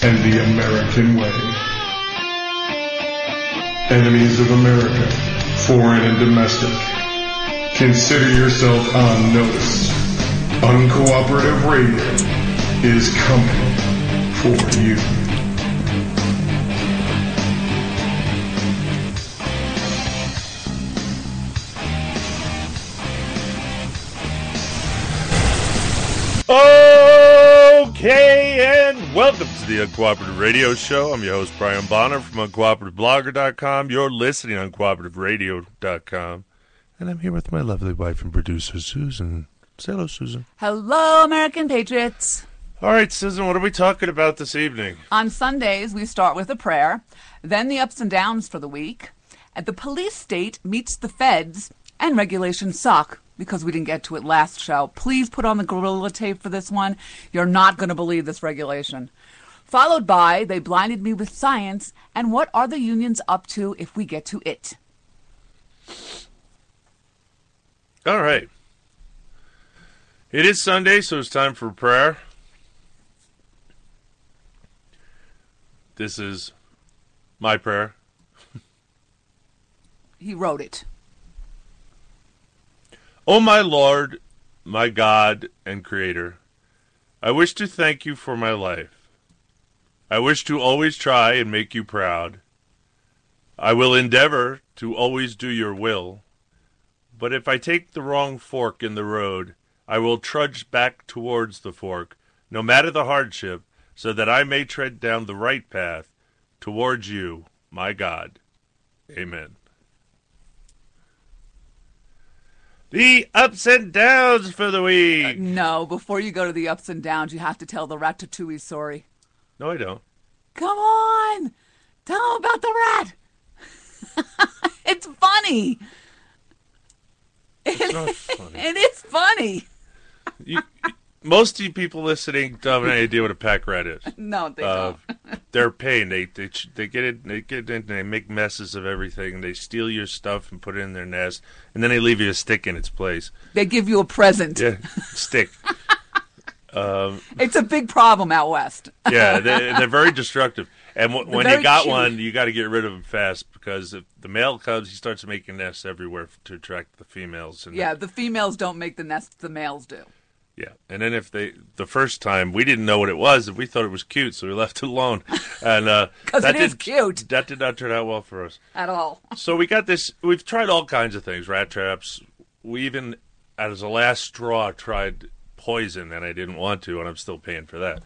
and the American way. Enemies of America, foreign and domestic, consider yourself on notice. Uncooperative radio is coming for you. Okay, welcome to the Uncooperative Radio Show. I'm your host, Brian Bonner from UncooperativeBlogger.com. You're listening on CooperativeRadio.com. And I'm here with my lovely wife and producer, Susan. Say hello, Susan. Hello, American Patriots. All right, Susan, what are we talking about this evening? On Sundays, we start with a prayer, then the ups and downs for the week, and the police state meets the feds, and regulations suck because we didn't get to it last show. Please put on the gorilla tape for this one. You're not going to believe this regulation. Followed by, they blinded me with science, and what are the unions up to if we get to it? All right. It is Sunday, so it's time for prayer. This is my prayer. He wrote it. O oh, my Lord, my God and Creator, I wish to thank you for my life. I wish to always try and make you proud. I will endeavor to always do your will. But if I take the wrong fork in the road, I will trudge back towards the fork, no matter the hardship, so that I may tread down the right path towards you, my God. Amen. The ups and downs for the week. No, before you go to the ups and downs, you have to tell the ratatouille story. No, I don't. Come on! Tell them about the rat! it's funny! It's not funny. it is funny! You, most of you people listening don't have any idea what a pack rat is. No, they Uh, don't. they're paying. They they they get it. They get in. They make messes of everything. They steal your stuff and put it in their nest, and then they leave you a stick in its place. They give you a present. Yeah, stick. um, It's a big problem out west. yeah, they, they're very destructive. And w- when you got one, you got to get rid of him fast because if the male comes, he starts making nests everywhere to attract the females. And Yeah, the females don't make the nests; the males do. Yeah, and then if they the first time we didn't know what it was, and we thought it was cute, so we left it alone. And uh, 'Cause that it is did- cute. That did not turn out well for us. At all. So we got this. We've tried all kinds of things, rat traps. We even, as a last straw, tried poison, and I didn't want to, and I'm still paying for that.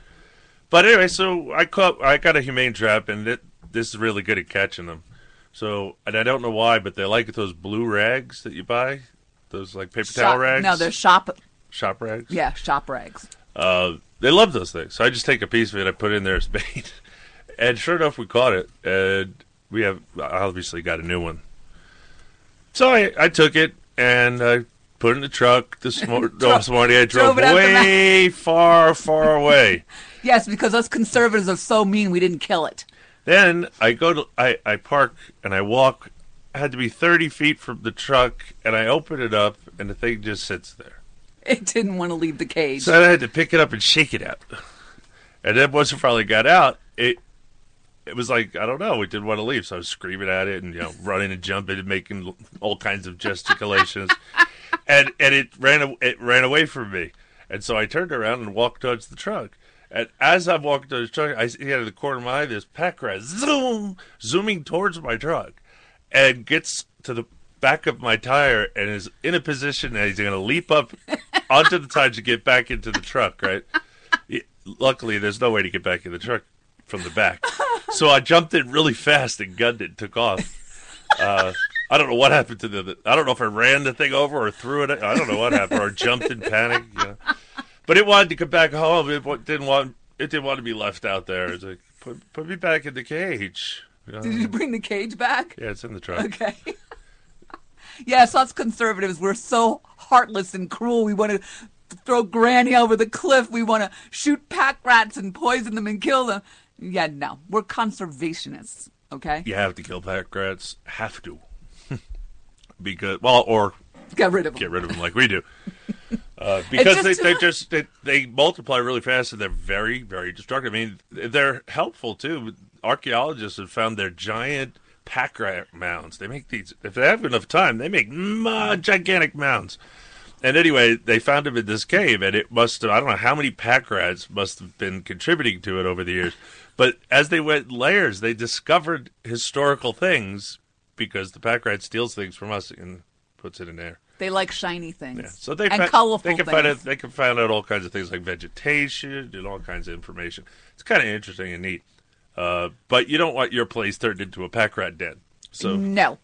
But anyway, so I caught. I got a humane trap, and it, this is really good at catching them. So, and I don't know why, but they like those blue rags that you buy, those like paper towel rags. No, they're shop. Shop rags. Yeah, shop rags. Uh, they love those things. So I just take a piece of it, I put it in there as bait, and sure enough, we caught it, and we have obviously got a new one. So I, I took it and I put it in the truck this, mor- this morning. I drove, drove way far, far away. Yes, because us conservatives are so mean we didn't kill it. Then I go to I, I park and I walk. I had to be thirty feet from the truck, and I open it up, and the thing just sits there. It didn't want to leave the cage. So I had to pick it up and shake it out. And then once it finally got out, it it was like I don't know, it didn't want to leave. So I was screaming at it and you know running and jumping and making all kinds of gesticulations, and and it ran it ran away from me. And so I turned around and walked towards the truck. And as I'm walking towards the truck, I see out of the corner of my eye this pack rat zoom, zooming towards my truck and gets to the back of my tire and is in a position that he's going to leap up onto the tire to get back into the truck, right? Luckily, there's no way to get back in the truck from the back. So I jumped in really fast and gunned it and took off. Uh, I don't know what happened to the. I don't know if I ran the thing over or threw it. I don't know what happened or jumped in panic. You know. But it wanted to come back home. It didn't want. It didn't want to be left out there. It's like put put me back in the cage. You know? Did you bring the cage back? Yeah, it's in the truck. Okay. yes, us conservatives, we're so heartless and cruel. We want to throw Granny over the cliff. We want to shoot pack rats and poison them and kill them. Yeah, no, we're conservationists. Okay, You have to kill pack rats. Have to. because well, or get rid of them. get rid of them like we do. Uh, because just- they, they just they, they multiply really fast and they're very very destructive. I mean, they're helpful too. Archaeologists have found their giant pack rat mounds. They make these if they have enough time. They make ma- gigantic mounds. And anyway, they found them in this cave, and it must have, I don't know how many pack rats must have been contributing to it over the years. But as they went layers, they discovered historical things because the pack rat steals things from us and puts it in there. They like shiny things. Yeah. So they and fi- colorful they can things. find out they can find out all kinds of things like vegetation and all kinds of information. It's kind of interesting and neat. Uh, but you don't want your place turned into a pack rat den. So No,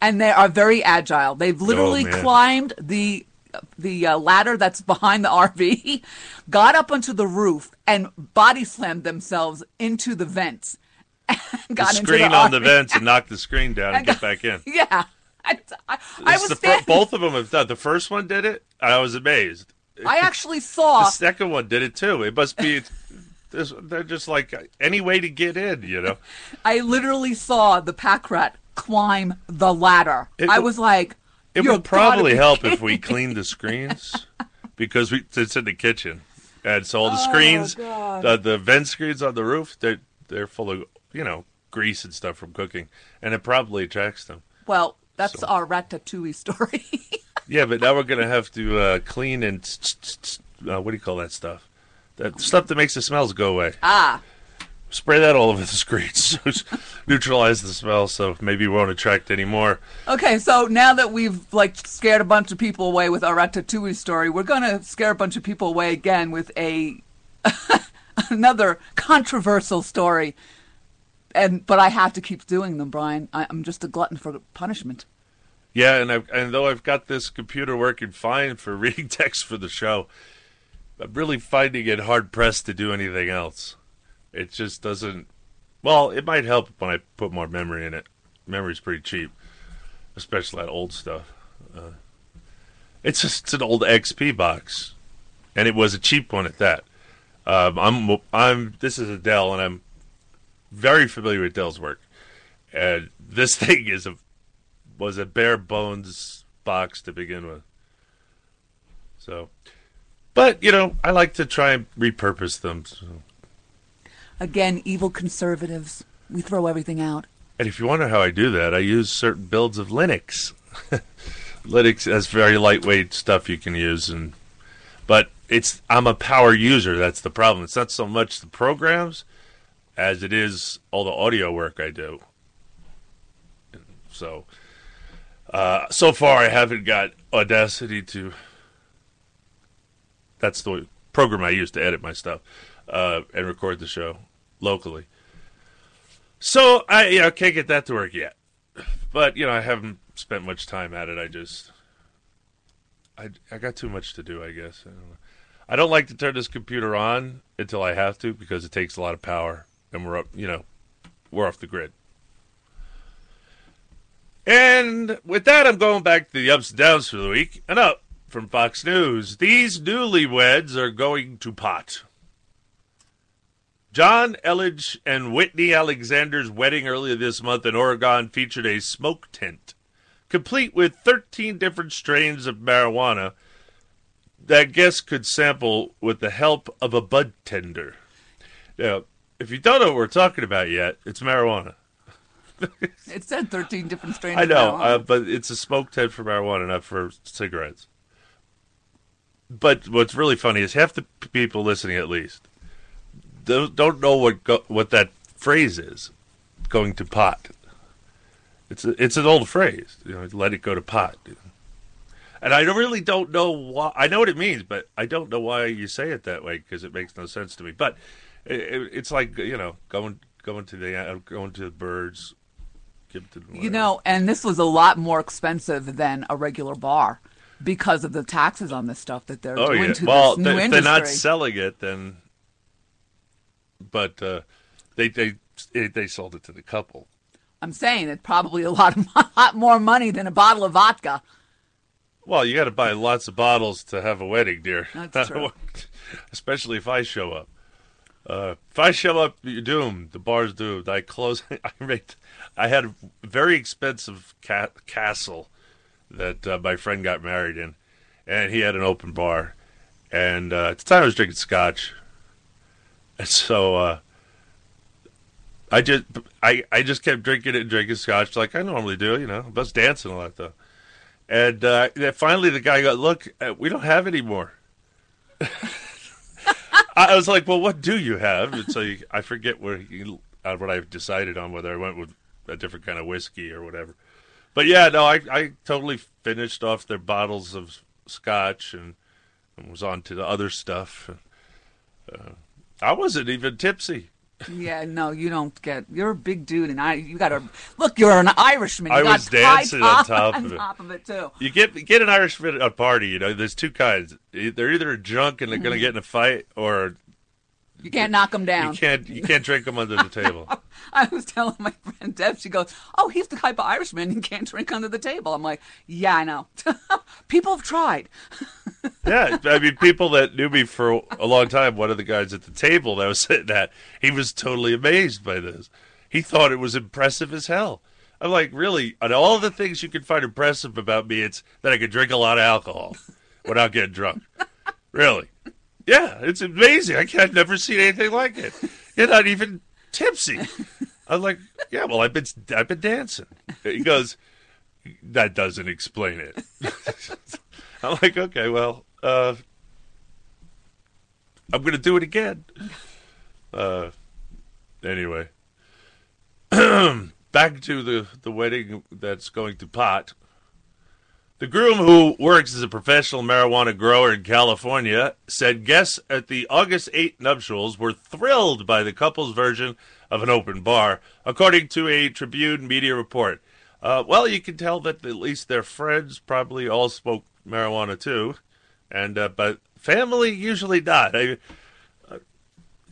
and they are very agile. They've literally Oh, climbed the the uh, ladder that's behind the RV, got up onto the roof, and body slammed themselves into the vents. and the got into screen the on the vents and knock the screen down and And get back in. Yeah, I, I, I was the fir- both of them have done. The first one did it. I was amazed. I actually saw. The second one did it too. It must be. This- They're just like any way to get in, you know. I literally saw the pack rat climb the ladder. It I was like, It "You're would probably help kidding if we me." cleaned the screens because we it's in the kitchen, and so all the Oh, screens, the, the vent screens on the roof, they're they're full of you know grease and stuff from cooking, and it probably attracts them. Well, that's So- our ratatouille story. Yeah, but now we're gonna have to uh, clean and uh, what do you call that stuff? That stuff that makes the smells go away. ah, Spray that all over the screens, neutralize the smell, so maybe we won't attract any more. Okay, so now that we've like scared a bunch of people away with our Ratatouille story, we're gonna scare a bunch of people away again with a another controversial story. And but I have to keep doing them, Brian. I, I'm just a glutton for punishment. Yeah, and I've, and though I've got this computer working fine for reading text for the show, I'm really finding it hard pressed to do anything else. It just doesn't. Well, it might help when I put more memory in it. Memory's pretty cheap, especially that old stuff. Uh, it's just it's an old XP box, and it was a cheap one at that. Um, I'm I'm this is a Dell, and I'm very familiar with Dell's work, and this thing is a was a bare bones box to begin with. So, but you know, I like to try and repurpose them. So. Again, evil conservatives. We throw everything out. And if you wonder how I do that, I use certain builds of Linux. Linux has very lightweight stuff you can use, and but it's I'm a power user. That's the problem. It's not so much the programs as it is all the audio work I do. So, uh, so far I haven't got Audacity to. That's the program I use to edit my stuff uh, and record the show locally. So I you know can't get that to work yet, but you know I haven't spent much time at it. I just I I got too much to do. I guess I don't. I don't like to turn this computer on until I have to because it takes a lot of power, and we're up. You know, we're off the grid. And with that, I'm going back to the ups and downs for the week. And up from Fox News, these newlyweds are going to pot. John Elledge and Whitney Alexander's wedding earlier this month in Oregon featured a smoke tent, complete with 13 different strains of marijuana that guests could sample with the help of a bud tender. Now, if you don't know what we're talking about yet, it's marijuana. It said 13 different strains. I of know, uh, but it's a smoke tent for marijuana, not for cigarettes. But what's really funny is half the people listening, at least, don't, don't know what go, what that phrase is. Going to pot. It's a, it's an old phrase. You know, let it go to pot. And I really don't know why. I know what it means, but I don't know why you say it that way because it makes no sense to me. But it, it, it's like you know, going going to the uh, going to the birds. Give to the You know, and this was a lot more expensive than a regular bar because of the taxes on this stuff that they're Oh doing yeah. to Well, this new they, if industry. they're not selling it, then. But uh, they they they sold it to the couple. I'm saying it's probably a lot, lot more money than a bottle of vodka. Well, you got to buy lots of bottles to have a wedding, dear. That's true. Especially if I show up. Uh, if I show up, you're doomed. The bar's doomed. I close. I made. I had a very expensive ca- castle that uh, my friend got married in, and he had an open bar. And uh, at the time, I was drinking scotch, and so uh, I just I, I just kept drinking it and drinking scotch like I normally do. You know, I was dancing a lot though. And uh, then finally, the guy got, "Look, uh, we don't have any more." I was like, "Well, what do you have?" And so you, I forget where he, what I've decided on whether I went with a different kind of whiskey or whatever. But yeah, no, I I totally finished off their bottles of scotch and, and was on to the other stuff. Uh, I wasn't even tipsy. Yeah, no, you don't get. You're a big dude, and I. You got to look. You're an Irishman. You I got was dancing on top on of it. top of it too. You get get an Irishman at a party. You know, there's two kinds. They're either drunk and they're going to get in a fight, or You can't knock them down. you can't you can't drink them under the table. I was telling my friend Deb, she goes, "Oh, he's the type of Irishman he can't drink under the table." I'm like, "Yeah, I know. People have tried." Yeah, I mean, people that knew me for a long time. One of the guys at the table that I was sitting at, he was totally amazed by this. He thought it was impressive as hell. I'm like, really? On all the things you can find impressive about me, it's that I could drink a lot of alcohol without getting drunk. Really? Yeah, it's amazing. I can't, I've never seen anything like it. You're not even tipsy. I'm like, yeah, well, I've been I've been dancing. He goes, that doesn't explain it. I'm like, okay, well, uh, I'm gonna do it again. Uh, anyway, back to the the wedding that's going to pot. The groom, who works as a professional marijuana grower in California, said guests at the August 8 nuptials were thrilled by the couple's version of an open bar, according to a Tribune media report. Uh, well, you can tell that at least their friends probably all smoke marijuana too, and uh, but family usually not. I,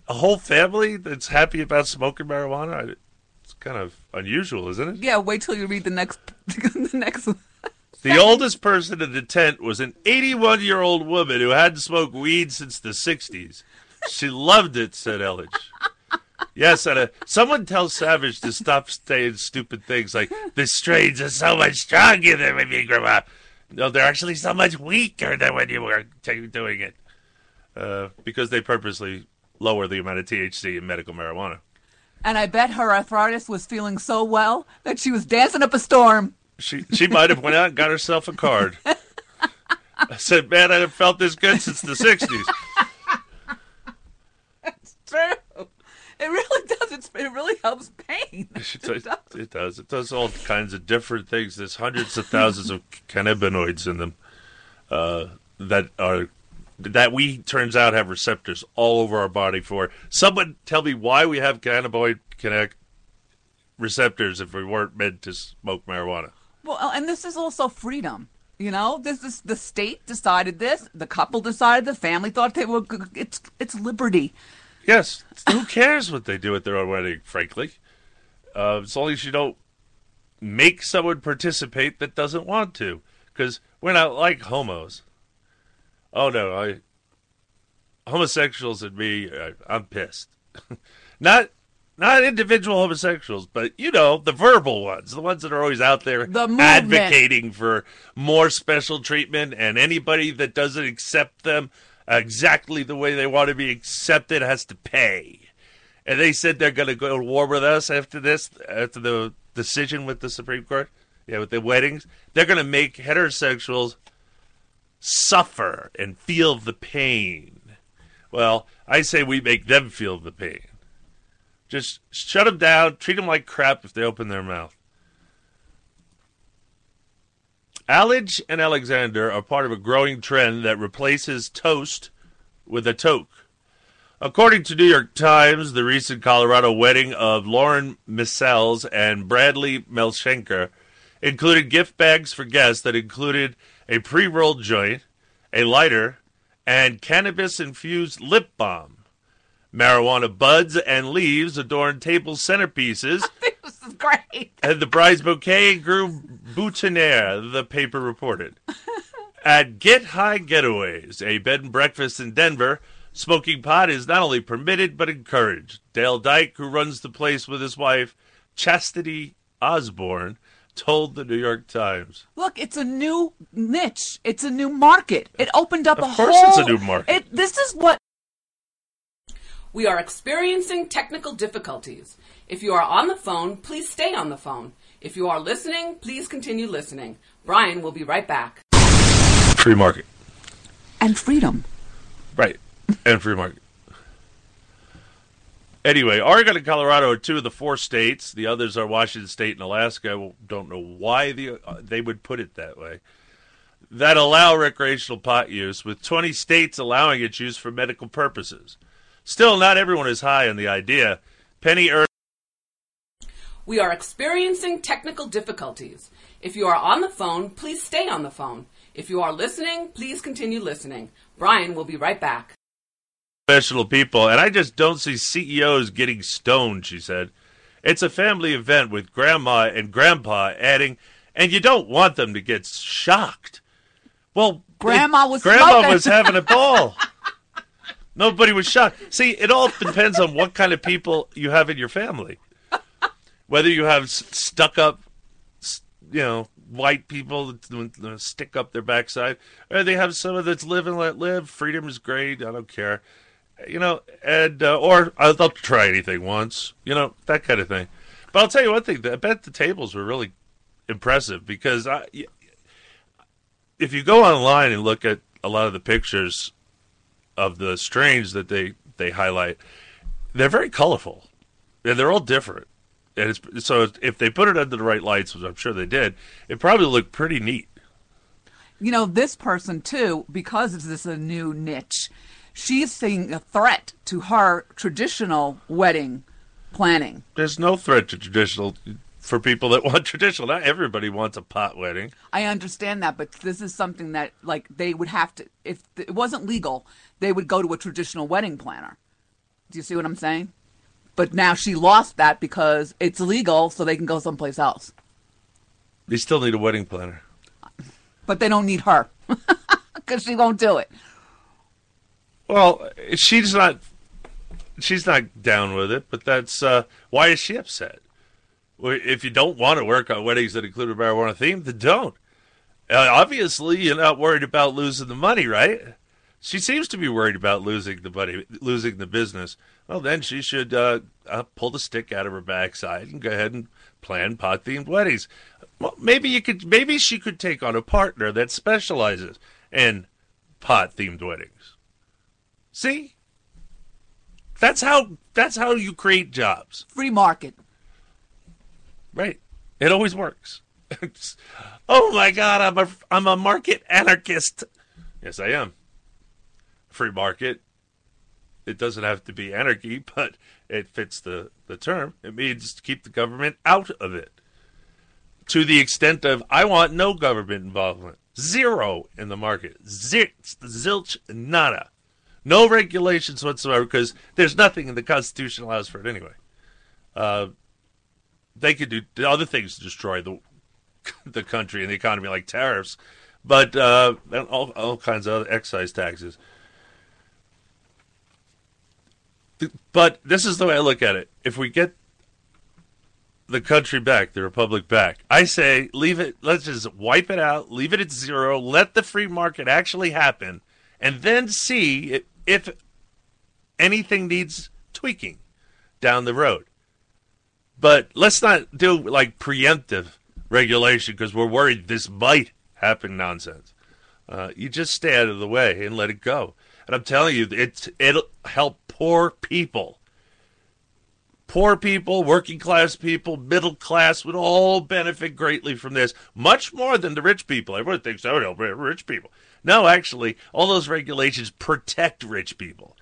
a whole family that's happy about smoking marijuana, it's kind of unusual, isn't it? Yeah, wait till you read the next. the next. The oldest person in the tent was an 81 year old woman who hadn't smoked weed since the 60s. She loved it, said Elledge. Yes, and uh, someone tell Savage to stop saying stupid things like, the strains are so much stronger than when you grew up. No, they're actually so much weaker than when you were t- doing it. Uh, because they purposely lower the amount of THC in medical marijuana. And I bet her arthritis was feeling so well that she was dancing up a storm. She she might have went out and got herself a card. I said, man, I haven't felt this good since the 60s. That's True. It really does. It's, it really helps pain. It does. It does. It does all kinds of different things. There's hundreds of thousands of cannabinoids in them uh, that are that we turns out have receptors all over our body for. Someone tell me why we have cannabinoid connect receptors if we weren't meant to smoke marijuana. Well, uh, and this is also freedom. You know, this is the state decided this. The couple decided. The family thought they were. It's it's liberty. Yes. Who cares what they do at their own wedding? Frankly, uh, as long as you don't make someone participate that doesn't want to, because we're not like homos. Oh no, I homosexuals and me, I, I'm pissed. not not individual homosexuals, but you know the verbal ones, the ones that are always out there The advocating for more special treatment, and anybody that doesn't accept them exactly the way they want to be accepted has to pay. And they said they're going to go to war with us after this, after the decision with the Supreme Court, yeah, with the weddings. They're going to make heterosexuals suffer and feel the pain. Well, I say we make them feel the pain. Just shut them down, treat them like crap if they open their mouth. Elledge and Alexander are part of a growing trend that replaces toast with a toke. According to New York Times, the recent Colorado wedding of Lauren Meisels and Bradley Melshenker included gift bags for guests that included a pre-rolled joint, a lighter, and cannabis-infused lip balm. Marijuana buds and leaves adorned table centerpieces, this is great. and the bride's bouquet grew boutonniere, the paper reported. At Get High Getaways, a bed and breakfast in Denver, smoking pot is not only permitted but encouraged. Dale Dyke, who runs the place with his wife, Chastity Osborne, told the New York Times. Look, it's a new niche. It's a new market. It opened up Of a course whole. it's a new market. It, this is what We are experiencing technical difficulties. If you are on the phone, please stay on the phone. If you are listening, please continue listening. Brian will be right back. Free market. and freedom. Right. And free market. Anyway, Oregon and Colorado are two of the four states. The others are Washington State and Alaska. I don't know why the, uh, they would put it that way. That allow recreational pot use, with 20 states allowing its use for medical purposes. Still, not everyone is high on the idea. Penny Earth. We are experiencing technical difficulties. If you are on the phone, please stay on the phone. If you are listening, please continue listening. Brian will be right back. professional people, and I just don't see CEOs getting stoned, she said. It's a family event with grandma and grandpa adding, and you don't want them to get shocked. Well, Grandma was grandma smoking. was having a ball. Nobody was shocked. See, it all depends on what kind of people you have in your family. Whether you have stuck up, you know, white people that that stick up their backside, or they have some of that's live and let live. Freedom is great. I don't care you know, and uh, or I'll try anything once, you know, that kind of thing. But I'll tell you one thing: I bet the tables were really impressive because I, if you go online and look at a lot of the pictures of the strains that they they highlight, they're very colorful, and they're all different. And it's, so if they put it under the right lights, which I'm sure they did, it probably looked pretty neat. You know, this person too, because it's this a new niche, she's seeing a threat to her traditional wedding planning. There's no threat to traditional for people that want traditional. Not everybody wants a pot wedding. I understand that, but this is something that like they would have to if it wasn't legal, they would go to a traditional wedding planner. Do you see what I'm saying? But now she lost that because it's legal, so they can go someplace else. They still need a wedding planner. But they don't need her because she won't do it. Well, she's not. She's not down with it, but that's uh, why is she upset? If you don't want to work on weddings that include a marijuana theme, then don't. Uh, obviously, you're not worried about losing the money, right? She seems to be worried about losing the money, losing the business. Well, then she should uh, uh, pull the stick out of her backside and go ahead and plan pot themed weddings. Well, maybe you could. Maybe she could take on a partner that specializes in pot themed weddings. See, that's how that's how you create jobs, Free market. Right? It always works. Oh my God, I'm a I'm a market anarchist. Yes, I am. Free market. It doesn't have to be anarchy, but it fits the the term. It means to keep the government out of it. To the extent of I want no government involvement, zero in the market, zilch, zilch, nada. No regulations whatsoever because there's nothing in the Constitution allows for it anyway. Uh, they could do other things to destroy the the country and the economy, like tariffs, but uh, all all kinds of other excise taxes. But this is the way I look at it. If we get the country back, the republic back, I say leave it. Let's just wipe it out. Leave it at zero. Let the free market actually happen, and then see if anything needs tweaking down the road. But let's not do like preemptive regulation because we're worried this might happen nonsense. Uh, you just stay out of the way and let it go. And I'm telling you, it's it'll help poor people. Poor people, working class people, middle class would all benefit greatly from this, much more than the rich people. Everyone thinks that would help rich people. No, actually, all those regulations protect rich people.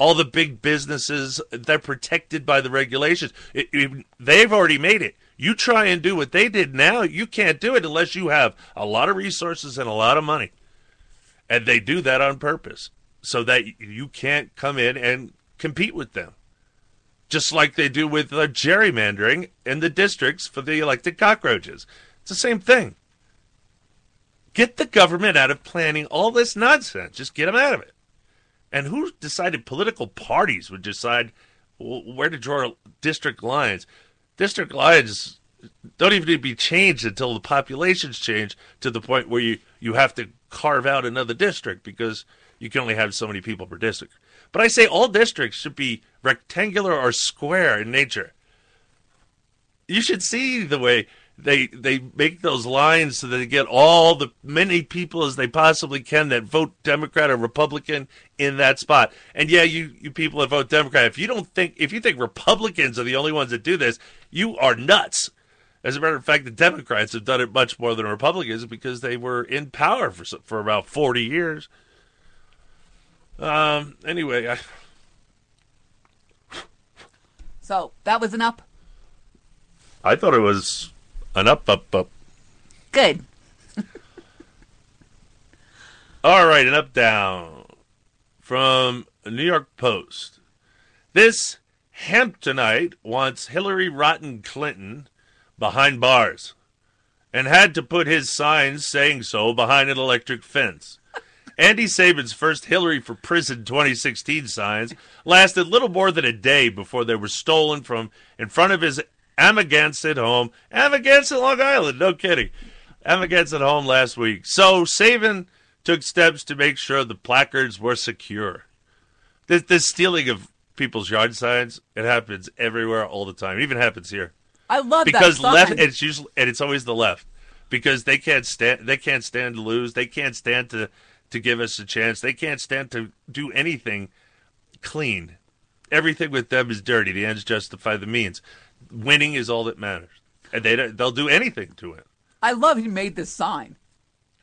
All the big businesses, they're protected by the regulations. It, it, they've already made it. You try and do what they did now, you can't do it unless you have a lot of resources and a lot of money. And they do that on purpose so that you can't come in and compete with them. Just like they do with the gerrymandering in the districts for the elected cockroaches. It's the same thing. Get the government out of planning all this nonsense. Just get them out of it. And who decided political parties would decide where to draw district lines? District lines don't even need to be changed until the populations change to the point where you, you have to carve out another district because you can only have so many people per district. But I say all districts should be rectangular or square in nature. You should see the way they they make those lines so that they get all the many people as they possibly can that vote Democrat or Republican in that spot. And yeah, you you people that vote Democrat, if you don't think if you think Republicans are the only ones that do this, you are nuts. As a matter of fact, the Democrats have done it much more than Republicans because they were in power for for about forty years. Um. Anyway, I. So that was an up. I thought it was an up, up, up. Good. All right, an up, down from New York Post. This Hamptonite wants Hillary Rotten Clinton behind bars and had to put his signs saying so behind an electric fence. Andy Sabin's first Hillary for Prison 2016 signs lasted little more than a day before they were stolen from in front of his Amagansett home. Amagansett, Long Island, no kidding. Amagansett home last week. So Sabin took steps to make sure the placards were secure. This, this stealing of people's yard signs, it happens everywhere all the time. It even happens here. I love because that left it's usually and it's always the left because they can't stand they can't stand to lose they can't stand to to give us a chance they can't stand to do anything clean everything with them is dirty the ends justify the means winning is all that matters and they they'll do anything to it I love he made this sign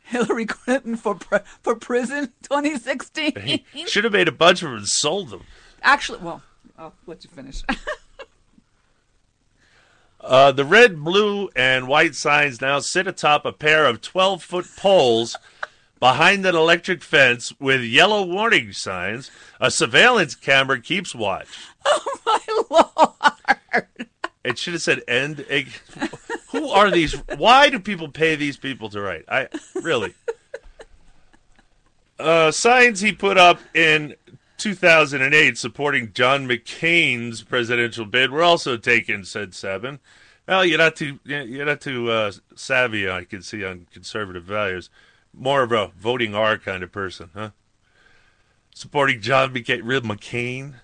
Hillary Clinton for for prison 2016 he should have made a bunch of them and sold them actually well I'll let you finish Uh, the red, blue, and white signs now sit atop a pair of 12 foot poles behind an electric fence with yellow warning signs. A surveillance camera keeps watch. Oh, my Lord. It should have said end. A- Who are these? Why do people pay these people to write? I really. Uh, signs he put up in 2008 supporting John McCain's presidential bid were also taken, said Sabin. Well, you're not too you're not too uh, savvy. I can see on conservative values. More of a voting R kind of person, huh? Supporting John McCain.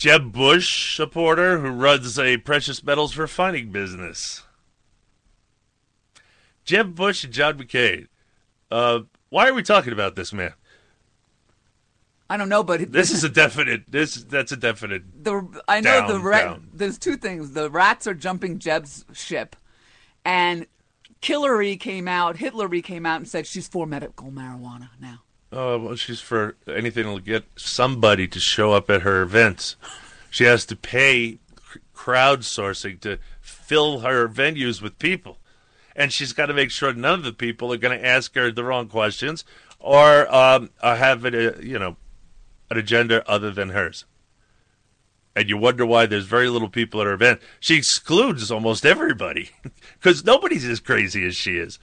Jeb Bush supporter who runs a precious metals refining business. Jeb Bush and John McCain. Uh, why are we talking about this man? I don't know, but this is a definite. This that's a definite. The I know down, the rat. down. There's two things. The rats are jumping Jeb's ship, and Hillary came out. Hitlery came out and said she's for medical marijuana now. Oh well, she's for anything that'll get somebody to show up at her events. She has to pay crowdsourcing to fill her venues with people, and she's got to make sure none of the people are going to ask her the wrong questions or um, uh, have it, uh, you know, an agenda other than hers. And you wonder why there's very little people at her event. She excludes almost everybody because nobody's as crazy as she is.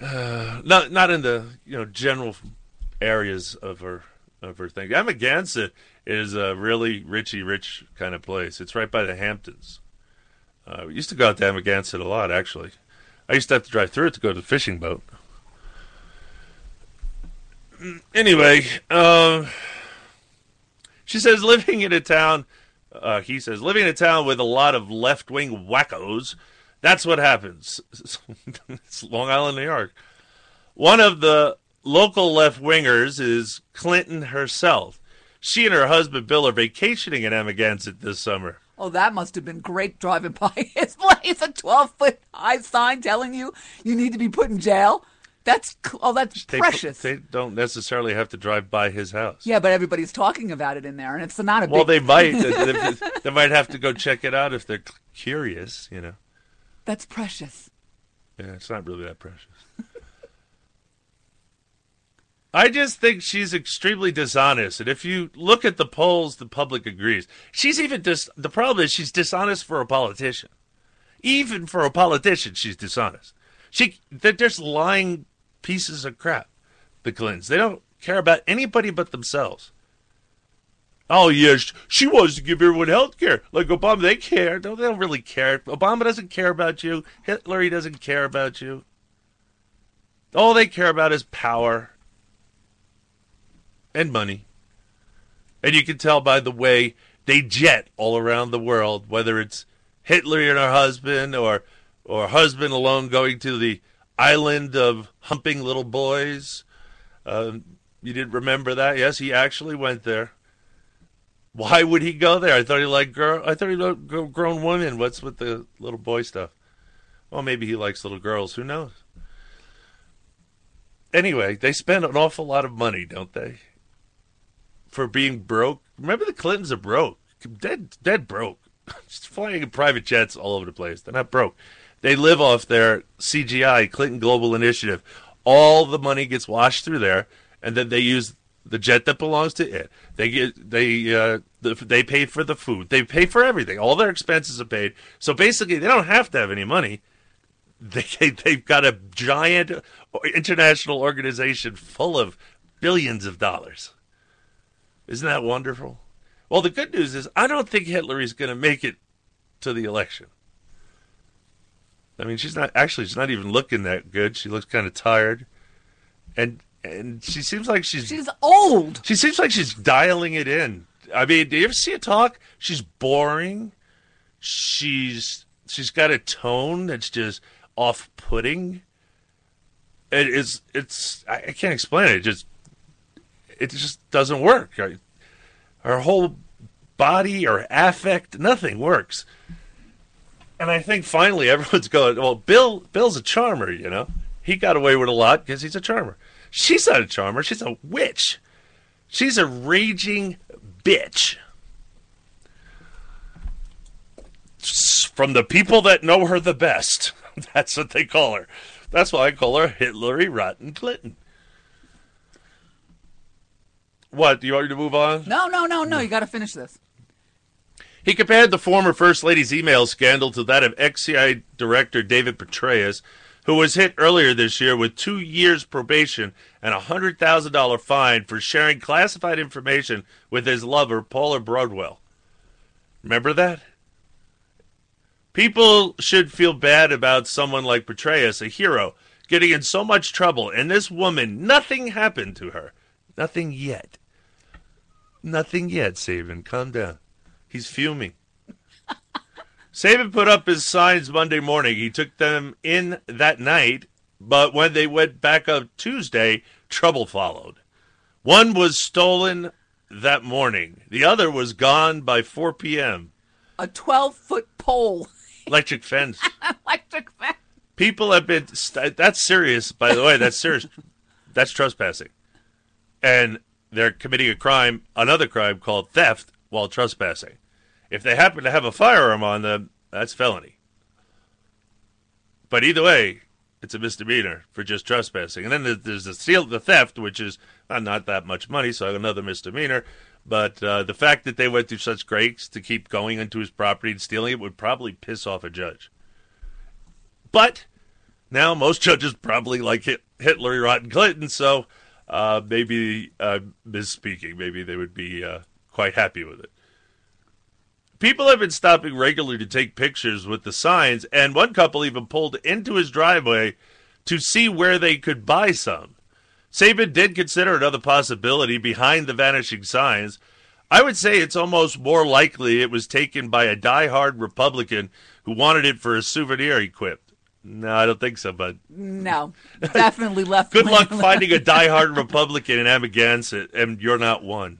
Uh, not not in the you know general areas of her of her thing. Amagansett is a really richy rich kind of place. It's right by the Hamptons. Uh, we used to go out to Amagansett a lot, actually. I used to have to drive through it to go to the fishing boat. Anyway, um, she says living in a town. Uh, he says living in a town with a lot of left wing wackos. That's what happens. it's Long Island, New York. One of the local left wingers is Clinton herself. She and her husband Bill are vacationing in Amagansett this summer. Oh, that must have been great driving by his place, a 12 foot high sign telling you you need to be put in jail. That's oh, that's They, precious. They don't necessarily have to drive by his house. yeah, but everybody's talking about it in there, and it's not a Well, big. they might. they, they might have to go check it out if they're curious. You know. That's precious. Yeah, it's not really that precious. I just think she's extremely dishonest, and if you look at the polls, the public agrees. She's even dis- the problem is she's dishonest for a politician. Even for a politician, she's dishonest. She they're just lying pieces of crap. The Clintons they don't care about anybody but themselves. Oh yes, she wants to give everyone health care like Obama. They care. No, they don't really care. Obama doesn't care about you. Hillary doesn't care about you. All they care about is power and money. And you can tell by the way they jet all around the world, whether it's Hitler and her husband or or husband alone going to the island of humping little boys. Um, you didn't remember that? Yes, he actually went there. Why would he go there? I thought he liked girl. I thought he liked grown women. What's with the little boy stuff? Well, maybe he likes little girls. Who knows? Anyway, they spend an awful lot of money, don't they? For being broke. Remember, the Clintons are broke, dead, dead broke. Just flying in private jets all over the place. They're not broke. They live off their CGI, Clinton Global Initiative. All the money gets washed through there, and then they use the jet that belongs to it. They get they uh, the, they pay for the food. They pay for everything. All their expenses are paid. So basically, they don't have to have any money. They they've got a giant international organization full of billions of dollars. Isn't that wonderful? Well, the good news is I don't think Hitler is going to make it to the election. I mean, she's not actually she's not even looking that good. She looks kind of tired. And and she seems like she's She's old. she seems like she's dialing it in. I mean, do you ever see her talk? She's boring. She's she's got a tone that's just off-putting. It is. It's. I, can't explain it. It just. It just doesn't work. Her- Her whole body or affect, nothing works. And I think finally everyone's going. Well, Bill. Bill's a charmer. You know, he got away with a lot because he's a charmer. She's not a charmer. She's a witch. She's a raging bitch. From the people that know her the best. That's what they call her. That's why I call her Hitlery Rotten Clinton. What? Do you want me to move on? No, no, no, no. You got to finish this. He compared the former First Lady's email scandal to that of ex-CIA director David Petraeus, who was hit earlier this year with two years probation and a $100,000 fine for sharing classified information with his lover, Paula Broadwell. Remember that? People should feel bad about someone like Petraeus, a hero, getting in so much trouble, and this woman, nothing happened to her. Nothing yet. Nothing yet, Sabin. Calm down. He's fuming. Sabin put up his signs Monday morning. He took them in that night, but when they went back up Tuesday, trouble followed. One was stolen that morning. The other was gone by 4 p.m. A 12 foot pole. Electric fence. Electric fence. People have been. St- that's serious, by the way. That's serious. That's trespassing. And they're committing a crime, another crime called theft while trespassing. If they happen to have a firearm on them, that's felony. But either way, it's a misdemeanor for just trespassing. And then there's the steal, the theft, which is uh, not that much money, so another misdemeanor. But uh, the fact that they went through such greats to keep going into his property and stealing it would probably piss off a judge. But now most judges probably like Hit- Hitler, Rotten Clinton, so uh, maybe uh, misspeaking. Maybe they would be uh, quite happy with it. People have been stopping regularly to take pictures with the signs, and one couple even pulled into his driveway to see where they could buy some. Sabin did consider another possibility behind the vanishing signs. I would say it's almost more likely it was taken by a die-hard Republican who wanted it for a souvenir he quipped. No, I don't think so, but No, definitely left. good luck finding a diehard Republican in it, and you're not one.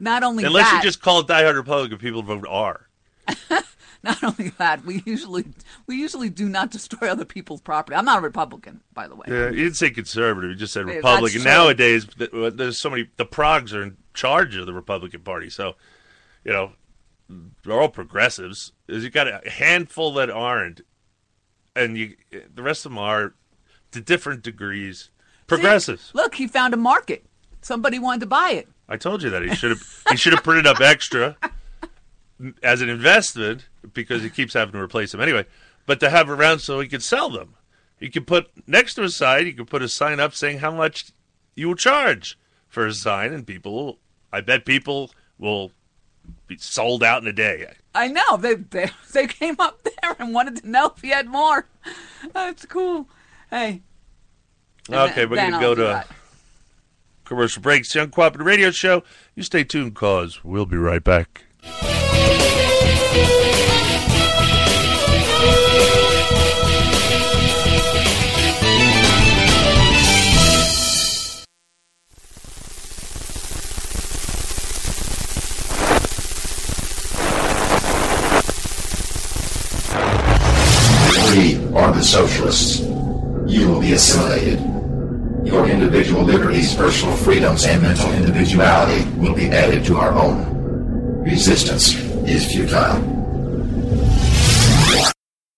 Not only that. Unless that, you just call it diehard Republican, people vote R. not only that, we usually we usually do not destroy other people's property. I'm not a Republican, by the way. Yeah, you didn't say conservative. You just said Republican. Nowadays, there's so many. The Progs are in charge of the Republican Party, so you know they're all progressives. Is you got a handful that aren't, and you the rest of them are to different degrees See? progressives. Look, he found a market. Somebody wanted to buy it. I told you that he should have he should have printed up extra as an investment because he keeps having to replace them anyway. But to have around so he could sell them, he could put next to his sign. He could put a sign up saying how much you will charge for a sign, and people. Will, I bet people will be sold out in a day. I know they they they came up there and wanted to know if he had more. That's cool. Hey. Okay, then- we're gonna I'll go to that. Commercial breaks. Uncooperative Radio Show. You stay tuned, cause we'll be right back. We are the socialists. You will be assimilated. Your individual liberties, personal freedoms, and mental individuality will be added to our own. Resistance is futile.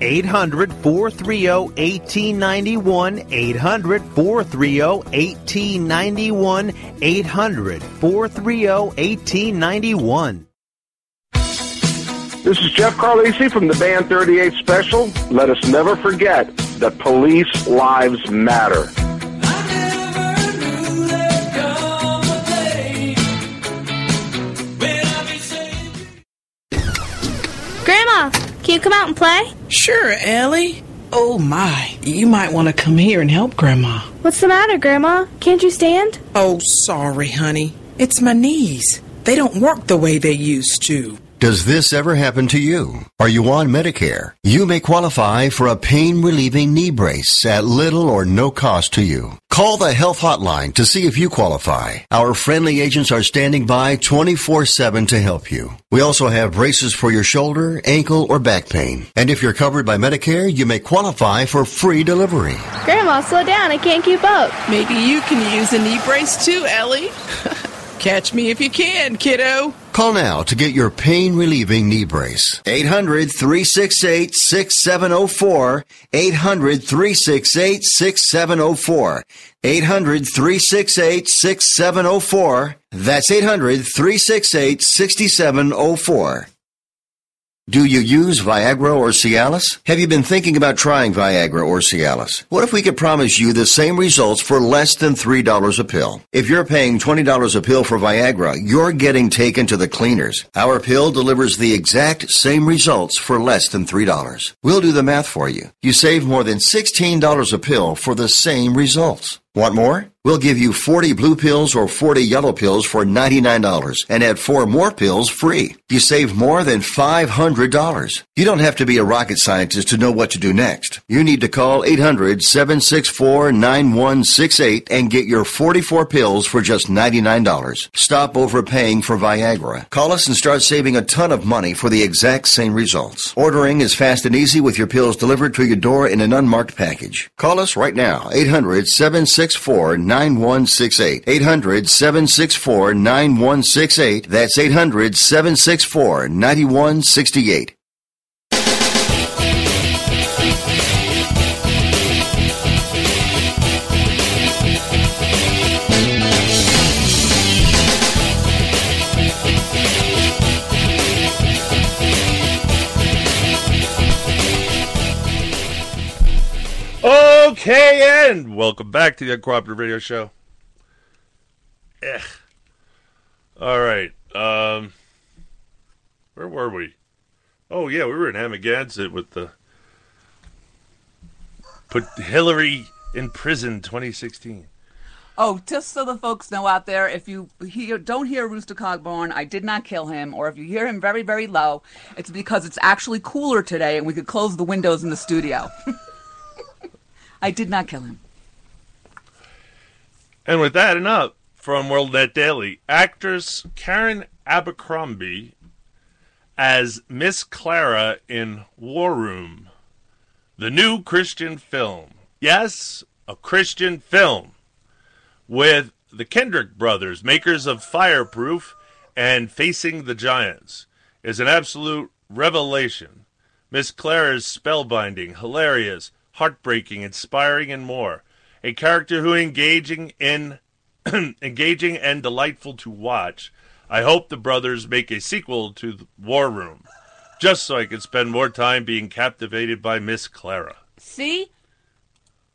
800 430 1891. 800 430 1891. 800 430 1891. This is Jeff Carlisi from the Band 38 Special. Let us never forget that police lives matter. Grandma, can you come out and play? Sure, Ellie. Oh my, you might want to come here and help Grandma. What's the matter, Grandma? Can't you stand? Oh, sorry, honey. It's my knees. They don't work the way they used to. Does this ever happen to you? Are you on Medicare? You may qualify for a pain relieving knee brace at little or no cost to you. Call the health hotline to see if you qualify. Our friendly agents are standing by 24 7 to help you. We also have braces for your shoulder, ankle, or back pain. And if you're covered by Medicare, you may qualify for free delivery. Grandma, slow down. I can't keep up. Maybe you can use a knee brace too, Ellie. Catch me if you can, kiddo. Call now to get your pain relieving knee brace. 800 368 6704. 800 368 6704. 800 368 6704. That's 800 368 6704. Do you use Viagra or Cialis? Have you been thinking about trying Viagra or Cialis? What if we could promise you the same results for less than $3 a pill? If you're paying $20 a pill for Viagra, you're getting taken to the cleaners. Our pill delivers the exact same results for less than $3. We'll do the math for you. You save more than $16 a pill for the same results. Want more? We'll give you 40 blue pills or 40 yellow pills for $99 and add four more pills free. You save more than $500. You don't have to be a rocket scientist to know what to do next. You need to call 800-764-9168 and get your 44 pills for just $99. Stop overpaying for Viagra. Call us and start saving a ton of money for the exact same results. Ordering is fast and easy with your pills delivered to your door in an unmarked package. Call us right now, 800 764 9168. 800 764 9168. That's 800 764 9168. Okay, and welcome back to the Uncooperative Radio Show. Eh. All right. Um, where were we? Oh yeah, we were in Amagansett with the put Hillary in prison 2016. Oh, just so the folks know out there, if you hear, don't hear Rooster Cogburn, I did not kill him, or if you hear him very, very low, it's because it's actually cooler today and we could close the windows in the studio. I did not kill him. And with that and up from World Net Daily, actress Karen Abercrombie as Miss Clara in War Room, the new Christian film. Yes, a Christian film with the Kendrick brothers, makers of Fireproof and Facing the Giants, is an absolute revelation. Miss Clara is spellbinding, hilarious, heartbreaking, inspiring, and more. A character who engaging in engaging and delightful to watch. I hope the brothers make a sequel to War Room, just so I can spend more time being captivated by Miss Clara. See?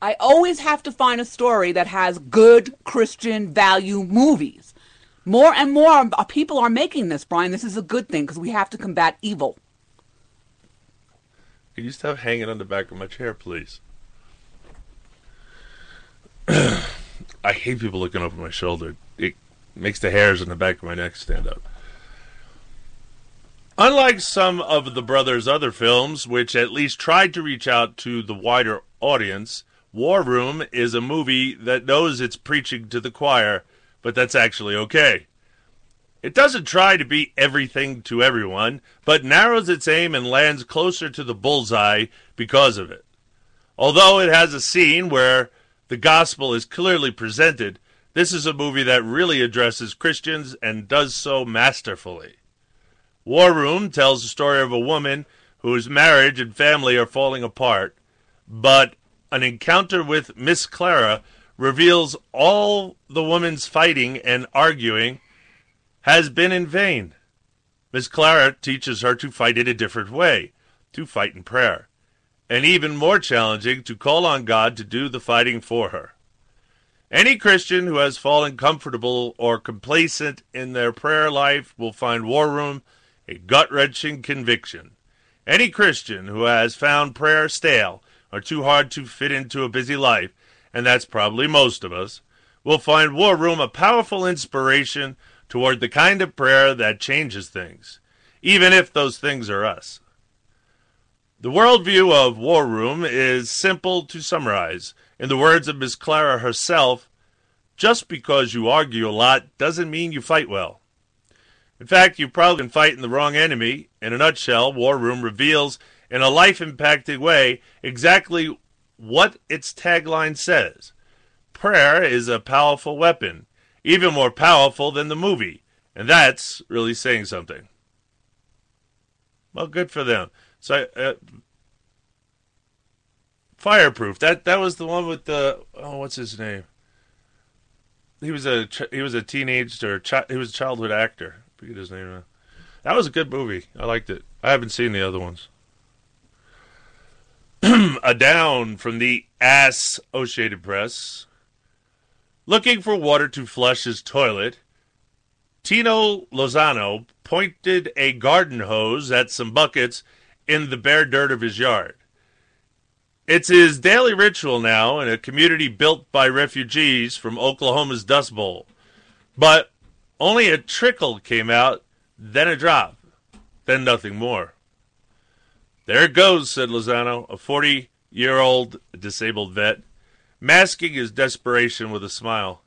I always have to find a story that has good Christian value movies. More and more uh, people are making this, Brian. This is a good thing because we have to combat evil. Can you stop hanging on the back of my chair, please? I hate people looking over my shoulder. It makes the hairs on the back of my neck stand up. Unlike some of the brothers' other films, which at least tried to reach out to the wider audience, War Room is a movie that knows it's preaching to the choir, but that's actually okay. It doesn't try to be everything to everyone, but narrows its aim and lands closer to the bullseye because of it. Although it has a scene where the gospel is clearly presented, this is a movie that really addresses Christians and does so masterfully. War Room tells the story of a woman whose marriage and family are falling apart, but an encounter with Miss Clara reveals all the woman's fighting and arguing has been in vain. Miss Clara teaches her to fight in a different way, to fight in prayer, and even more challenging, to call on God to do the fighting for her. Any Christian who has fallen comfortable or complacent in their prayer life will find War Room a gut wrenching conviction. Any Christian who has found prayer stale or too hard to fit into a busy life, and that's probably most of us, will find War Room a powerful inspiration toward the kind of prayer that changes things, even if those things are us. The worldview of War Room is simple to summarize. In the words of Miss Clara herself, just because you argue a lot doesn't mean you fight well. In fact, you've probably been fighting the wrong enemy. In a nutshell, War Room reveals in a life impacting way exactly what its tagline says. Prayer is a powerful weapon, even more powerful than the movie, and that's really saying something. Well, good for them. So, uh, fireproof. That that was the one with the oh, what's his name? He was a he was a teenage or chi- he was a childhood actor. I forget his name. That was a good movie. I liked it. I haven't seen the other ones. a down from the ass Associated Press. Looking for water to flush his toilet, Tino Lozano pointed a garden hose at some buckets in the bare dirt of his yard. It's his daily ritual now in a community built by refugees from Oklahoma's Dust Bowl. But only a trickle came out, then a drop, then nothing more. There it goes, said Lozano, a 40 year old disabled vet, masking his desperation with a smile.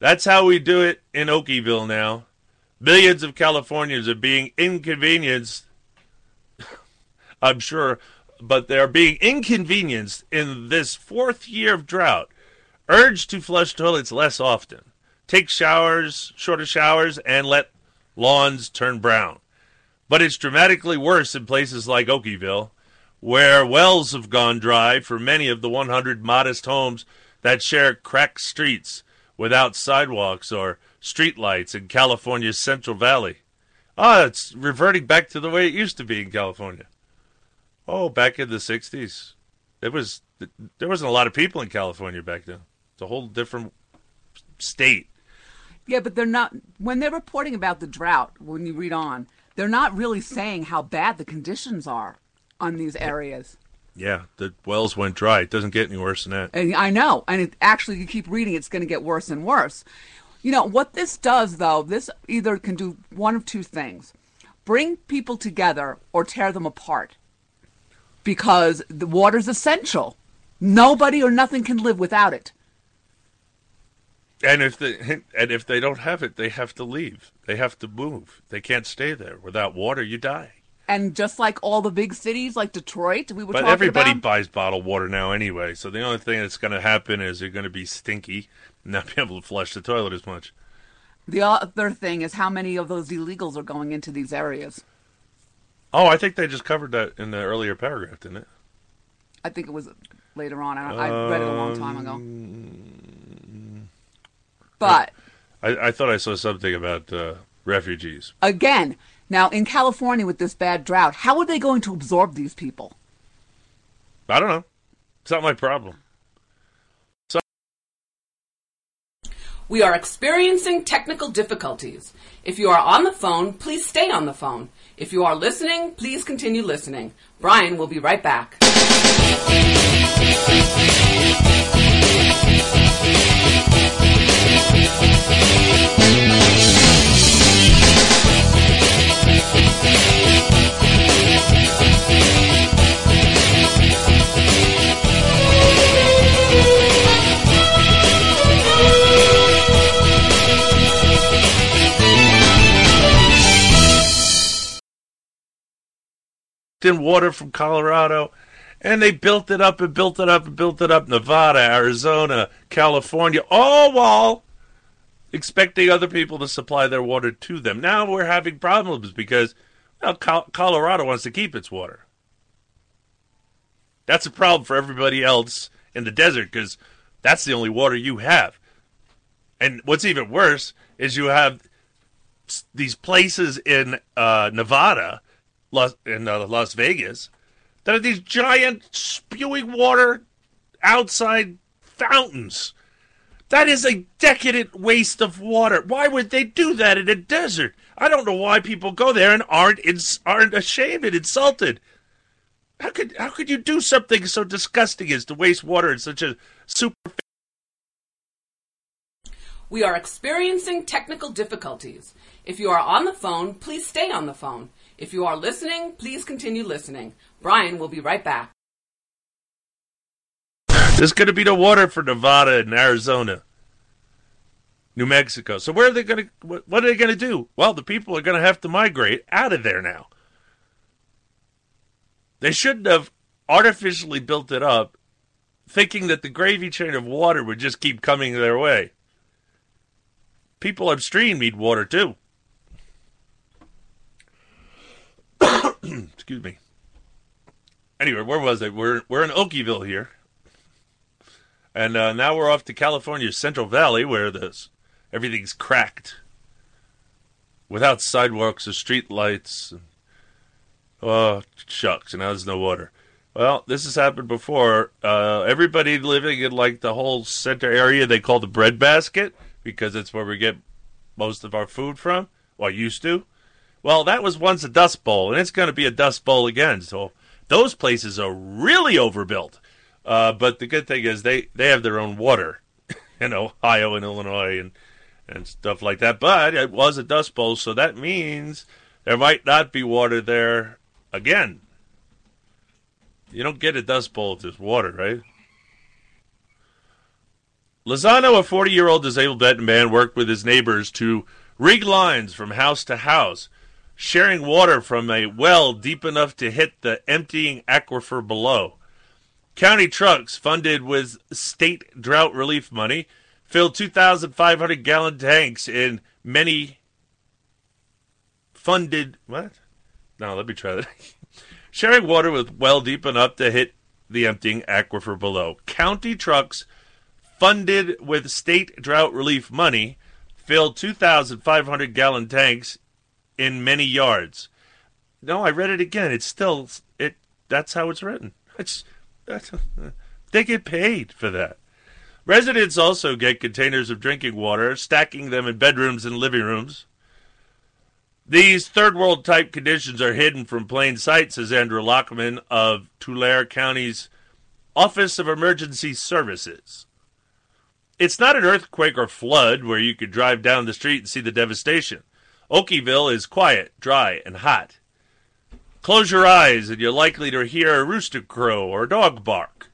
That's how we do it in Okieville now. Millions of Californians are being inconvenienced, I'm sure, but they're being inconvenienced in this fourth year of drought. Urge to flush toilets less often. Take showers, shorter showers, and let lawns turn brown. But it's dramatically worse in places like Okieville, where wells have gone dry for many of the 100 modest homes that share cracked streets without sidewalks or streetlights in California's Central Valley. Ah, it's reverting back to the way it used to be in California. Oh, back in the 60s. It was there wasn't a lot of people in California back then. It's a whole different state. Yeah, but they're not when they're reporting about the drought. When you read on, they're not really saying how bad the conditions are on these areas. Yeah, the wells went dry. It doesn't get any worse than that. And I know, and it, actually, you keep reading, it's going to get worse and worse. You know what this does, though. This either can do one of two things: bring people together or tear them apart. Because the water's essential. Nobody or nothing can live without it. And if they and if they don't have it, they have to leave. They have to move. They can't stay there. Without water, you die. And just like all the big cities, like Detroit, we were but everybody about. buys bottled water now anyway. So the only thing that's going to happen is you're going to be stinky, and not be able to flush the toilet as much. The other thing is how many of those illegals are going into these areas. Oh, I think they just covered that in the earlier paragraph, didn't it? I think it was later on. I, don't, I read it a long time ago. Um, But I, I thought I saw something about uh, refugees. again, now in California with this bad drought, how are they going to absorb these people? I don't know. It's not my problem. We are experiencing technical difficulties. If you are on the phone, please stay on the phone. If you are listening, please continue listening. Brian will be right back. In water from Colorado, and they built it up and built it up and built it up. Nevada, Arizona, California, all while expecting other people to supply their water to them. Now we're having problems because well, Colorado wants to keep its water. That's a problem for everybody else in the desert because that's the only water you have. And what's even worse is you have these places in uh, Nevada, Las, in uh, Las Vegas, that are these giant spewing water outside fountains. That is a decadent waste of water. Why would they do that in a desert? I don't know why people go there and aren't ins- aren't ashamed and insulted. How could how could you do something so disgusting as to waste water in such a super We are experiencing technical difficulties. If you are on the phone, please stay on the phone. If you are listening, please continue listening. Brian will be right back. There's going to be the water for Nevada and Arizona, New Mexico. So where are they going to? What what are they going to do? Well, the people are going to have to migrate out of there now. They shouldn't have artificially built it up, thinking that the gravy train of water would just keep coming their way. People upstream need water too. Excuse me. Anyway, where was I? We're we're in Okieville here. And uh, now we're off to California's Central Valley, where this everything's cracked, without sidewalks or street lights. And, oh shucks! And now there's no water. Well, this has happened before. Uh, everybody living in like the whole center area they call the breadbasket because it's where we get most of our food from. Well, used to. Well, that was once a dust bowl, and it's going to be a dust bowl again. So those places are really overbuilt. Uh, but the good thing is they, they have their own water in Ohio and Illinois and, and stuff like that. But it was a dust bowl, so that means there might not be water there again. You don't get a dust bowl if there's water, right? Lozano, a 40 year old disabled veteran man, worked with his neighbors to rig lines from house to house, sharing water from a well deep enough to hit the emptying aquifer below. County trucks funded with state drought relief money filled 2,500 gallon tanks in many funded. What? No, let me try that. Sharing water with well deep enough to hit the emptying aquifer below. County trucks funded with state drought relief money filled 2,500 gallon tanks in many yards. No, I read it again. It's still it. That's how it's written. It's that's, they get paid for that. Residents also get containers of drinking water, stacking them in bedrooms and living rooms. These third world type conditions are hidden from plain sight, says Andrew Lockman of Tulare County's Office of Emergency Services. It's not an earthquake or flood where you could drive down the street and see the devastation. Okieville is quiet, dry, and hot. Close your eyes and you're likely to hear a rooster crow or a dog bark.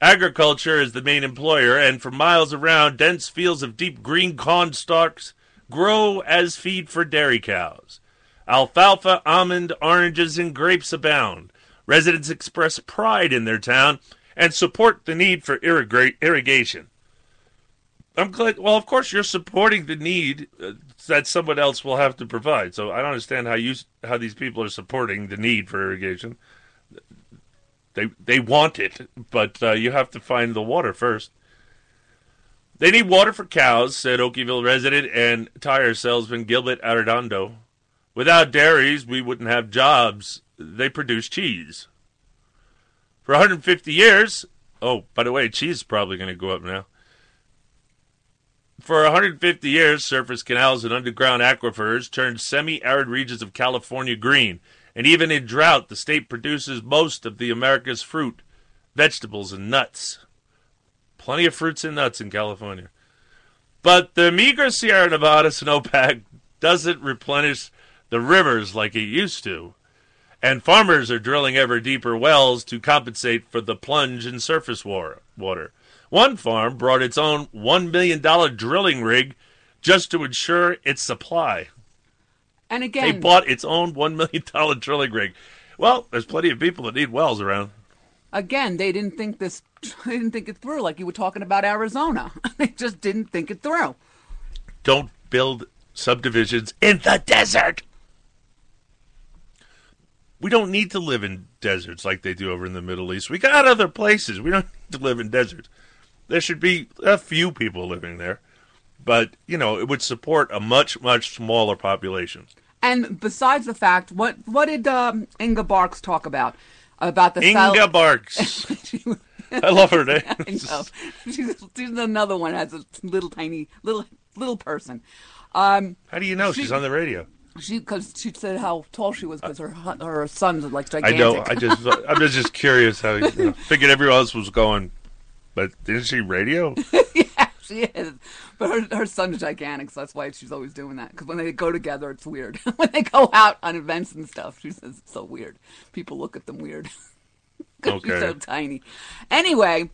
Agriculture is the main employer, and for miles around, dense fields of deep green corn stalks grow as feed for dairy cows. Alfalfa, almond, oranges, and grapes abound. Residents express pride in their town and support the need for irriga- irrigation. I'm glad. Well, of course, you're supporting the need uh, that someone else will have to provide. So I don't understand how you how these people are supporting the need for irrigation. They they want it, but uh, you have to find the water first. They need water for cows," said Okieville resident and tire salesman Gilbert Arredondo. "Without dairies, we wouldn't have jobs. They produce cheese." For 150 years, oh, by the way, cheese is probably going to go up now. For 150 years, surface canals and underground aquifers turned semi arid regions of California green, and even in drought, the state produces most of the America's fruit, vegetables, and nuts. Plenty of fruits and nuts in California. But the meager Sierra Nevada snowpack doesn't replenish the rivers like it used to, and farmers are drilling ever deeper wells to compensate for the plunge in surface water. One farm brought its own $1 million drilling rig just to ensure its supply. And again, they bought its own $1 million drilling rig. Well, there's plenty of people that need wells around. Again, they didn't think this, they didn't think it through like you were talking about Arizona. they just didn't think it through. Don't build subdivisions in the desert. We don't need to live in deserts like they do over in the Middle East. We got other places. We don't need to live in deserts. There should be a few people living there, but you know it would support a much much smaller population. And besides the fact, what what did um, Inga Barks talk about? About the Inga Barks. I love her name. I know. She's, she's another one has a little tiny little little person. Um, How do you know she, she's on the radio? She because she said how tall she was because her her sons like gigantic. I know. I just I'm just curious how you know, figured everyone else was going but isn't she radio? yeah, she is. But her her son's gigantic, so that's why she's always doing that. Because when they go together, it's weird. when they go out on events and stuff, she says it's so weird. People look at them weird. Because okay. she's so tiny. Anyway,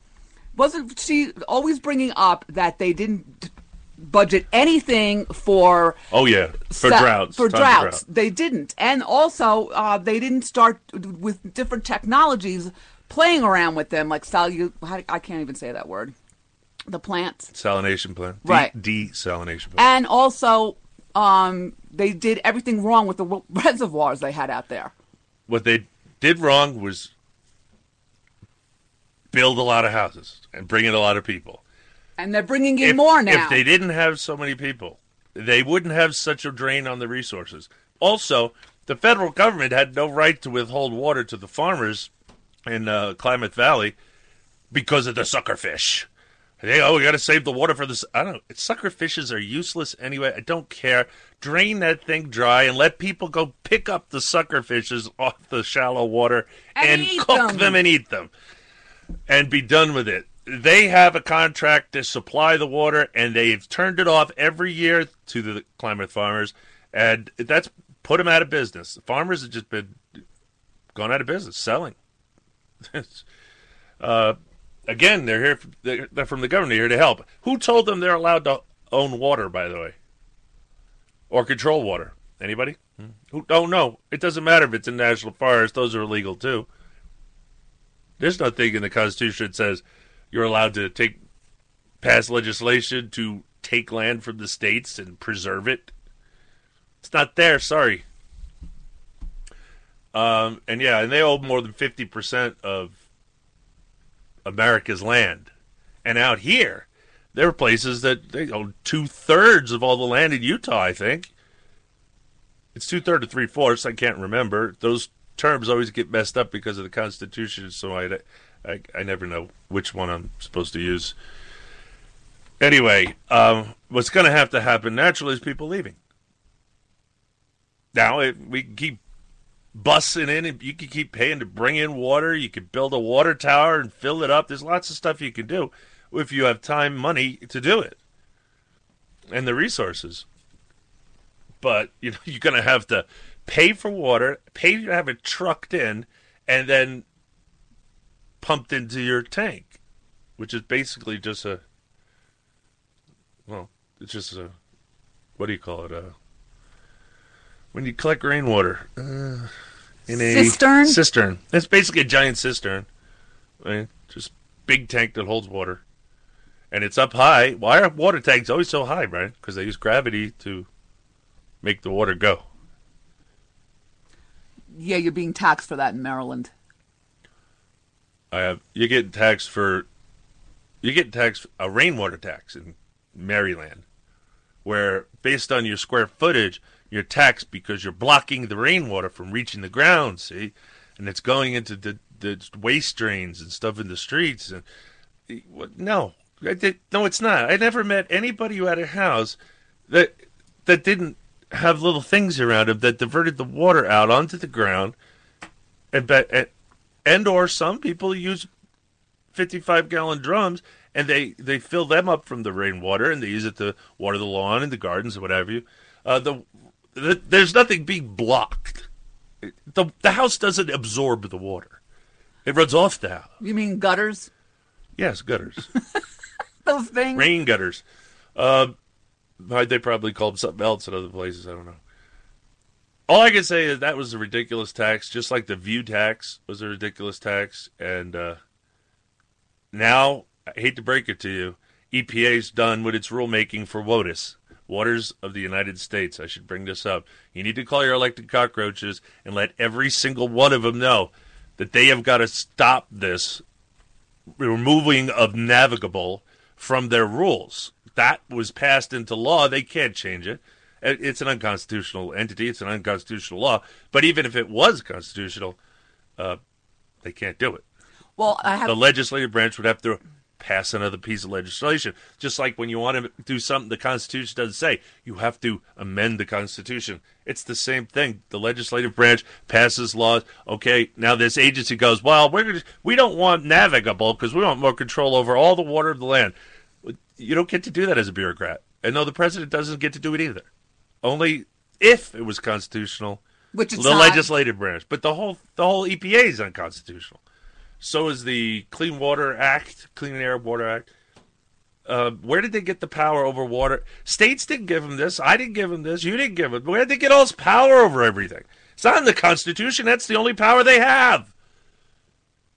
wasn't she always bringing up that they didn't budget anything for oh yeah for droughts for droughts drought. they didn't and also uh, they didn't start with different technologies playing around with them, like salu. I can't even say that word. The plants. Salination plant. De- right. Desalination plant. And also, um, they did everything wrong with the reservoirs they had out there. What they did wrong was build a lot of houses and bring in a lot of people. And they're bringing in if, more now. If they didn't have so many people, they wouldn't have such a drain on the resources. Also, the federal government had no right to withhold water to the farmers in uh, Klamath Valley because of the suckerfish. They, oh, we got to save the water for this. I don't know. Sucker fishes are useless anyway. I don't care. Drain that thing dry and let people go pick up the suckerfishes off the shallow water and, and cook them. them and eat them and be done with it. They have a contract to supply the water, and they've turned it off every year to the Klamath farmers, and that's put them out of business. The farmers have just been gone out of business selling. Uh, again, they're here. They're, they're from the government here to help. Who told them they're allowed to own water? By the way, or control water? Anybody? Hmm. Who? Oh no, it doesn't matter if it's in national forest. Those are illegal too. There's nothing in the Constitution that says you're allowed to take pass legislation to take land from the states and preserve it. It's not there. Sorry. Um, and yeah, and they own more than fifty percent of America's land. And out here, there are places that they own two thirds of all the land in Utah. I think it's two thirds or three fourths. I can't remember. Those terms always get messed up because of the Constitution, so I, I, I never know which one I'm supposed to use. Anyway, um, what's going to have to happen naturally is people leaving. Now we keep bussing in, and you can keep paying to bring in water. You could build a water tower and fill it up. There's lots of stuff you can do if you have time, money to do it, and the resources. But you know you're going to have to pay for water, pay to have it trucked in, and then pumped into your tank, which is basically just a well, it's just a what do you call it? Uh, when you collect rainwater uh, in a Cistern? Cistern. It's basically a giant cistern, right? Just big tank that holds water, and it's up high. Why are water tanks always so high, right? Because they use gravity to make the water go. Yeah, you're being taxed for that in Maryland. I have you get taxed for you get taxed a rainwater tax in Maryland, where based on your square footage, you're taxed because you're blocking the rainwater from reaching the ground. See, and it's going into the, the waste drains and stuff in the streets. And no, did, no, it's not. I never met anybody who had a house that that didn't have little things around it that diverted the water out onto the ground, and and, and or some people use 55 gallon drums and they they fill them up from the rainwater and they use it to water the lawn and the gardens or whatever you uh, the there's nothing being blocked. The the house doesn't absorb the water. It runs off the house. You mean gutters? yes gutters. Those things? rain gutters. Uh, they probably call them something else in other places? I don't know. All i can say is that was a ridiculous tax just like the view tax was a ridiculous tax. And uh, now I hate to break it to you, EPA's done with its rulemaking for WOTUS, Waters of the United States. I should bring this up. You need to call your elected cockroaches and let every single one of them know that they have got to stop this removing of navigable from their rules. That was passed into law. They can't change it. It- It's an unconstitutional entity. It's an unconstitutional law. But even if it was constitutional, uh, they can't do it Well, I have the legislative branch would have to pass another piece of legislation. Just like when you want to do something the Constitution doesn't say, you have to amend the Constitution. It's the same thing. The legislative branch passes laws. Okay, now this agency goes, well, we're gonna, we don't want navigable because we want more control over all the water of the land. You don't get to do that as a bureaucrat. And no, the president doesn't get to do it either. Only if it was constitutional, Which it's the not. legislative branch. But the whole the whole EPA is unconstitutional. So is the Clean Water Act, Clean Air Water Act. Uh, where did they get the power over water? States didn't give them this. I didn't give them this. You didn't give them. Where did they get all this power over everything? It's not in the Constitution. That's the only power they have.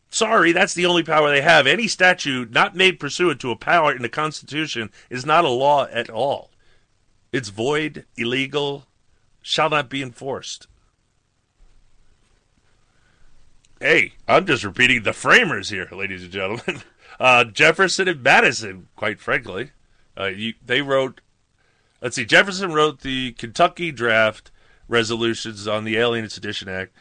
Sorry, that's the only power they have. Any statute not made pursuant to a power in the Constitution is not a law at all. It's void, illegal, shall not be enforced. Hey, I'm just repeating the framers here, ladies and gentlemen. Uh, Jefferson and Madison, quite frankly, uh, you, they wrote. Let's see, Jefferson wrote the Kentucky draft resolutions on the Alien and Sedition Act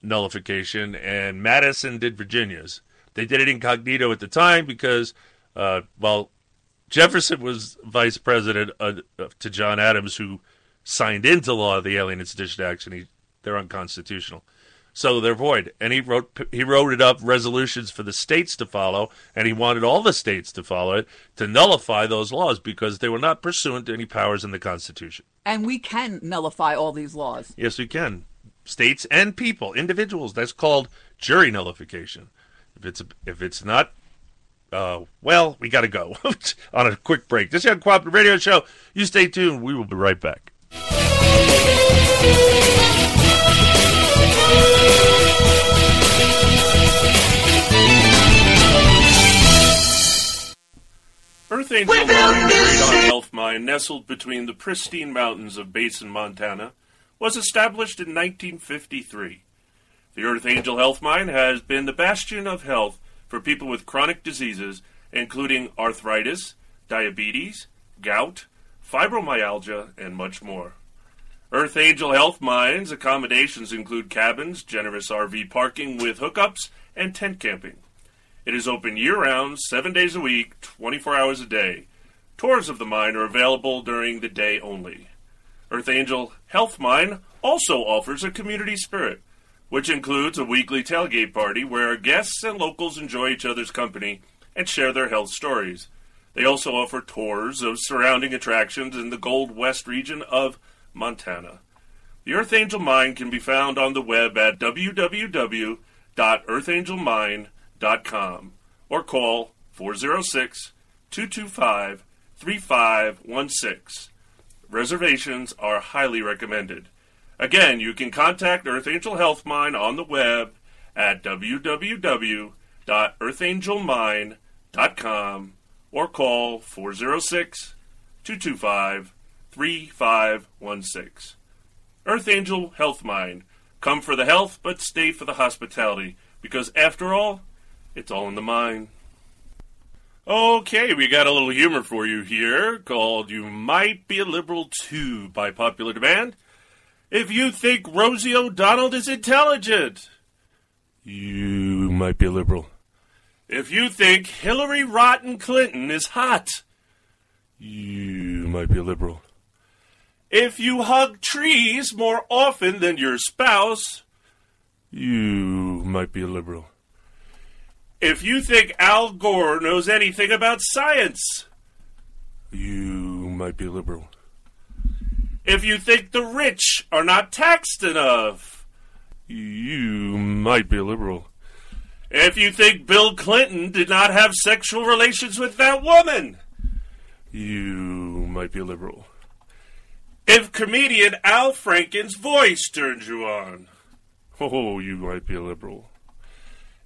nullification, and Madison did Virginia's. They did it incognito at the time because, uh, well, Jefferson was vice president to John Adams, who signed into law the Alien and Sedition Acts, and he, they're unconstitutional. So they're void. And he wrote he wrote it up resolutions for the states to follow, and he wanted all the states to follow it to nullify those laws because they were not pursuant to any powers in the Constitution. And we can nullify all these laws. Yes, we can. States and people, individuals. That's called jury nullification. If it's if it's not, uh, well, we got to go on a quick break. This is the Cooperative Radio Show. You stay tuned. We will be right back. Earth Angel Radon Health Mine, nestled between the pristine mountains of Basin, Montana, was established in 1953. The Earth Angel Health Mine has been the bastion of health for people with chronic diseases, including arthritis, diabetes, gout, fibromyalgia, and much more. Earth Angel Health Mines accommodations include cabins, generous RV parking with hookups, and tent camping. It is open year round, seven days a week, 24 hours a day. Tours of the mine are available during the day only. Earth Angel Health Mine also offers a community spirit, which includes a weekly tailgate party where guests and locals enjoy each other's company and share their health stories. They also offer tours of surrounding attractions in the Gold West region of Montana. The Earth Angel Mine can be found on the web at www.earthangelmine.com or call 406 225 3516. Reservations are highly recommended. Again, you can contact Earth Angel Health Mine on the web at www.earthangelmine.com or call 406 225 3516. Earth Angel Health Mine. Come for the health, but stay for the hospitality, because after all, it's all in the mind. Okay, we got a little humor for you here called You Might Be a Liberal Too by popular demand. If you think Rosie O'Donnell is intelligent, you might be a liberal. If you think Hillary Rotten Clinton is hot, you might be a liberal. If you hug trees more often than your spouse, you might be a liberal. If you think Al Gore knows anything about science, you might be liberal. If you think the rich are not taxed enough, you might be liberal. If you think Bill Clinton did not have sexual relations with that woman, you might be liberal. If comedian Al Franken's voice turns you on, oh, you might be a liberal.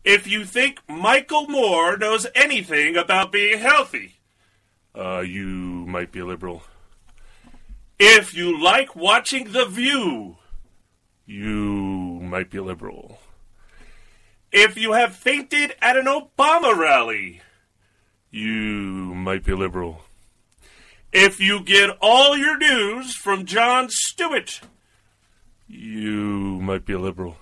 If you think Michael Moore knows anything about being healthy, uh, you might be a liberal. If you like watching The View, you might be a liberal. If you have fainted at an Obama rally, you might be a liberal. If you get all your news from Jon Stewart, you might be a liberal.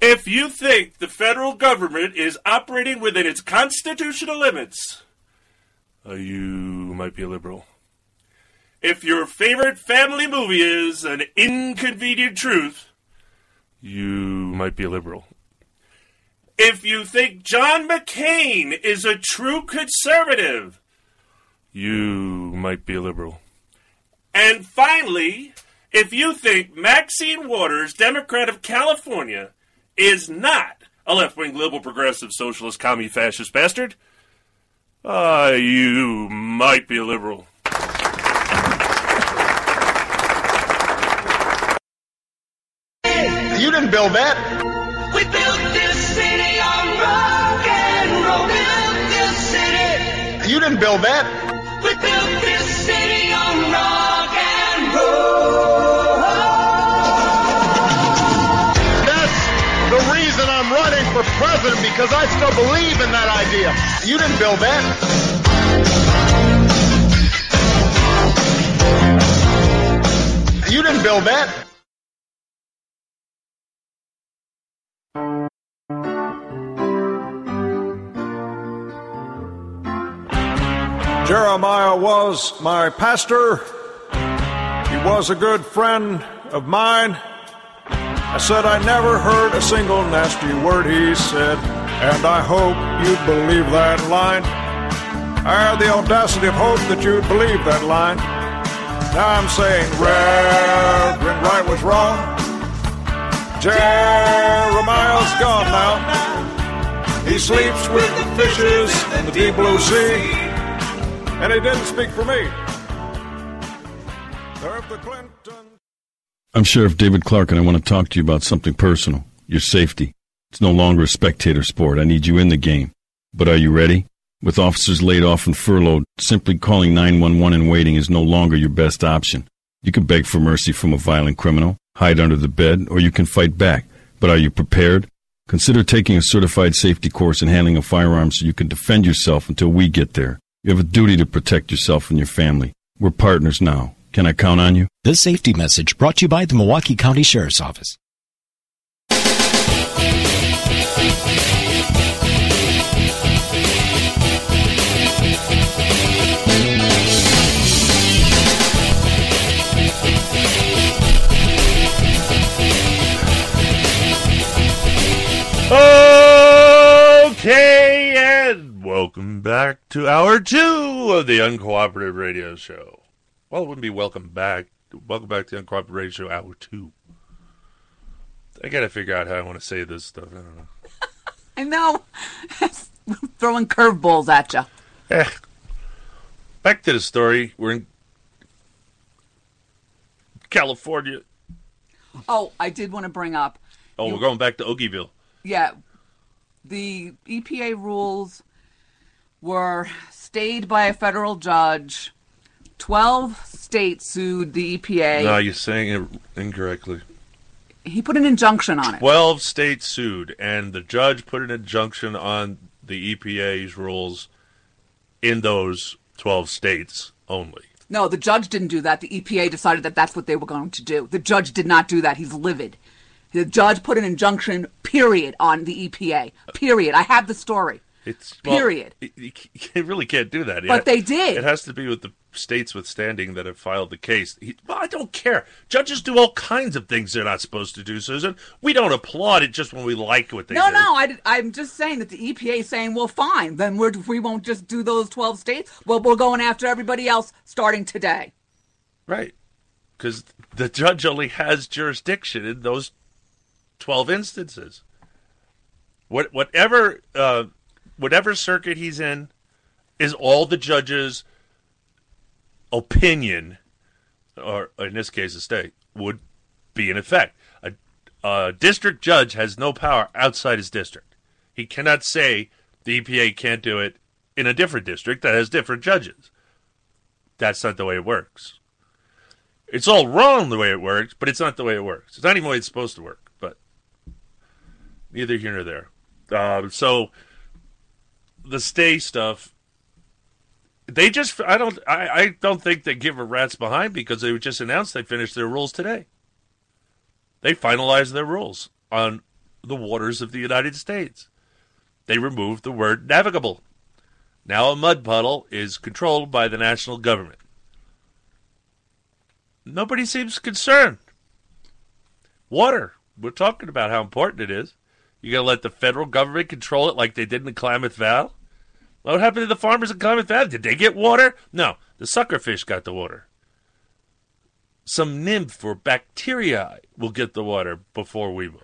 If you think the federal government is operating within its constitutional limits, uh, you might be a liberal. If your favorite family movie is An Inconvenient Truth, you might be a liberal. If you think John McCain is a true conservative, you might be a liberal. And finally, if you think Maxine Waters, Democrat of California, is not a left wing liberal progressive socialist commie fascist bastard, uh, you might be a liberal. You didn't build that. We built this city on rock and roll. Built this city. You didn't build that. We built this city on rock and roll. For president because I still believe in that idea. You didn't build that. You didn't build that. Jeremiah was my pastor. He was a good friend of mine. I said I never heard a single nasty word he said, and I hope you'd believe that line. I had the audacity of hope that you'd believe that line. Now I'm saying Reverend Wright was wrong. Jeremiah's gone now. He sleeps with the fishes in the deep blue sea. And he didn't speak for me. Of the Clinton. I'm Sheriff David Clarke, and I want to talk to you about something personal your safety. It's no longer a spectator sport. I need you in the game. But are you ready? With officers laid off and furloughed, simply calling 911 and waiting is no longer your best option. You can beg for mercy from a violent criminal, hide under the bed, or you can fight back. But are you prepared? Consider taking a certified safety course and handling a firearm so you can defend yourself until we get there. You have a duty to protect yourself and your family. We're partners now. Can I count on you? This safety message brought to you by the Milwaukee County Sheriff's Office. Okay, and welcome back to hour two of the Uncooperative Radio Show. Well, it wouldn't be welcome back. Welcome back to the Uncooperative Radio Show, hour two. I gotta figure out how I want to say this stuff. I don't know. I know. Throwing curveballs at you. Eh. Back to the story. We're in California. Oh, I did want to bring up. Oh, we're going back to Okieville. Yeah, the EPA rules were stayed by a federal judge. Twelve states sued the EPA. No, you're saying it incorrectly. He put an injunction on it. 12 states sued, and the judge put an injunction on the EPA's rules in those 12 states only. No, the judge didn't do that. The EPA decided that that's what they were going to do. The judge did not do that. He's livid. The judge put an injunction, period, on the EPA. Period. I have the story. It's well, Period. You, you really can't do that. But they did. It has to be with the states withstanding that have filed the case. He, well, I don't care. Judges do all kinds of things they're not supposed to do, Susan. We don't applaud it just when we like what they no, do. no, no. I'm just saying that the EPA is saying, well, fine, then we're, we won't just do those 12 states. Well, we're going after everybody else starting today. Right. Because the judge only has jurisdiction in those 12 instances. What, whatever, uh, whatever circuit he's in is all the judge's opinion, or in this case, a state, would be in effect. A, a district judge has no power outside his district. He cannot say the EPA can't do it in a different district that has different judges. That's not the way it works. It's all wrong the way it works, but it's not the way it works. It's not even the way it's supposed to work, but neither here nor there. Uh, so the stay stuff, they just I don't I, I don't think they give a rat's behind because they just announced they finished their rules today. They finalized their rules on the waters of the United States. They removed the word navigable. Now a mud puddle is controlled by the national government. Nobody seems concerned. Water. We're talking about how important it is. You're gonna let the federal government control it like they did in the Klamath Valley? What happened to the farmers in Klamath Valley? Did they get water? No, the suckerfish got the water. Some nymph or bacteria will get the water before we will.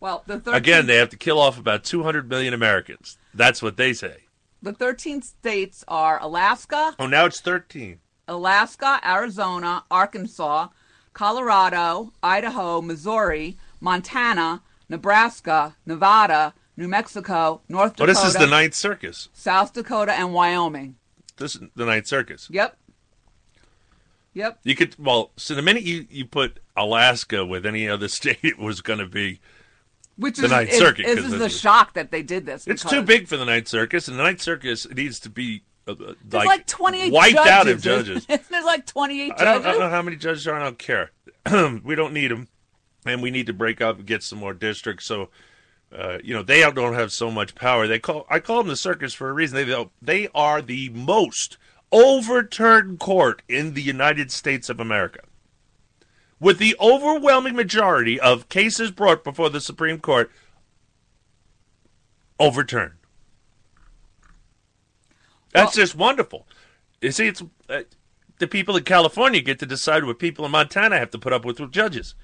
Well, the 13, Again, they have to kill off about 200 million Americans. That's what they say. the 13 states are Alaska, Oh, now it's 13. Alaska, Arizona, Arkansas, Colorado, Idaho, Missouri, Montana, Nebraska, Nevada, New Mexico, North Dakota, this is the Ninth Circus. South Dakota, and Wyoming. This is the Ninth Circus. Yep. Yep. You could well, so the minute you, you put Alaska with any other state, it was going to be Which the is, Ninth is, Circuit. is, 'cause the shock that they did this. It's too big for the Ninth Circus, and the Ninth Circus needs to be uh, uh, There's like, like, 28 wiped judges. out of judges. There's like 28 I don't, I don't know how many judges are. I don't care. we don't need them, and we need to break up and get some more districts. So, uh, you know, they don't have so much power. They call I call them the circus for a reason. They they are the most overturned court in the United States of America. With the overwhelming majority of cases brought before the Supreme Court overturned. That's just wonderful. You see, it's uh, the people in California get to decide what people in Montana have to put up with with judges.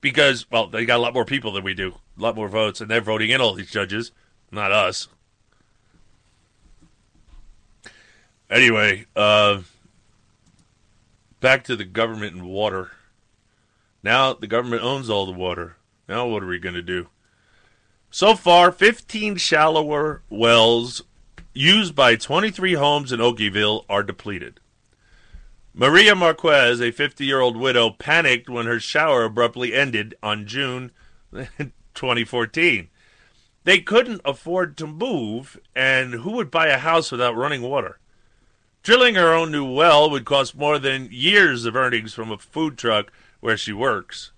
Because, well, they got a lot more people than we do, a lot more votes, and they're voting in all these judges, not us. Anyway, uh, back to the government and water. Now the government owns all the water. Now what are we going to do? So far, 15 shallower wells used by 23 homes in Okieville are depleted. Maria Marquez, a 50 year old widow, panicked when her shower abruptly ended on June 2014. They couldn't afford to move, and who would buy a house without running water? Drilling her own new well would cost more than years of earnings from a food truck where she works.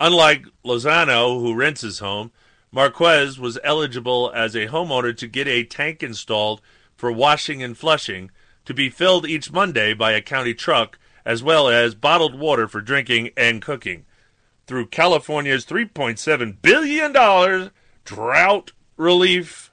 Unlike Lozano, who rents his home, Marquez was eligible as a homeowner to get a tank installed for washing and flushing to be filled each Monday by a county truck, as well as bottled water for drinking and cooking. Through California's $3.7 billion drought relief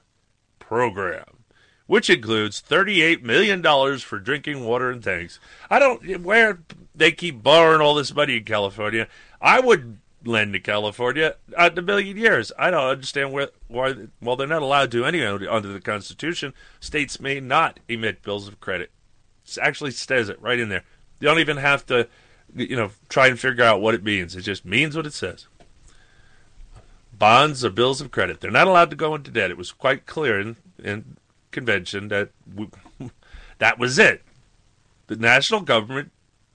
program, which includes $38 million for drinking water and tanks. I don't, where they keep borrowing all this money in California, I would lend to California at a million years. I don't understand where, why, well, they're not allowed to anyway under the Constitution. States may not emit bills of credit. It actually says it right in there. You don't even have to, you know, try and figure out what it means. It just means what it says. Bonds are bills of credit. They're not allowed to go into debt. It was quite clear in, in convention that we, that was it. The national government,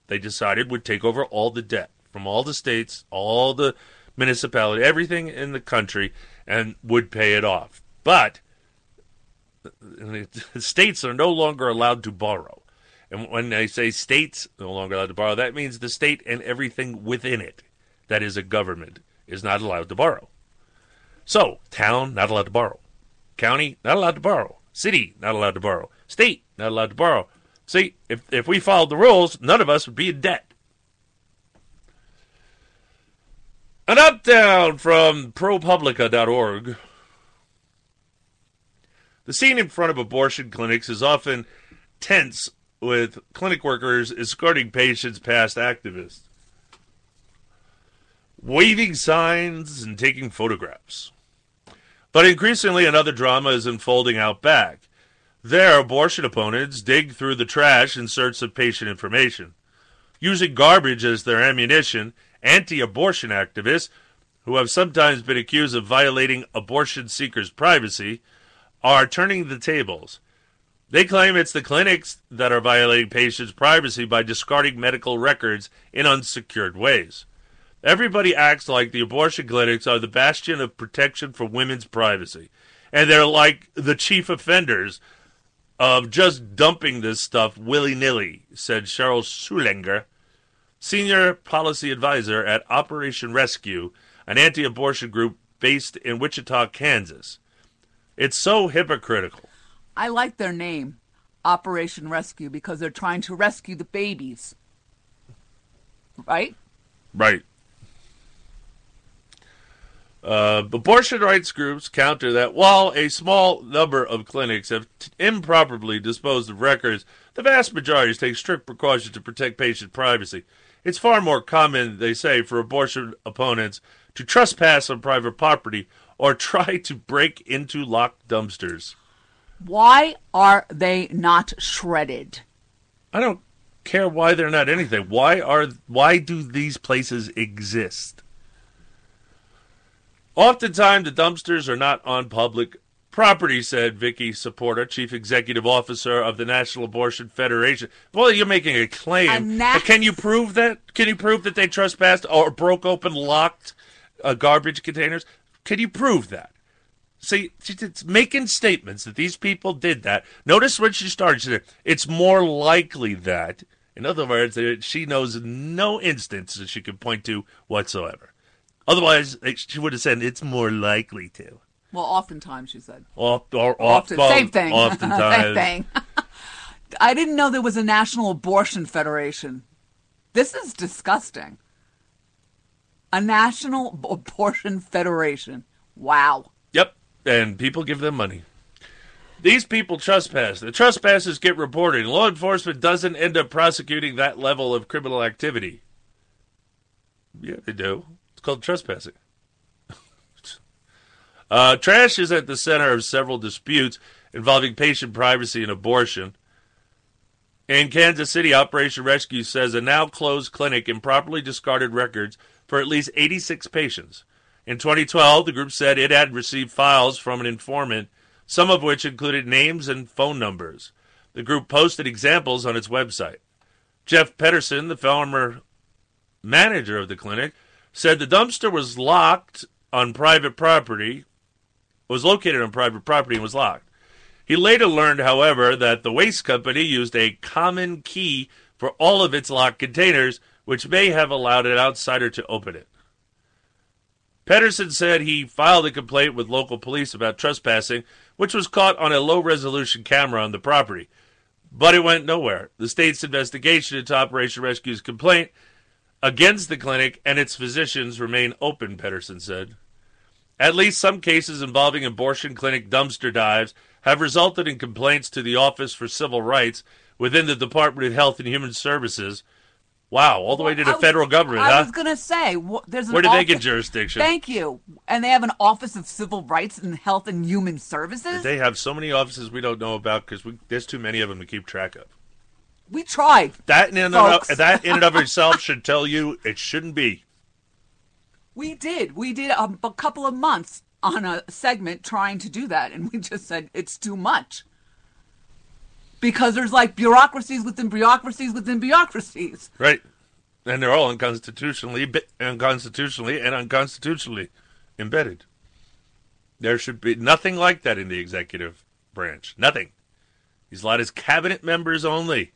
they decided, would take over all the debt from all the states, all the municipality, everything in the country, and would pay it off. But states are no longer allowed to borrow. And when I say states no longer allowed to borrow, that means the state and everything within it that is a government is not allowed to borrow. So, town, not allowed to borrow. County, not allowed to borrow. City, not allowed to borrow. State, not allowed to borrow. See, if, if we followed the rules, none of us would be in debt. An up down from ProPublica.org. The scene in front of abortion clinics is often tense with clinic workers escorting patients past activists, waving signs and taking photographs. But increasingly, another drama is unfolding out back. There, abortion opponents dig through the trash in search of patient information. Using garbage as their ammunition, anti abortion activists, who have sometimes been accused of violating abortion seekers' privacy, are turning the tables. They claim it's the clinics that are violating patients' privacy by discarding medical records in unsecured ways. Everybody acts like the abortion clinics are the bastion of protection for women's privacy. And they're like the chief offenders of just dumping this stuff willy nilly, said Cheryl Sullenger, senior policy advisor at Operation Rescue, an anti abortion group based in Wichita, Kansas. It's so hypocritical. I like their name, Operation Rescue, because they're trying to rescue the babies. Right? Right. Uh, abortion rights groups counter that while a small number of clinics have t- improperly disposed of records, the vast majority take strict precautions to protect patient privacy. It's far more common, they say, for abortion opponents to trespass on private property or try to break into locked dumpsters. Why are they not shredded? I don't care why they're not anything. Why are why do these places exist? Oftentimes, the dumpsters are not on public property, said Vicki Saporta, chief executive officer of the National Abortion Federation. Well, you're making a claim. But Can you prove that? Can you prove that they trespassed or broke open locked uh, garbage containers? Can you prove that? See, it's making statements that these people did that. Notice when she started, she said, it's more likely that. In other words, that she knows no instance that she could point to whatsoever. Otherwise, she would have said it's more likely to. Well, oftentimes, she said. Or, or, Often, well, same thing. Oftentimes. same thing. I didn't know there was a National Abortion Federation. This is disgusting. A National Abortion Federation. Wow. Yep, and people give them money. These people trespass. The trespasses get reported. Law enforcement doesn't end up prosecuting that level of criminal activity. Yeah, they do. It's called trespassing. Uh, trash is at the center of several disputes involving patient privacy and abortion. In Kansas City, Operation Rescue says a now closed clinic improperly discarded records for at least 86 patients. In 2012, the group said it had received files from an informant, some of which included names and phone numbers. The group posted examples on its website. Jeff Pedersen, the former manager of the clinic, said the dumpster was locked on private property, was located on private property and was locked. He later learned, however, that the waste company used a common key for all of its locked containers, which may have allowed an outsider to open it. Pedersen said he filed a complaint with local police about trespassing, which was caught on a low resolution camera on the property. But it went nowhere. The state's investigation into Operation Rescue's complaint against the clinic and its physicians remain open, Pedersen said. At least some cases involving abortion clinic dumpster dives have resulted in complaints to the Office for Civil Rights within the Department of Health and Human Services. Wow, all the way to the was- federal government, huh? I huh? was gonna say, wh- there's an Where do they get jurisdiction? Thank you. And they have an Office of Civil Rights and Health and Human Services. They have so many offices we don't know about because there's too many of them to keep track of. we tried. That in and of, that in and of itself should tell you it shouldn't be. We did. We did a, a couple of months on a segment trying to do that, and we just said it's too much. Because there's like bureaucracies within bureaucracies within bureaucracies. Right. And they're all unconstitutionally, unconstitutionally, and unconstitutionally embedded. There should be nothing like that in the executive branch. Nothing. He's allowed his cabinet members only.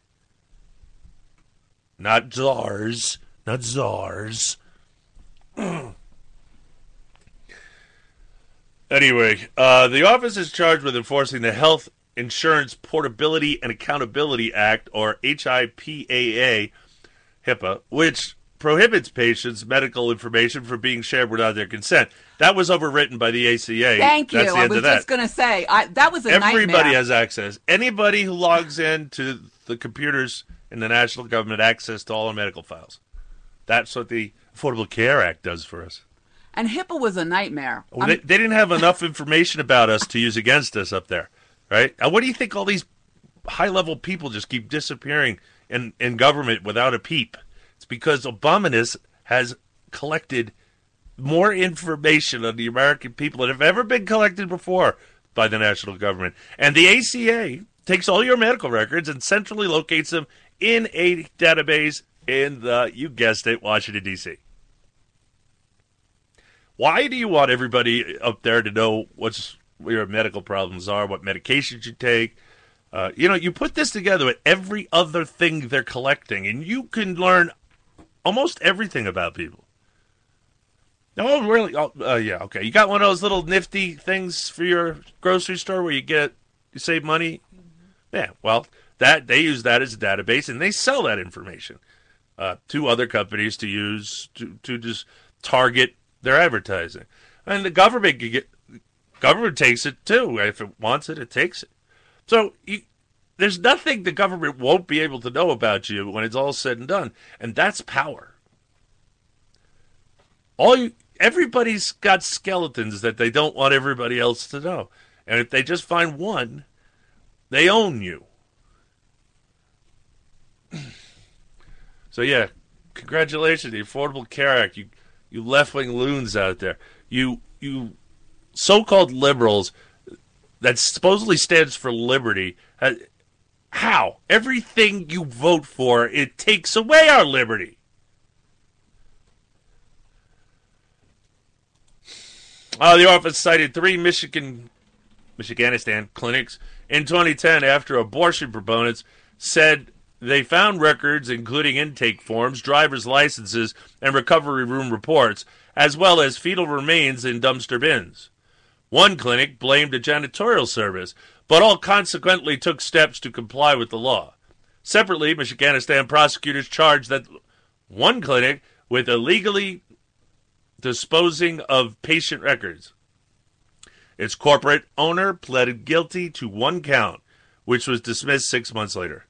Not czars. Not czars. anyway, uh, the office is charged with enforcing the Health Insurance Portability and Accountability Act, or HIPAA, HIPAA, which prohibits patients' medical information from being shared without their consent. That was overwritten by the ACA. Thank you. That's the I end was of that. just going to say I, that was a Everybody nightmare. has access. Anybody who logs into the computers in the national government access to all our medical files. That's what the Affordable Care Act does for us. and HIPAA was a nightmare. Well, they, they didn't have enough information about us to use against us up there, right? What do you think all these high-level people just keep disappearing in, in government without a peep? It's because Obaminus has collected more information on the American people than have ever been collected before by the national government. And the ACA takes all your medical records and centrally locates them in a database in the, you guessed it, Washington, D.C. Why do you want everybody up there to know what's what your medical problems are, what medications you take? Uh, you know, you put this together with every other thing they're collecting, and you can learn almost everything about people. Oh, really? Oh, uh, yeah. Okay. You got one of those little nifty things for your grocery store where you get you save money. Yeah. Well, that they use that as a database, and they sell that information uh, to other companies to use to to just target their advertising. And the government can get government takes it too. If it wants it, it takes it. So you, there's nothing the government won't be able to know about you when it's all said and done, and that's power. All you, everybody's got skeletons that they don't want everybody else to know, and if they just find one, they own you. So yeah, congratulations, the Affordable Care Act. You you left wing loons out there. You you so called liberals that supposedly stands for liberty. How? Everything you vote for, it takes away our liberty. Uh, the office cited three Michigan, Michiganistan clinics in 2010 after abortion proponents said they found records, including intake forms, driver's licenses, and recovery room reports, as well as fetal remains in dumpster bins. One clinic blamed a janitorial service, but all consequently took steps to comply with the law. Separately, Michiganistan prosecutors charged that one clinic with illegally disposing of patient records. Its corporate owner pleaded guilty to one count, which was dismissed six months later.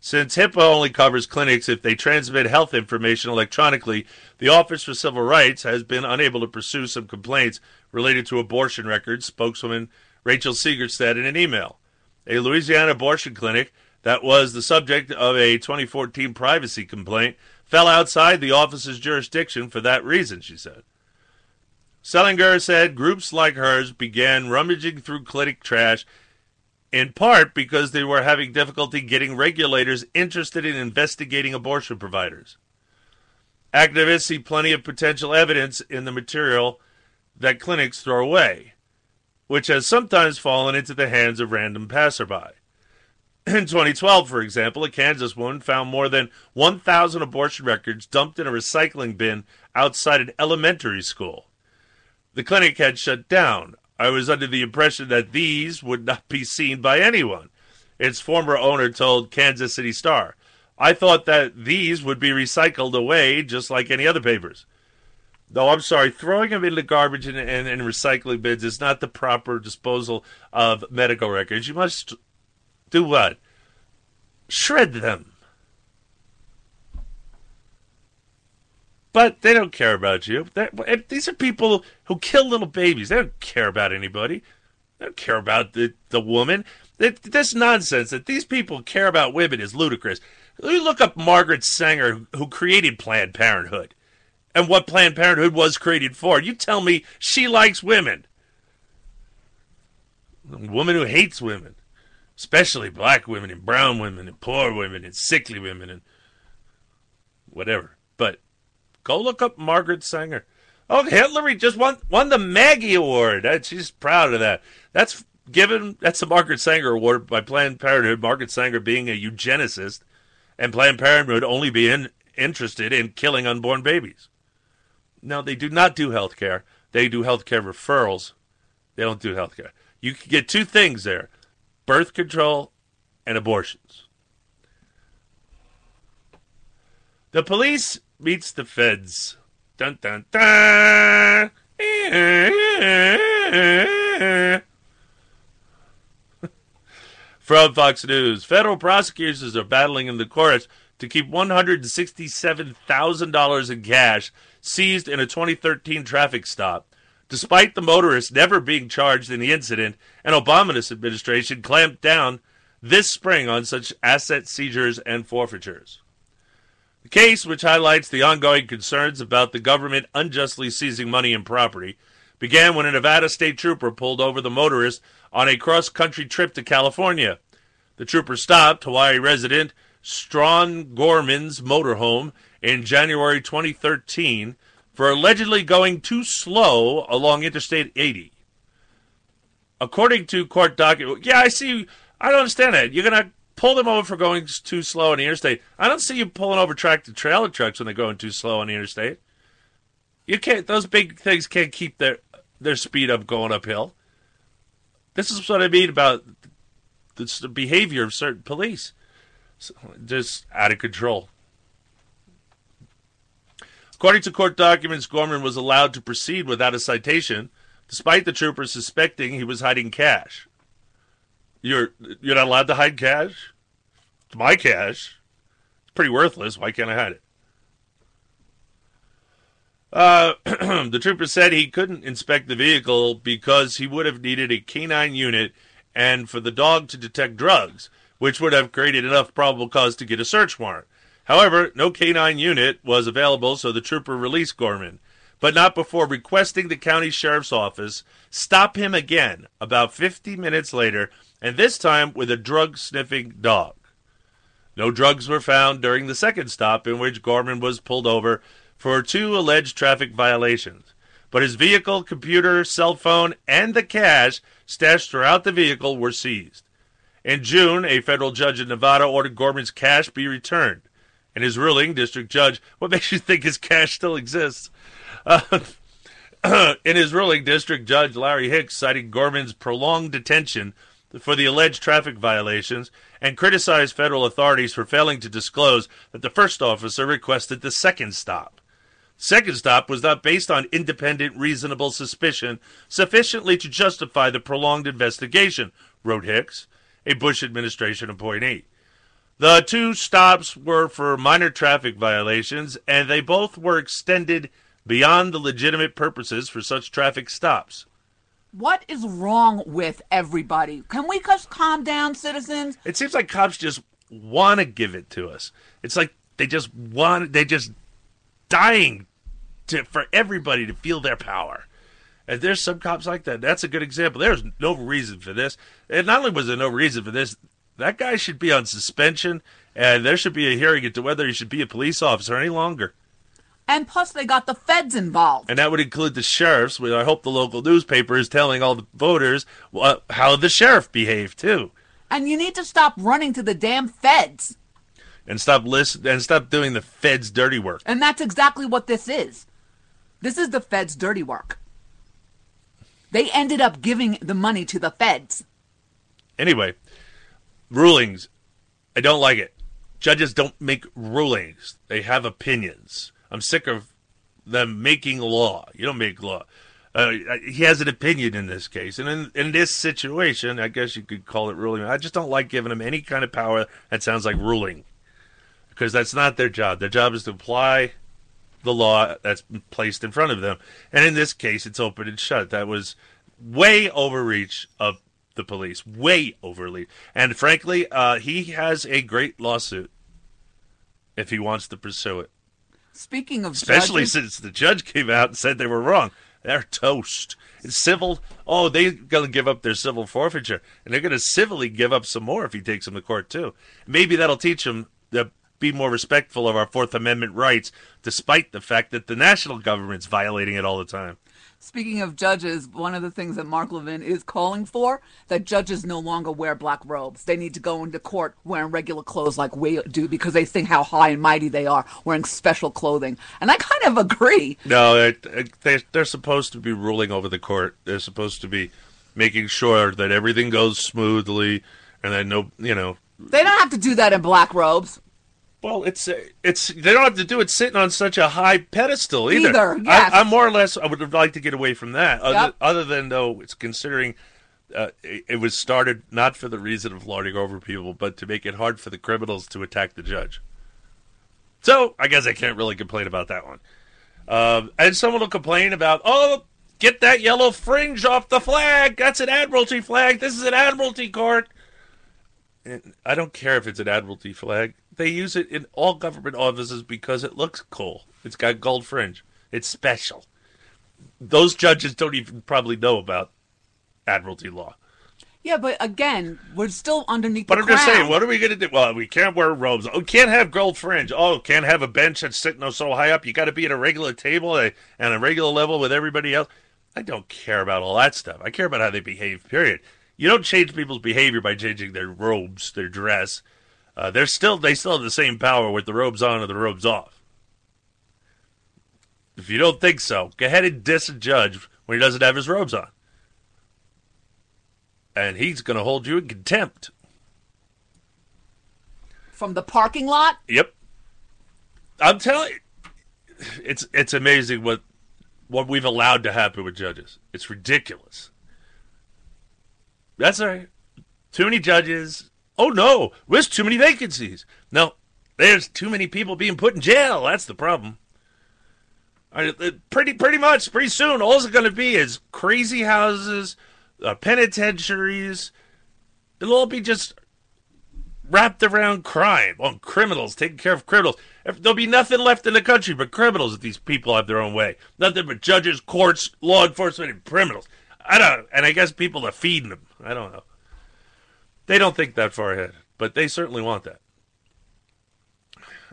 Since HIPAA only covers clinics if they transmit health information electronically, the Office for Civil Rights has been unable to pursue some complaints related to abortion records, spokeswoman Rachel Siegert said in an email. A Louisiana abortion clinic that was the subject of a 2014 privacy complaint fell outside the office's jurisdiction for that reason, she said. Sullenger said groups like hers began rummaging through clinic trash in part because they were having difficulty getting regulators interested in investigating abortion providers. Activists see plenty of potential evidence in the material that clinics throw away, which has sometimes fallen into the hands of random passerby. In 2012, for example, a Kansas woman found more than 1,000 abortion records dumped in a recycling bin outside an elementary school. The clinic had shut down. I was under the impression that these would not be seen by anyone. Its former owner told Kansas City Star. I thought that these would be recycled away just like any other papers. No, I'm sorry. Throwing them in the garbage and, and, and recycling bins is not the proper disposal of medical records. You must do what? Shred them. But they don't care about you. They're- these are people who kill little babies. They don't care about anybody. They don't care about the, the woman. That- This nonsense that these people care about women is ludicrous. You look up Margaret Sanger, who created Planned Parenthood, and what Planned Parenthood was created for. You tell me she likes women. A woman who hates women, especially black women and brown women and poor women and sickly women and whatever. But go look up Margaret Sanger. Oh, Hillary just won won the Maggie Award. Uh, she's proud of that. That's given. That's the Margaret Sanger Award by Planned Parenthood. Margaret Sanger being a eugenicist, and Planned Parenthood only being interested in killing unborn babies. No, they do not do health care. They do health care referrals. They don't do health care. You can get two things there birth control and abortions. The police meets the feds. Dun dun dun. From Fox News, federal prosecutors are battling in the courts to keep $167,000 in cash seized in a 2013 traffic stop, despite the motorist never being charged in the incident. An Obama administration clamped down this spring on such asset seizures and forfeitures. The case, which highlights the ongoing concerns about the government unjustly seizing money and property, began when a Nevada state trooper pulled over the motorist on a cross country trip to California. The trooper stopped Hawaii resident Straughn Gorman's motorhome in January 2013 for allegedly going too slow along Interstate 80. According to court document, yeah, I see. I don't understand that. You're gonna pull them over for going too slow on the interstate. I don't see you pulling over tractor trailer trucks when they're going too slow on the interstate. You can't. Those big things can't keep their their speed up going uphill. This is what I mean about the behavior of certain police. So, just out of control. According to court documents, Gorman was allowed to proceed without a citation, despite the troopers suspecting he was hiding cash. You're you're not allowed to hide cash. It's my cash. It's pretty worthless. Why can't I hide it? Uh, the trooper said he couldn't inspect the vehicle because he would have needed a canine unit and for the dog to detect drugs, which would have created enough probable cause to get a search warrant. However, no canine unit was available, so the trooper released Gorman, but not before requesting the county sheriff's office stop him again about 50 minutes later, and this time with a drug sniffing dog. No drugs were found during the second stop, in which Gorman was pulled over for two alleged traffic violations. But his vehicle, computer, cell phone, and the cash stashed throughout the vehicle were seized. In June, a federal judge in Nevada ordered Gorman's cash be returned. In his ruling, district judge, what makes you think his cash still exists? Uh, in his ruling, district judge Larry Hicks cited Gorman's prolonged detention for the alleged traffic violations and criticized federal authorities for failing to disclose that the first officer requested the second stop. Second stop was not based on independent, reasonable suspicion sufficiently to justify the prolonged investigation, wrote Hicks, a Bush administration appointee. The two stops were for minor traffic violations, and they both were extended beyond the legitimate purposes for such traffic stops. What is wrong with everybody? Can we just calm down, citizens? It seems like cops just want to give it to us. It's like they just want, they just dying to, for everybody to feel their power. And there's some cops like that. That's a good example. There's no reason for this. And not only was there no reason for this, that guy should be on suspension, and there should be a hearing into whether he should be a police officer any longer. And plus, they got the feds involved. And that would include the sheriffs. I hope the local newspaper is telling all the voters uh, how the sheriff behaved too, And you need to stop running to the damn feds. and stop listen and stop doing the feds' dirty work. And that's exactly what this is. This is the feds' dirty work. They ended up giving the money to the feds. Anyway, rulings. I don't like it. Judges don't make rulings. They have opinions. I'm sick of them making law. You don't make law. Uh, he has an opinion in this case, and in, in this situation, I guess you could call it ruling. I just don't like giving them any kind of power that sounds like ruling, because that's not their job. Their job is to apply the law that's placed in front of them, and in this case, it's open and shut. That was way overreach of the police, way overreach. And frankly, uh, he has a great lawsuit if he wants to pursue it. Speaking of Especially judges, since the judge came out and said they were wrong. They're toast. It's civil. Oh, they're going to give up their civil forfeiture, and they're going to civilly give up some more if he takes them to court too. Maybe that'll teach them to be more respectful of our Fourth Amendment rights, despite the fact that the national government's violating it all the time. Speaking of judges, one of the things that Mark Levin is calling for that judges no longer wear black robes. They need to go into court wearing regular clothes like we do because they think how high and mighty they are wearing special clothing. And I kind of agree. No, it- they they're supposed to be ruling over the court. They're supposed to be making sure that everything goes smoothly, and that no, you know, They don't have to do that in black robes. Well, it's it's they don't have to do it sitting on such a high pedestal either. Either, yes. I, I'm more or less. I would like to get away from that. Other, Yep. other than though, it's considering uh, it, it was started not for the reason of lording over people, but to make it hard for the criminals to attack the judge. So I guess I can't really complain about that one. Um, and someone will complain about, oh, get that yellow fringe off the flag. That's an admiralty flag. This is an admiralty court. And I don't care if it's an admiralty flag. They use it in all government offices because it looks cool. It's got gold fringe. It's special. Those judges don't even probably know about admiralty law. Yeah, but again, we're still underneath But I'm just saying, what are we going to do? Well, we can't wear robes. Oh, can't have gold fringe. Oh, can't have a bench that's sitting so high up. You got to be at a regular table uh, and a regular level with everybody else. I don't care about all that stuff. I care about how they behave. Period. You don't change people's behavior by changing their robes, their dress. Uh, they're still they still have the same power with the robes on or the robes off. If you don't think so, go ahead and diss a judge when he doesn't have his robes on, and he's going to hold you in contempt. From the parking lot? Yep. I'm telling you, it's it's amazing what what we've allowed to happen with judges. It's ridiculous. That's all right. Too many judges. Oh no, there's too many vacancies. No, there's too many people being put in jail. That's the problem. Pretty pretty much pretty soon, all it's going to be is crazy houses, uh, penitentiaries. It'll all be just wrapped around crime, on criminals, taking care of criminals. There'll be nothing left in the country but criminals if these people have their own way. Nothing but judges, courts, law enforcement, and criminals. I don't, and I guess people are feeding them. I don't know. They don't think that far ahead, but they certainly want that.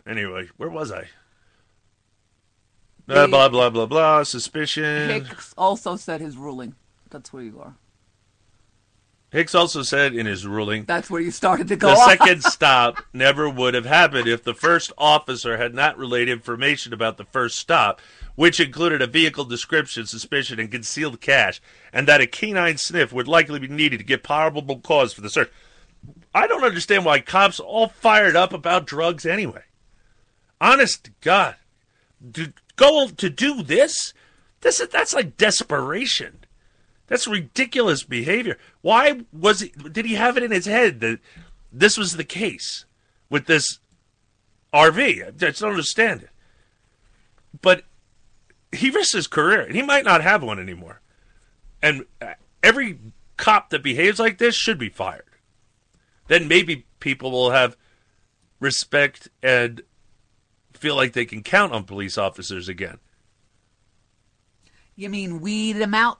Anyway, where was I? The- blah blah blah blah. Suspicion. Hicks also said his ruling. That's where you are. Hicks also said in his ruling That's where you started to go. the second stop never would have happened if the first officer had not relayed information about the first stop, which included a vehicle description, suspicion, and concealed cash, and that a canine sniff would likely be needed to get probable cause for the search. I don't understand why cops all fired up about drugs anyway. Honest God, to go to do this, this is that's like desperation. That's ridiculous behavior. Why was he, did he have it in his head that this was the case with this RV? I just don't understand it. But he risked his career, and he might not have one anymore. And every cop that behaves like this should be fired. Then maybe people will have respect and feel like they can count on police officers again. You mean weed them out?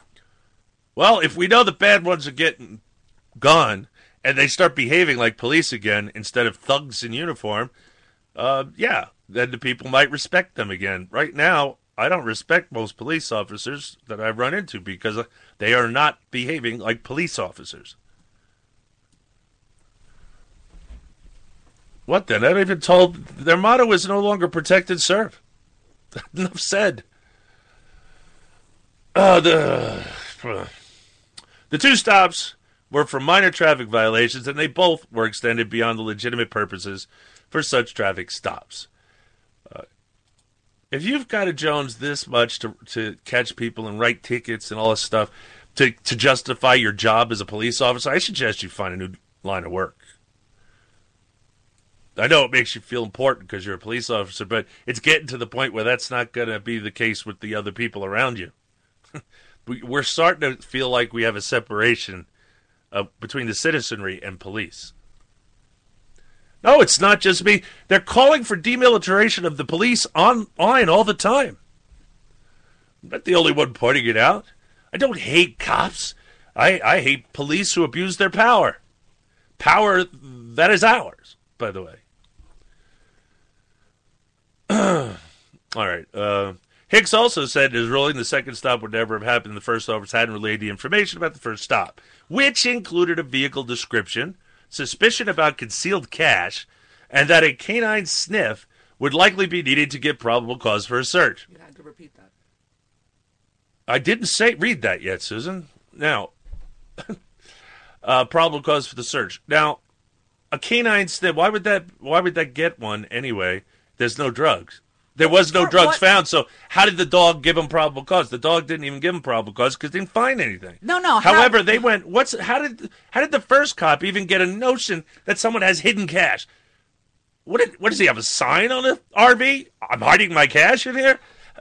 Well, if we know the bad ones are getting gone and they start behaving like police again instead of thugs in uniform, uh, yeah, then the people might respect them again. Right now, I don't respect most police officers that I run into because they are not behaving like police officers. What then? I've even told their motto is no longer protect and serve. Enough said. Uh, the the two stops were for minor traffic violations, and they both were extended beyond the legitimate purposes for such traffic stops. Uh, if you've got to Jones this much to to catch people and write tickets and all this stuff to to justify your job as a police officer, I suggest you find a new line of work. I know it makes you feel important because you're a police officer, but it's getting to the point where that's not going to be the case with the other people around you. We- We're starting to feel like we have a separation uh, between the citizenry and police. No, it's not just me. They're calling for demilitarization of the police online all the time. I'm not the only one pointing it out. I don't hate cops. I, I hate police who abuse their power. Power that is ours, by the way. All right. Uh, Hicks also said his ruling the second stop would never have happened. The first officers hadn't relayed the information about the first stop, which included a vehicle description, suspicion about concealed cash, and that a canine sniff would likely be needed to give probable cause for a search. You had to repeat that. I didn't say read that yet, Susan. Now, uh, probable cause for the search. Now, a canine sniff. Why would that? Why would that get one anyway? There's no drugs. There was no drugs what- found. So how did the dog give him probable cause? The dog didn't even give him probable cause because they didn't find anything. No, no. how- However, they went. What's how did how did the first cop even get a notion that someone has hidden cash? What did, what does he have a sign on the RV? I'm hiding my cash in here.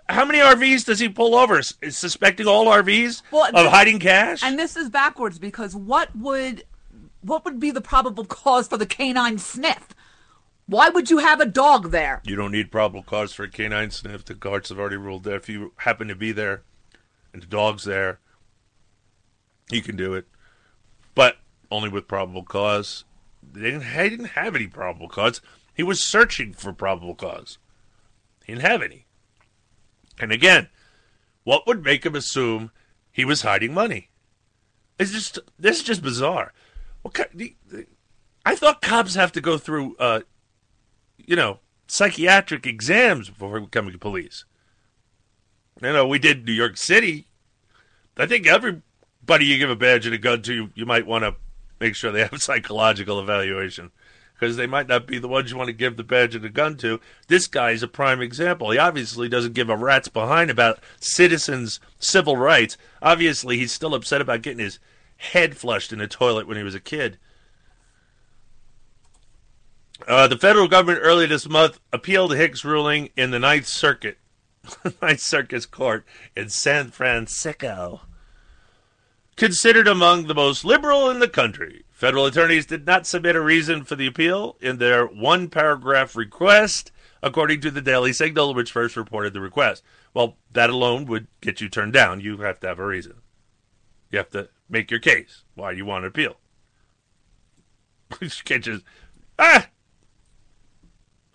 How many RVs does he pull over? S- Suspecting all RVs of this- hiding cash? And this is backwards because what would what would be the probable cause for the canine sniff? Why would you have a dog there? You don't need probable cause for a canine sniff. The courts have already ruled that if you happen to be there and the dog's there, you can do it. But only with probable cause. They didn't, he didn't have any probable cause. He was searching for probable cause. He didn't have any. And again, what would make him assume he was hiding money? It's just this is just bizarre. What kind, the- the- I thought cops have to go through uh, you know, psychiatric exams before becoming police. You know, we did New York City. I think everybody you give a badge and a gun to, you, you might want to make sure they have a psychological evaluation because they might not be the ones you want to give the badge and the gun to. This guy is a prime example. He obviously doesn't give a rat's behind about citizens' civil rights. Obviously, he's still upset about getting his head flushed in a toilet when he was a kid. Uh, the federal government earlier this month appealed Hicks' ruling in the Ninth Circuit, Ninth Circuit's court in San Francisco. Considered among the most liberal in the country, federal attorneys did not submit a reason for the appeal in their one paragraph request, according to the Daily Signal, which first reported the request. Well, that alone would get you turned down. You have to have a reason. You have to make your case why you want to appeal. you can't just, ah,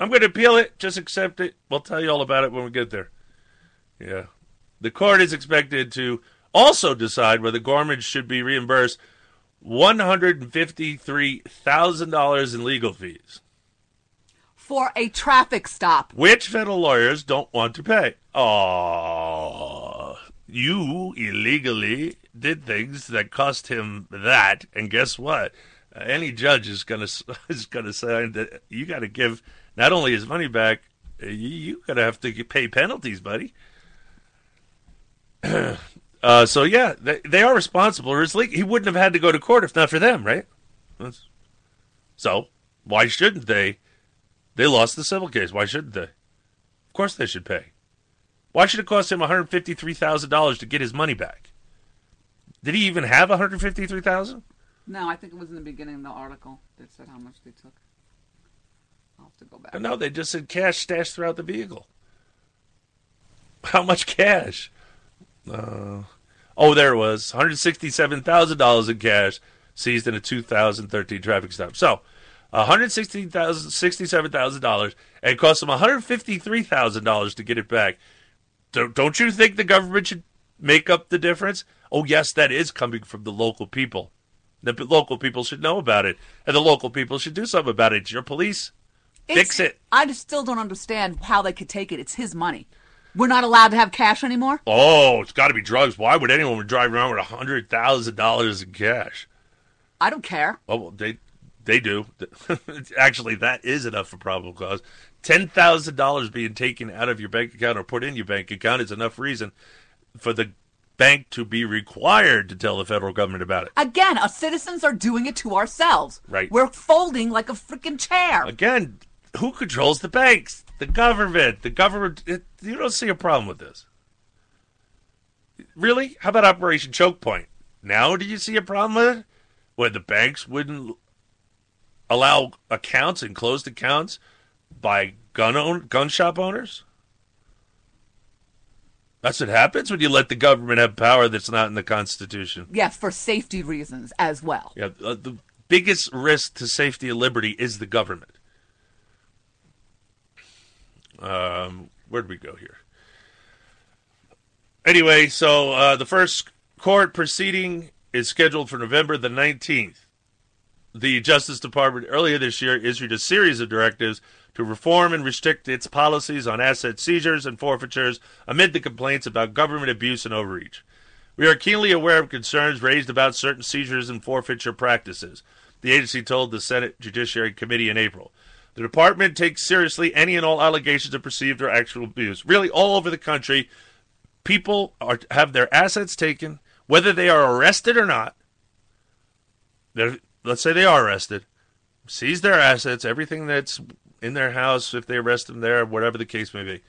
I'm going to appeal it. Just accept it. We'll tell you all about it when we get there. Yeah. The court is expected to also decide whether Gorman should be reimbursed $153,000 in legal fees, For a traffic stop. which federal lawyers don't want to pay. Oh, you illegally did things that cost him that, and guess what? Uh, any judge is gonna is gonna say that you got to give not only his money back, uh, you, got to have to pay penalties, buddy. uh, so yeah, they, they are responsible. Or it's le- he wouldn't have had to go to court if not for them, right? That's- so why shouldn't they? They lost the civil case. Why shouldn't they? Of course they should pay. Why should it cost him one hundred fifty-three thousand dollars to get his money back? Did he even have one hundred fifty-three thousand? No, I think it was in the beginning of the article that said how much they took. To go back. No, they just said cash stashed throughout the vehicle. How much cash? Uh, Oh, there it was. $167,000 in cash seized in a 2013 traffic stop. So, $167,000 and it cost them $153,000 to get it back. Don't, don't you think the government should make up the difference? Oh, yes, that is coming from the local people. The local people should know about it, and the local people should do something about it. It's your police. Fix it. I just still don't understand how they could take it. It's his money. We're not allowed to have cash anymore. Oh, it's got to be drugs. Why would anyone drive around with $100,000 in cash? I don't care. Oh, well, they they do. Actually, that is enough for probable cause. Ten thousand dollars being taken out of your bank account or put in your bank account is enough reason for the bank to be required to tell the federal government about it. Again, our citizens are doing it to ourselves. Right. We're folding like a freaking chair. Again, who controls the banks? The government. The government. It, you don't see a problem with this, really? How about Operation Choke Point? Now, do you see a problem with it? Where the banks wouldn't allow accounts and closed accounts by gun own, gun shop owners? That's what happens when you let the government have power that's not in the Constitution. Yeah, for safety reasons as well. Yeah, uh, the biggest risk to safety and liberty is the government. Um, where did we go here? Anyway, so uh, the first court proceeding is scheduled for November the 19th. The Justice Department earlier this year issued a series of directives to reform and restrict its policies on asset seizures and forfeitures amid the complaints about government abuse and overreach. We are keenly aware of concerns raised about certain seizures and forfeiture practices, the agency told the Senate Judiciary Committee in April. The department takes seriously any and all allegations of perceived or actual abuse. Really, all over the country, people are have their assets taken, whether they are arrested or not. Let's say they are arrested, seize their assets, everything that's in their house, if they arrest them there, whatever the case may be.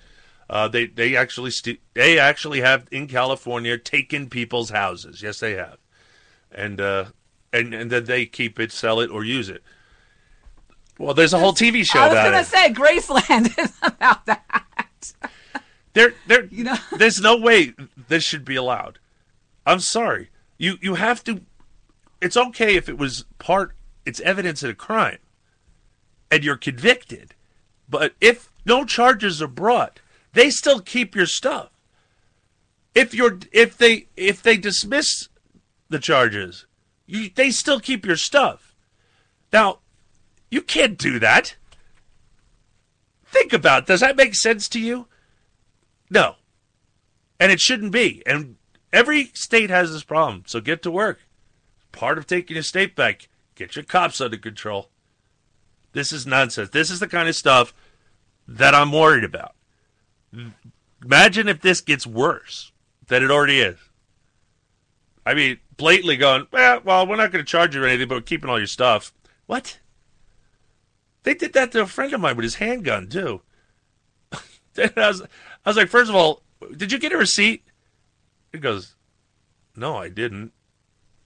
Uh, they they actually st- they actually have in California taken people's houses. Yes, they have, and uh, and and then they keep it, sell it, or use it. Well, there's a whole TV show I was about gonna it. say Graceland is about that. There, there, You know? there's no way this should be allowed. I'm sorry. You you have to. It's okay if it was part. It's evidence of a crime, and you're convicted. But if no charges are brought, they still keep your stuff. If you're if they if they dismiss the charges, you, they still keep your stuff. Now, you can't do that. Think about does that make sense to you? No. And it shouldn't be. And every state has this problem. So get to work. Part of taking a state back, get your cops under control. This is nonsense. This is the kind of stuff that I'm worried about. Imagine if this gets worse than it already is. I mean, blatantly going, well, well, we're not going to charge you anything, but we're keeping all your stuff. What? They did that to a friend of mine with his handgun, too. Then I was, I was like, first of all, did you get a receipt? He goes, no, I didn't.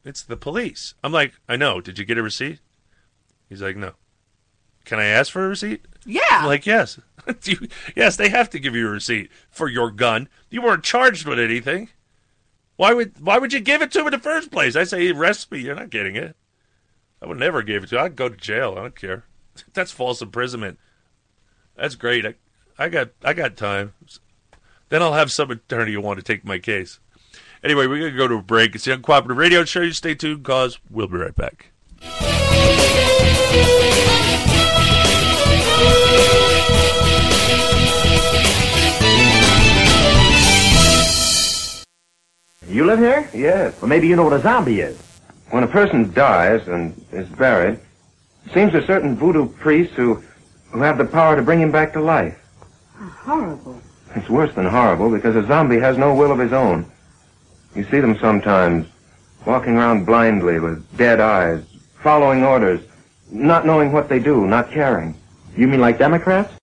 It's the police. I'm like, I know. Did you get a receipt? He's like, no. Can I ask for a receipt? Yeah. I'm like, yes. You- yes, they have to give you a receipt for your gun. You weren't charged with anything. Why would why would you give it to him in the first place? I say, arrest me. You're not getting it. I would never give it to you. I'd go to jail. I don't care. That's false imprisonment. That's great. I, I got I got time. Then I'll have some attorney who want to take my case. Anyway, we're gonna go to a break. It's the Uncooperative Radio Show. You stay tuned, cause we'll be right back. You live here? Yes. Well, maybe you know what a zombie is. When a person dies and is buried, it seems there's certain voodoo priests who, who have the power to bring him back to life. Horrible. It's worse than horrible because a zombie has no will of his own. You see them sometimes walking around blindly with dead eyes, following orders, not knowing what they do, not caring. You mean like Democrats?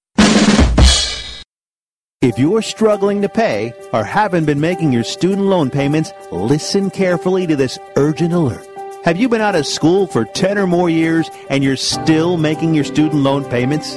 If you're struggling to pay or haven't been making your student loan payments, listen carefully to this urgent alert. Have you been out of school for 10 or more years and you're still making your student loan payments?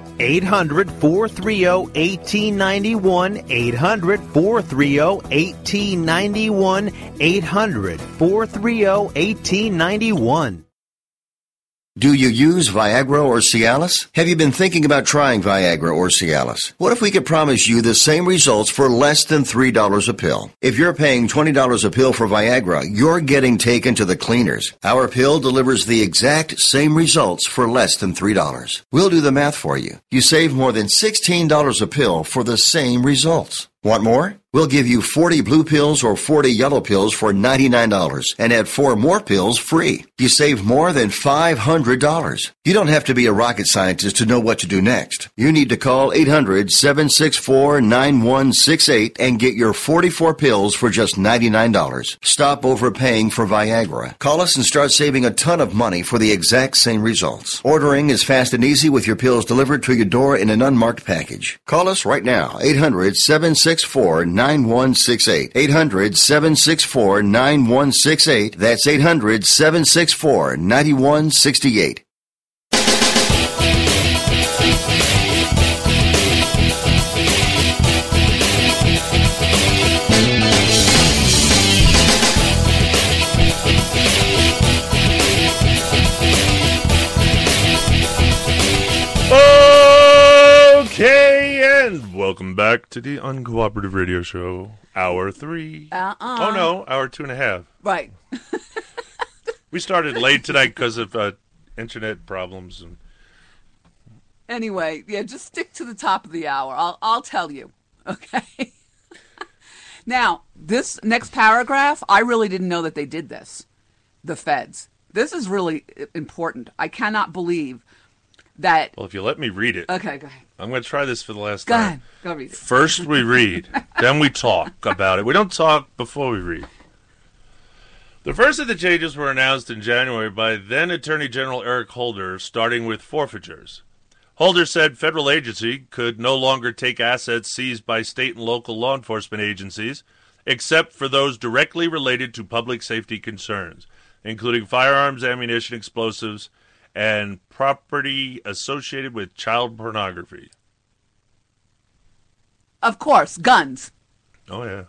800 430 1891. 800 430 1891. 800 430 1891. Do you use Viagra or Cialis? Have you been thinking about trying Viagra or Cialis? What if we could promise you the same results for less than $3 a pill? If you're paying $20 a pill for Viagra, you're getting taken to the cleaners. Our pill delivers the exact same results for less than $3. We'll do the math for you. You save more than $16 a pill for the same results. Want more? We'll give you 40 blue pills or 40 yellow pills for $99 and add four more pills free. You save more than $500. You don't have to be a rocket scientist to know what to do next. You need to call 800-764-9168 and get your 44 pills for just $99. Stop overpaying for Viagra. Call us and start saving a ton of money for the exact same results. Ordering is fast and easy with your pills delivered to your door in an unmarked package. Call us right now. 800-764-9168. 800-764-9168. That's 800-764-9168. Okay, and welcome back to the Uncooperative Radio Show, hour three. Uh-uh. Oh no, hour two and a half. Right. We started late tonight because of uh, internet problems. And Anyway, yeah, just stick to the top of the hour. I'll I'll tell you. Okay. now, this next paragraph, I really didn't know that they did this. The feds. This is really important. I cannot believe that well, if you let me read it, Okay, go ahead. I'm going to try this for the last Go time. ahead. Go read it. First we read, then we talk about it. We don't talk before we read. The first of the changes were announced in January by then Attorney General Eric Holder, starting with forfeitures. Holder said federal agency could no longer take assets seized by state and local law enforcement agencies, except for those directly related to public safety concerns, including firearms, ammunition, explosives, and property associated with child pornography. Of course, guns. Oh, yeah.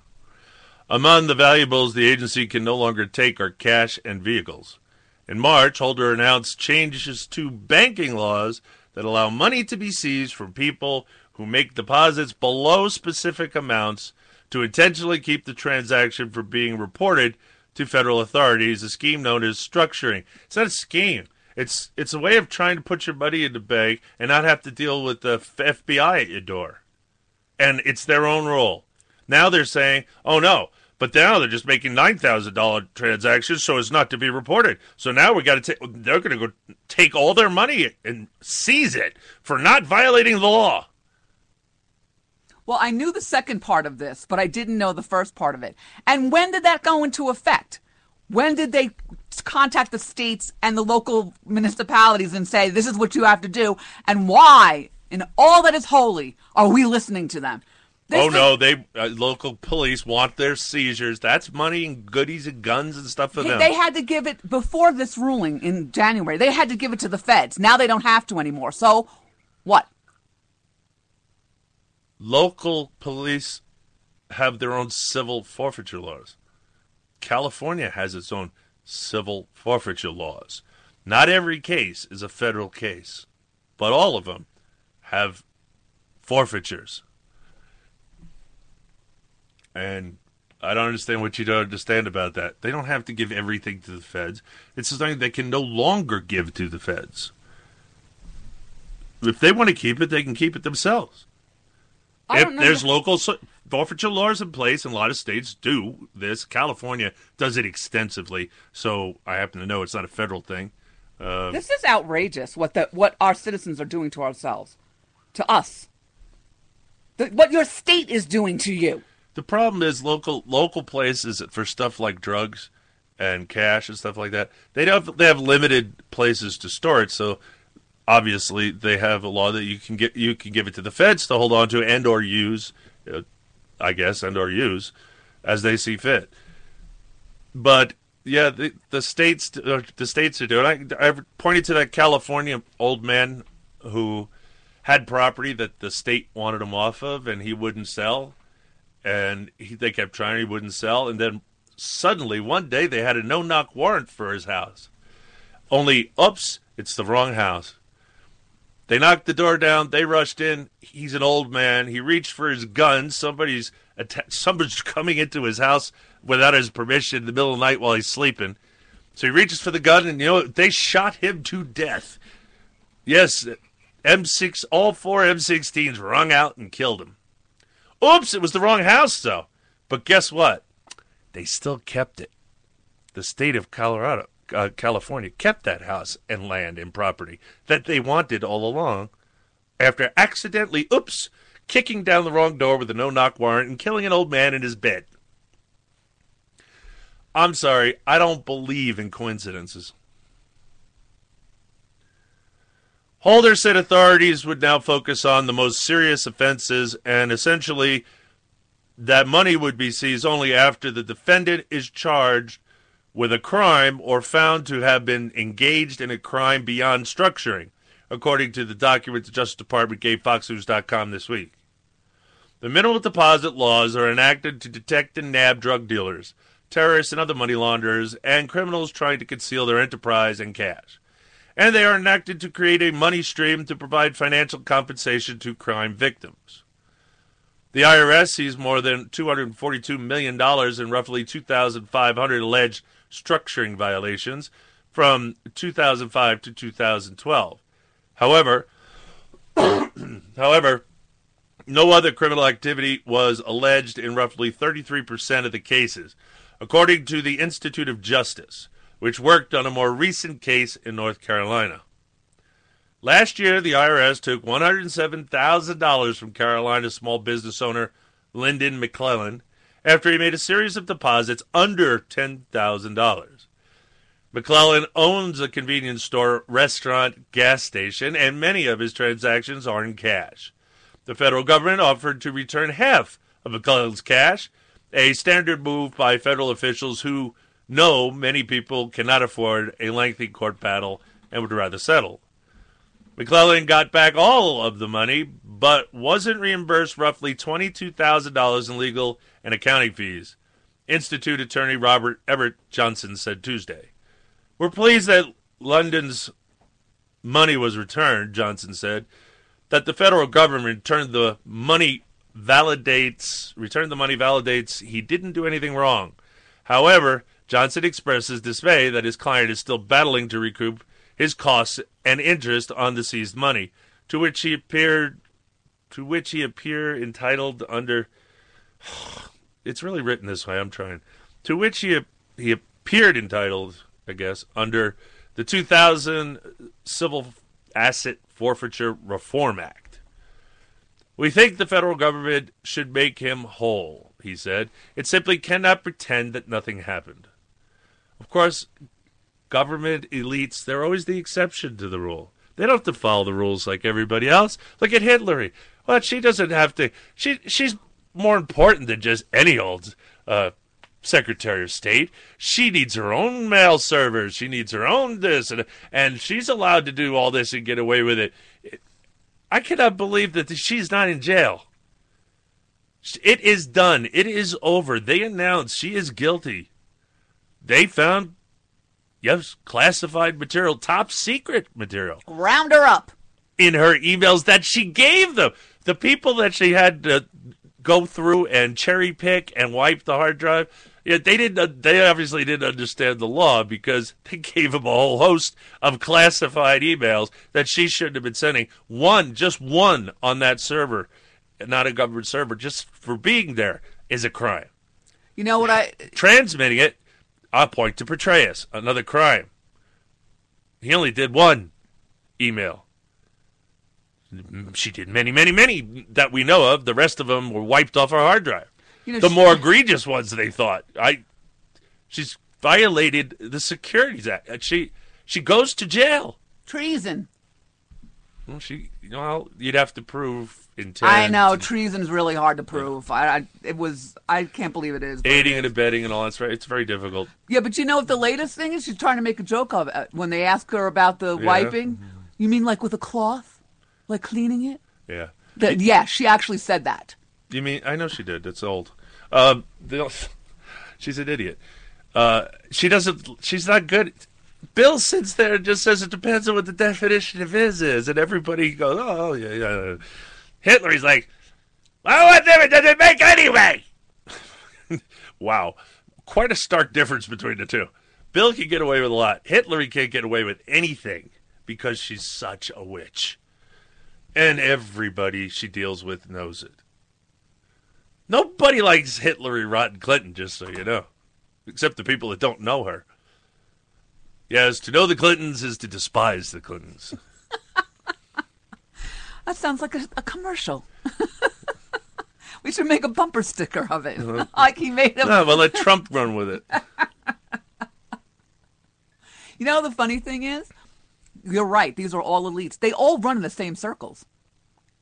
Among the valuables the agency can no longer take are cash and vehicles. In March, Holder announced changes to banking laws that allow money to be seized from people who make deposits below specific amounts to intentionally keep the transaction from being reported to federal authorities, a scheme known as structuring. It's not a scheme. It's it's a way of trying to put your money in the bank and not have to deal with the FBI at your door and it's their own rule. Now they're saying, "Oh no." But now they're just making nine thousand dollar transactions, so as not to be reported. So now we got to take. They're going to go take all their money and seize it for not violating the law. Well, I knew the second part of this, but I didn't know the first part of it. And when did that go into effect? When did they contact the states and the local municipalities and say, this is what you have to do? And why, in all that is holy, are we listening to them? This oh is- no, they uh, local police want their seizures. That's money and goodies and guns and stuff for them. They had to give it before this ruling in January. They had to give it to the feds. Now they don't have to anymore. So, what? local police have their own civil forfeiture laws. California has its own civil forfeiture laws. Not every case is a federal case, but all of them have forfeitures. And I don't understand what you don't understand about that. They don't have to give everything to the feds. It's something they can no longer give to the feds. If they want to keep it, they can keep it themselves. I If there's that- local forfeiture laws in place, and a lot of states do this. California does it extensively, so I happen to know it's not a federal thing. Uh, This is outrageous. What the what our citizens are doing to ourselves, to us. The, what your state is doing to you. the problem is local local places for stuff like drugs and cash and stuff like that. They have they have limited places to store it, so obviously they have a law that you can get you can give it to the feds to hold on to and or use, uh, I guess, and or use as they see fit. But yeah, the the states uh, the states are doing. I, I pointed to that California old man who had property that the state wanted him off of, and he wouldn't sell, and he, they kept trying, he wouldn't sell, and then suddenly one day they had a no knock warrant for his house. Only, oops, it's the wrong house. They knocked the door down. They rushed in. He's an old man. He reached for his gun. Somebody's atta- somebody's coming into his house without his permission in the middle of the night while he's sleeping. So he reaches for the gun, and you know they shot him to death. Yes, M6, all four M16s rung out and killed him. Oops, it was the wrong house though. But guess what? They still kept it. The state of Colorado, uh, California, kept that house and land and property that they wanted all along. After accidentally, oops, kicking down the wrong door with a no-knock warrant and killing an old man in his bed. I'm sorry, I don't believe in coincidences. Holder said authorities would now focus on the most serious offenses and essentially that money would be seized only after the defendant is charged with a crime or found to have been engaged in a crime beyond structuring, according to the document the Justice Department gave FoxNews.com this week. The minimal deposit laws are enacted to detect and nab drug dealers, terrorists, and other money launderers, and criminals trying to conceal their enterprise and cash. And they are enacted to create a money stream to provide financial compensation to crime victims. The IRS sees more than $242 million in roughly 2,500 alleged structuring violations from 2005 to 2012. However, however, no other criminal activity was alleged in roughly 33% of the cases, according to the Institute of Justice, which worked on a more recent case in North Carolina. Last year, the IRS took $107,000 from Carolina small business owner Lyndon McLellan after he made a series of deposits under $10,000. McLellan owns a convenience store, restaurant, gas station, and many of his transactions are in cash. The federal government offered to return half of McLellan's cash, a standard move by federal officials who know many people cannot afford a lengthy court battle and would rather settle. McLellan got back all of the money, but wasn't reimbursed roughly $22,000 in legal and accounting fees, Institute attorney Robert Everett Johnson said Tuesday. We're pleased that Lyndon's money was returned, Johnson said, that the federal government returned the money validates returned the money validates he didn't do anything wrong. However, Johnson expresses dismay that his client is still battling to recoup his costs and interest on the seized money, to which he appeared to which he appear entitled under it's really written this way, I'm trying. To which he he appeared entitled, I guess, under the 2000 Civil Asset Forfeiture Reform Act. We think the federal government should make him whole, he said. It simply cannot pretend that nothing happened. Of course, government elites, they're always the exception to the rule. They don't have to follow the rules like everybody else. Look at Hillary. Well, she doesn't have to. She she's more important than just any old uh, Secretary of State. She needs her own mail servers. She needs her own this, and and she's allowed to do all this and get away with it. I cannot believe that she's not in jail. It is done. It is over. They announced she is guilty. They found, yes, classified material, top secret material Round her up. in her emails that she gave them. The people that she had to go through and cherry pick and wipe the hard drive, yeah, they didn't. Uh, they obviously didn't understand the law because they gave them a whole host of classified emails that she shouldn't have been sending. One, just one on that server, not a government server, just for being there is a crime. You know what I? Transmitting it, I'll point to Petraeus, another crime. He only did one email. She did many, many, many that we know of. The rest of them were wiped off our hard drive. You know, the she- more egregious ones, they thought. I, she's violated the Securities Act. She she goes to jail. Treason. Well, she, you know, you'd have to prove intent. I know treason's really hard to prove. I, I it was I can't believe it is. it aiding is. and abetting and all that's right. It's very difficult. Yeah, but you know what the latest thing is? She's trying to make a joke of it when they ask her about the Yeah. wiping. You mean like with a cloth, like cleaning it? Yeah. The, yeah, she actually said that. You mean I know she did. It's old. Um, the- she's an idiot. Uh, she doesn't. She's not good. Bill sits there and just says it depends on what the definition of is is, and everybody goes, "Oh yeah, yeah." Hitler's like, "Well, what difference does it make anyway?" wow, quite a stark difference between the two. Bill can get away with a lot. Hitler he can't get away with anything because she's such a witch, and everybody she deals with knows it. Nobody likes Hillary Rotten Clinton, just so you know, except the people that don't know her. Yes, to know the Clintons is to despise the Clintons. That sounds like a, a commercial. we should make a bumper sticker of it, Uh-huh. like he made a. no, well, let Trump run with it. You know the funny thing is, you're right. These are all elites. They all run in the same circles.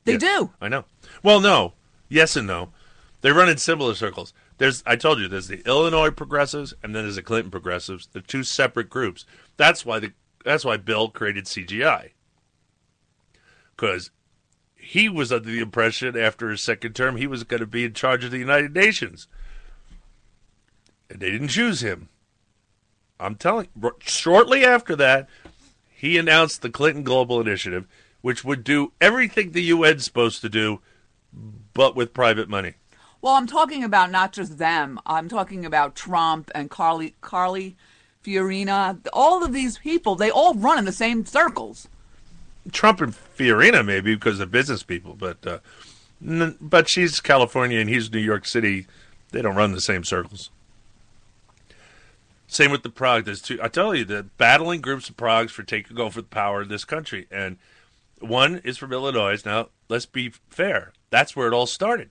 They do. I know. Well, no. Yes and no. They run in similar circles. There's, I told you, there's the Illinois progressives and then there's the Clinton progressives. They're two separate groups. That's why the, that's why Bill created CGI. Because he was under the impression after his second term he was going to be in charge of the United Nations, and they didn't choose him. I'm telling. Shortly after that, he announced the Clinton Global Initiative, which would do everything the UN's supposed to do, but with private money. Well, I'm talking about not just them. I'm talking about Trump and Carly, Carly, Fiorina. All of these people, they all run in the same circles. Trump and Fiorina maybe because they're business people, but uh, n- but she's California and he's New York City. They don't run the same circles. Same with the Prog. There's two. I tell you, the battling groups of Progs for taking over the power of this country, and one is from Illinois. Now, let's be fair. That's where it all started.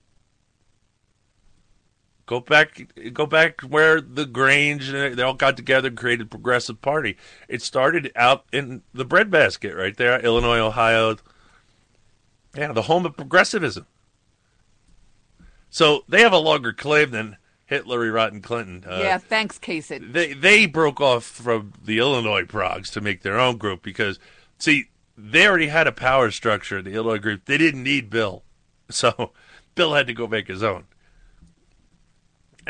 Go back, go back where the Grange and they all got together and created Progressive Party. It started out in the breadbasket right there, Illinois, Ohio. Yeah, the home of progressivism. So they have a longer claim than Hitler, Rotten Clinton. Uh, yeah, thanks, Kasich. they they broke off from the Illinois Progs to make their own group because see they already had a power structure in the Illinois group. They didn't need Bill, so Bill had to go make his own.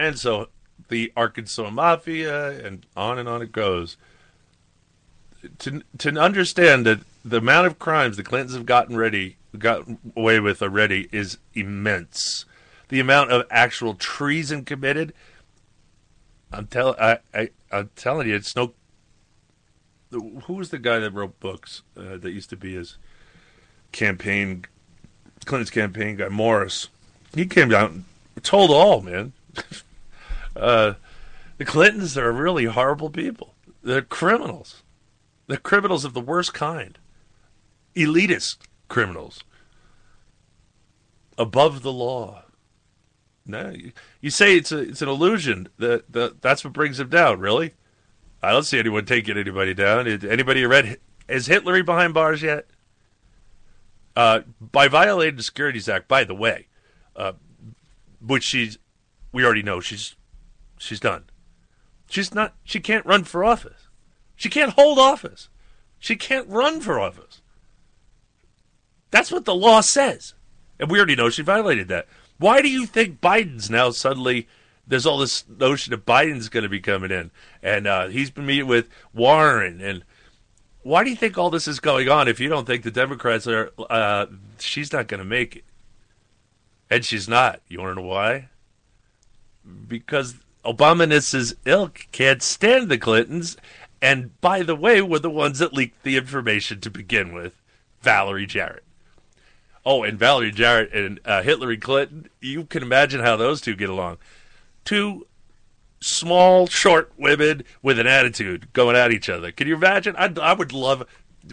And so the Arkansas Mafia and on and on it goes. To to understand that the amount of crimes the Clintons have gotten ready got away with already is immense. The amount of actual treason committed I'm telling I, I I'm telling you, it's no. Who was the guy that wrote books uh, that used to be his campaign, Clinton's campaign guy, Morris? He came out and told all, man. uh, the Clintons are really horrible people. They're criminals. They're criminals of the worst kind. Elitist criminals. above the law. No, you, you say it's a, it's an illusion. That the, that's what brings them down. Really, I don't see anyone taking anybody down. Anybody read is Hitler behind bars yet? Uh, by violating the Securities Act, by the way, uh, which she's we already know she's she's done. She's not. She can't run for office. She can't hold office. She can't run for office. That's what the law says. And we already know she violated that. Why do you think Biden's now suddenly there's all this notion that Biden's going to be coming in and uh, he's been meeting with Warren and why do you think all this is going on if you don't think the Democrats are uh, she's not going to make it and she's not you want to know why because Obama's ilk can't stand the Clintons and by the way were the ones that leaked the information to begin with Valerie Jarrett Oh, and Valerie Jarrett and uh, Hillary Clinton. You can imagine how those two get along. Two small, short women with an attitude going at each other. Can you imagine? I, I would love.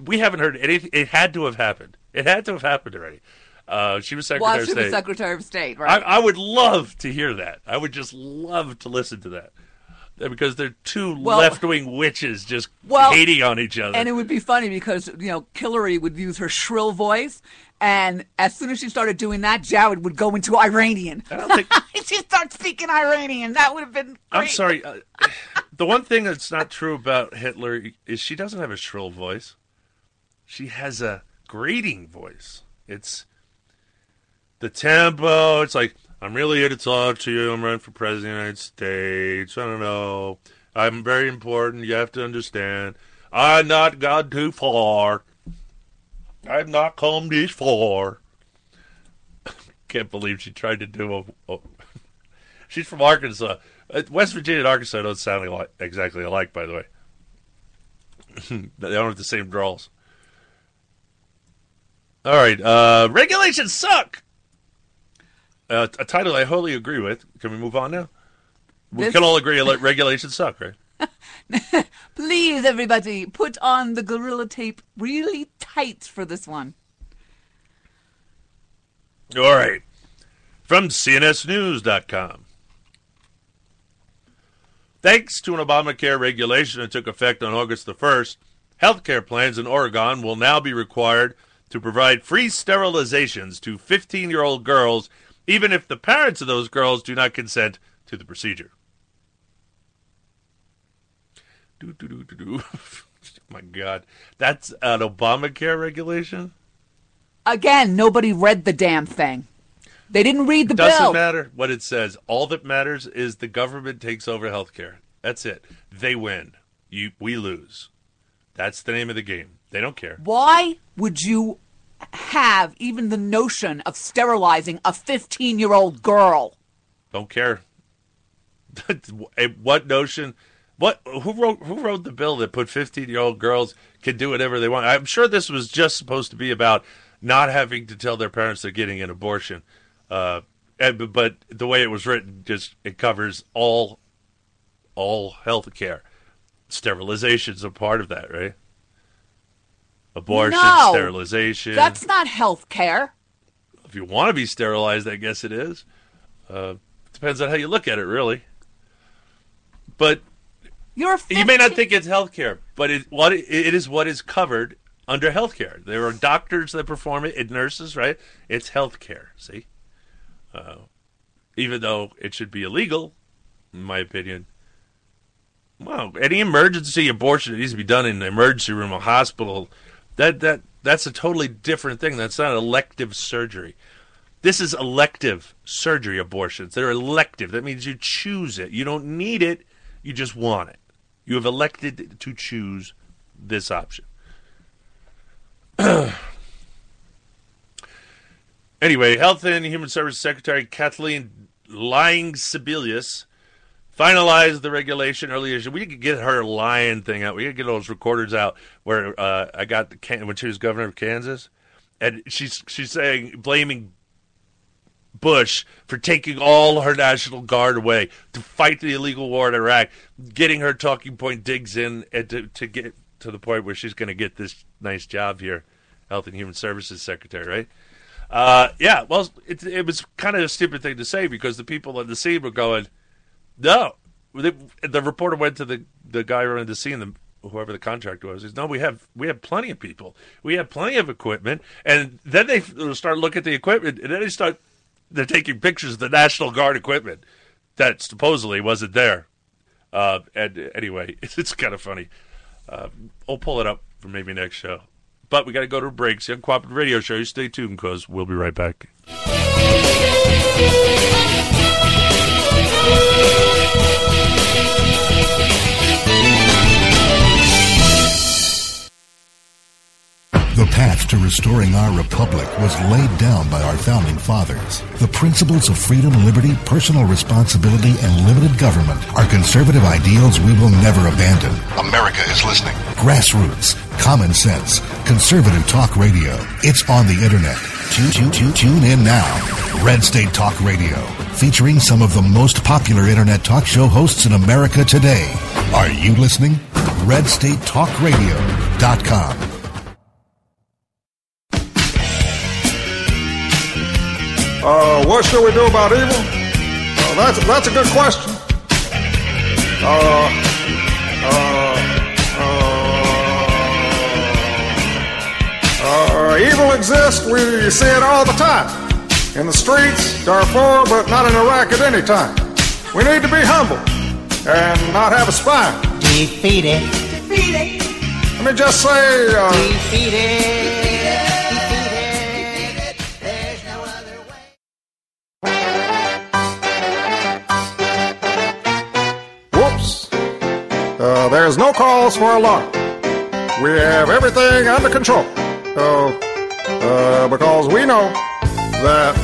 We haven't heard anything. It had to have happened. It had to have happened already. Uh, she was Secretary of she State. was Secretary of State, I, right? I would love to hear that. I would just love to listen to that. Because they're two Well- left wing witches just Well, hating on each other. And it would be funny because, you know, Hillary would use her shrill voice, and as soon as she started doing that, Jarrett would go into Iranian. I think she started speaking Iranian. That would have been great. I'm sorry. Uh, the one thing that's not true about Hitler is she doesn't have a shrill voice. She has a grating voice. It's the tempo. It's like I'm really here to talk to you. I'm running for president of the United States. I don't know. I'm very important. You have to understand. I've not gone too far. I've not come this far. Can't believe she tried to do a. a she's from Arkansas. Uh, West Virginia and Arkansas don't sound alike, exactly alike, by the way. they don't have the same drawls. All right, uh, regulations suck. Uh, a title I wholly agree with. Can we move on now? We can all agree regulations suck, right? Please, everybody, put on the gorilla tape really tight for this one. All right. From CNSNews.com. Thanks to an Obamacare regulation that took effect on August the 1st, healthcare plans in Oregon will now be required to provide free sterilizations to 15 year old girls, even if the parents of those girls do not consent to the procedure. Do, do, do, do, do. My God. That's an Obamacare regulation? Again, nobody read the damn thing. They didn't read the bill. Doesn't bill. matter what it says. All that matters is the government takes over healthcare. That's it. They win. You we lose. That's the name of the game. They don't care. Why would you have even the notion of sterilizing a 15 year old girl? Don't care. what notion? What? Who wrote? Who wrote the bill that put fifteen-year-old girls can do whatever they want? I'm sure this was just supposed to be about not having to tell their parents they're getting an abortion. Uh, and, but the way it was written, just it covers all all health care. Sterilization is a part of that, right? Abortion, No. sterilization. That's not health care. if you want to be sterilized, I guess it is. Uh, depends on how you look at it, really. But you may not think it's healthcare, but it what it, it is what is covered under healthcare. There are doctors that perform it, and nurses, right? It's healthcare. See, uh, even though it should be illegal, in my opinion. Well, any emergency abortion that needs to be done in an emergency room, a hospital, that that that's a totally different thing. That's not elective surgery. This is elective surgery abortions. They're elective. That means you choose it. You don't need it. You just want it. You have elected to choose this option. anyway, Health and Human Services Secretary Kathleen Lying Sebelius finalized the regulation earlier. We could get her lying thing out. We could get those recorders out where uh, I got the when she was governor of Kansas, and she's she's saying blaming Bush for taking all her National Guard away to fight the illegal war in Iraq, getting her talking point digs in and to, to get to the point where she's going to get this nice job here, Health and Human Services Secretary, right? Uh, yeah, well, it, it was kind of a stupid thing to say because the people on the scene were going, no. The, the reporter went to the, the guy running the scene, the, whoever the contractor was. He no, we have we have plenty of people. We have plenty of equipment. And then they start looking at the equipment, and then they start they're taking pictures of the National Guard equipment that supposedly wasn't there. Uh, and anyway, it's, it's kind of funny. Uh, I'll pull it up for maybe next show. But we got to go to breaks. The Uncooperative Radio Show. You stay tuned because we'll be right back. The path to restoring our republic was laid down by our founding fathers. The principles of freedom, liberty, personal responsibility, and limited government are conservative ideals we will never abandon. America is listening. Grassroots, common sense, conservative talk radio. It's on the internet. Tune, tune, tune, tune in now. Red State Talk Radio, featuring some of the most popular internet talk show hosts in America today. Are you listening? RedStateTalkRadio.com. Uh, what should we do about evil? Uh, that's that's a good question. Uh, uh, uh, uh, evil exists. We see it all the time in the streets, Darfur, but not in Iraq at any time. We need to be humble and not have a spine. Defeat it. Defeat it. Let me just say. Uh, Defeated. Whoops. There's no cause for alarm. We have everything under control. Uh, uh, because we know that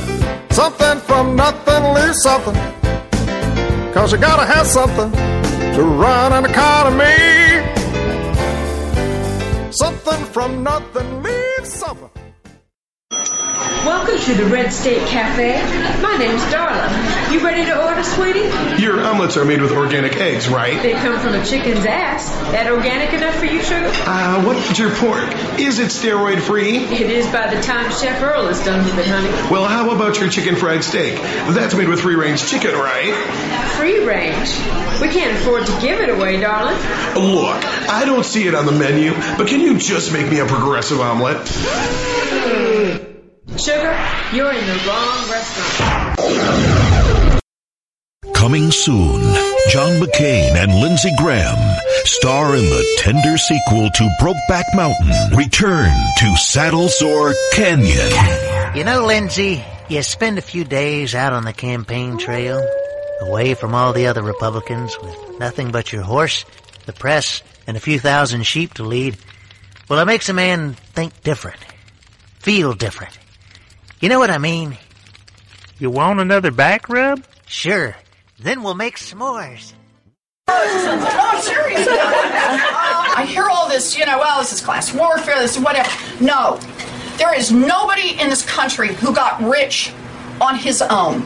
something from nothing leaves something. Because you gotta have something to run an economy. Something from nothing leaves something. Welcome to the Red State Cafe. My name's Darla. You ready to order, sweetie? Your omelets are made with organic eggs, right? They come from a chicken's ass. That organic enough for you, sugar? Uh, what's your pork? Is it steroid free? It is by the time Chef Earl is done with it, honey. Well, how about your chicken fried steak? That's made with free range chicken, right? Free range. We can't afford to give it away, darling. Look, I don't see it on the menu, but can you just make me a progressive omelet? Sugar, you're in the wrong restaurant. Coming soon, John McCain and Lindsey Graham star in the tender sequel to Brokeback Mountain. Return to Saddle Sore Canyon. You know, Lindsey, you spend a few days out on the campaign trail, away from all the other Republicans, with nothing but your horse, the press, and a few thousand sheep to lead. Well, it makes a man think different, feel different. You know what I mean? You want another back rub? Sure. Then we'll make s'mores. Oh, no, seriously. I hear all this, you know, well, this is class warfare, this is whatever. No. There is nobody in this country who got rich on his own.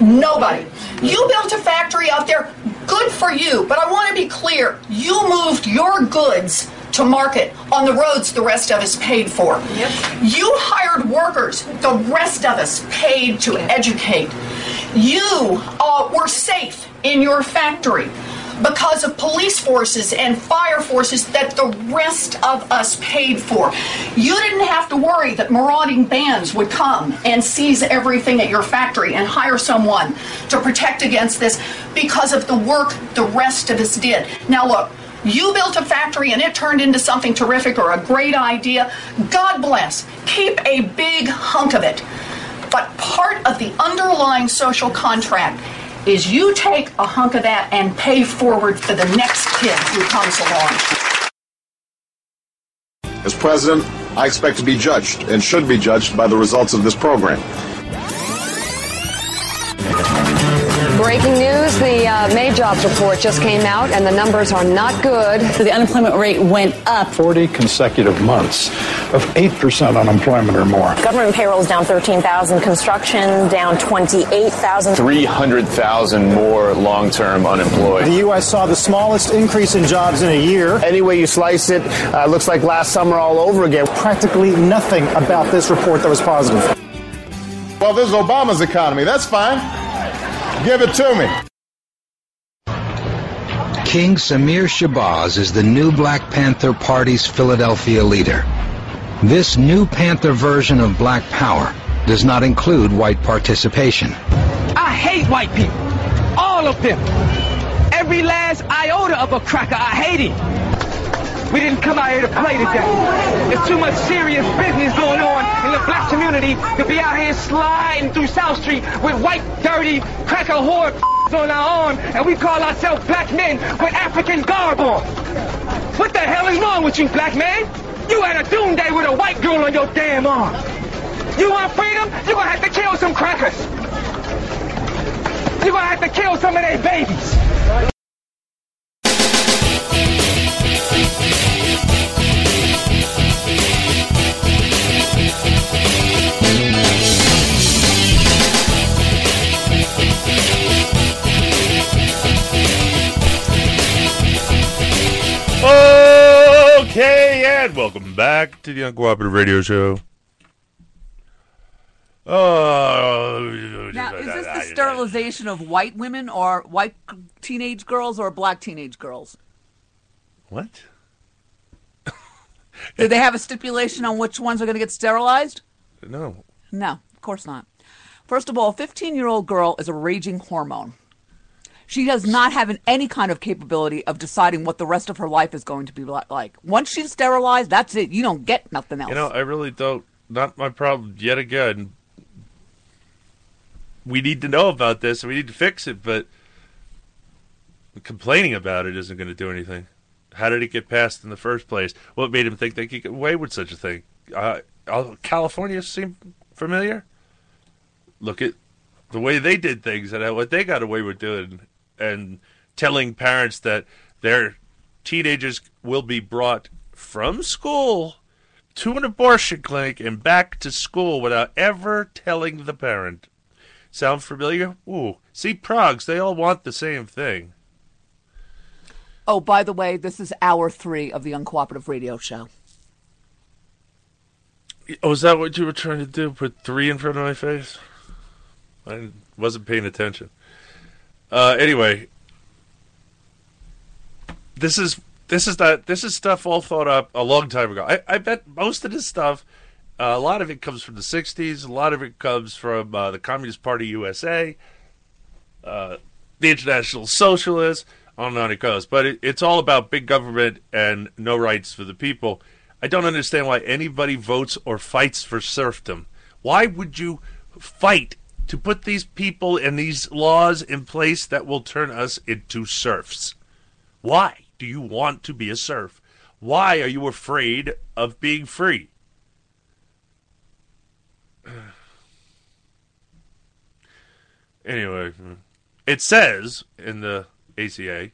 Nobody. You built a factory out there, good for you, but I want to be clear. You moved your goods to market on the roads the rest of us paid for. Yep. You hired workers the rest of us paid to educate. You uh, were safe in your factory because of police forces and fire forces that the rest of us paid for. You didn't have to worry that marauding bands would come and seize everything at your factory and hire someone to protect against this because of the work the rest of us did. Now, look. You built a factory and it turned into something terrific or a great idea. God bless. Keep a big hunk of it. But part of the underlying social contract is you take a hunk of that and pay forward for the next kid who comes along. As president, I expect to be judged and should be judged by the results of this program. Breaking news the uh, May jobs report just came out, and the numbers are not good. So The unemployment rate went up. 40 consecutive months of 8% unemployment or more. Government payrolls down 13,000, construction down 28,000. 300,000 more long term unemployed. The U.S. saw the smallest increase in jobs in a year. Any way you slice it, uh, looks like last summer all over again. Practically nothing about this report that was positive. Well, this is Obama's economy. That's fine. Give it to me. King Samir Shabazz is the new Black Panther Party's Philadelphia leader. This new Panther version of Black Power does not include white participation. I hate white people. All of them. Every last iota of a cracker, I hate it. We didn't come out here to play today. There's too much serious business going on in the black community to be out here sliding through South Street with white, dirty, cracker whore on our arm, and we call ourselves black men with African garb on. What the hell is wrong with you, black man? You had a doom day with a white girl on your damn arm. You want freedom? You're gonna have to kill some crackers. You're gonna have to kill some of their babies. Okay, and welcome back to the Uncooperative Radio Show. Oh, Now, is this the oh. sterilization of white women or white teenage girls or black teenage girls? What? Do they have a stipulation on which ones are going to get sterilized? no. No, of course not. First of all, a 15 year old girl is a raging hormone. She does not have an, any kind of capability of deciding what the rest of her life is going to be like. Once she's sterilized, that's it. You don't get nothing else. You know, I really don't. Not my problem yet again. We need to know about this. And we need to fix it, but complaining about it isn't going to do anything. How did it get passed in the first place? What made him think they could get away with such a thing? Uh, California seem familiar. Look at the way they did things and what they got away with doing, and telling parents that their teenagers will be brought from school to an abortion clinic and back to school without ever telling the parent. Sound familiar? Ooh, see, progs, they all want the same thing. Oh, by the way, this is hour three of the Uncooperative Radio Show. Oh, is that what you were trying to do? Put three in front of my face? I wasn't paying attention. Uh, anyway, this is this is that this is stuff all thought up a long time ago. I, I bet most of this stuff, uh, a lot of it comes from the '60s. A lot of it comes from uh, the Communist Party USA, uh, the International Socialists. On and on it goes. But it, it's all about big government and no rights for the people. I don't understand why anybody votes or fights for serfdom. Why would you fight to put these people and these laws in place that will turn us into serfs? Why do you want to be a serf? Why are you afraid of being free? Anyway, it says in the ACA,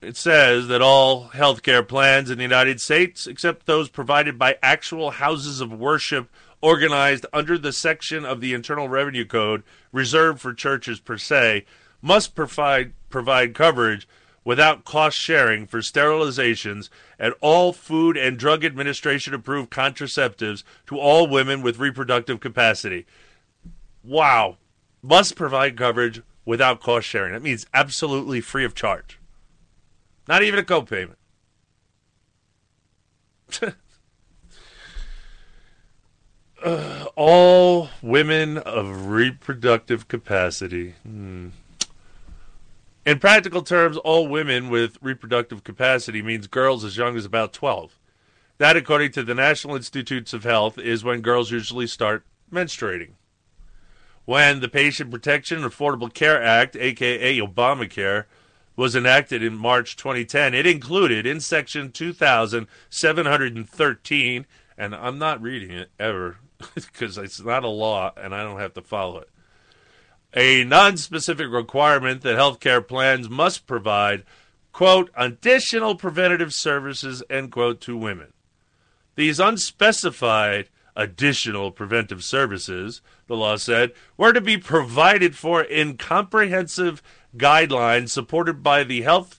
it says that all health care plans in the United States, except those provided by actual houses of worship organized under the section of the Internal Revenue Code reserved for churches per se, must provide provide coverage without cost sharing for sterilizations and all Food and Drug Administration approved contraceptives to all women with reproductive capacity. Wow. Must provide coverage without cost sharing. That means absolutely free of charge. Not even a copayment. uh, all women of reproductive capacity. Hmm. In practical terms, all women with reproductive capacity means girls as young as about 12. That, according to the National Institutes of Health, is when girls usually start menstruating. When the Patient Protection and Affordable Care Act, aka Obamacare, was enacted in March 2010, it included in Section 2713, and I'm not reading it ever because it's not a law and I don't have to follow it a non-specific requirement that healthcare plans must provide, quote, additional preventative services, end quote, to women. These unspecified additional preventive services, the law said, were to be provided for in comprehensive guidelines supported by the Health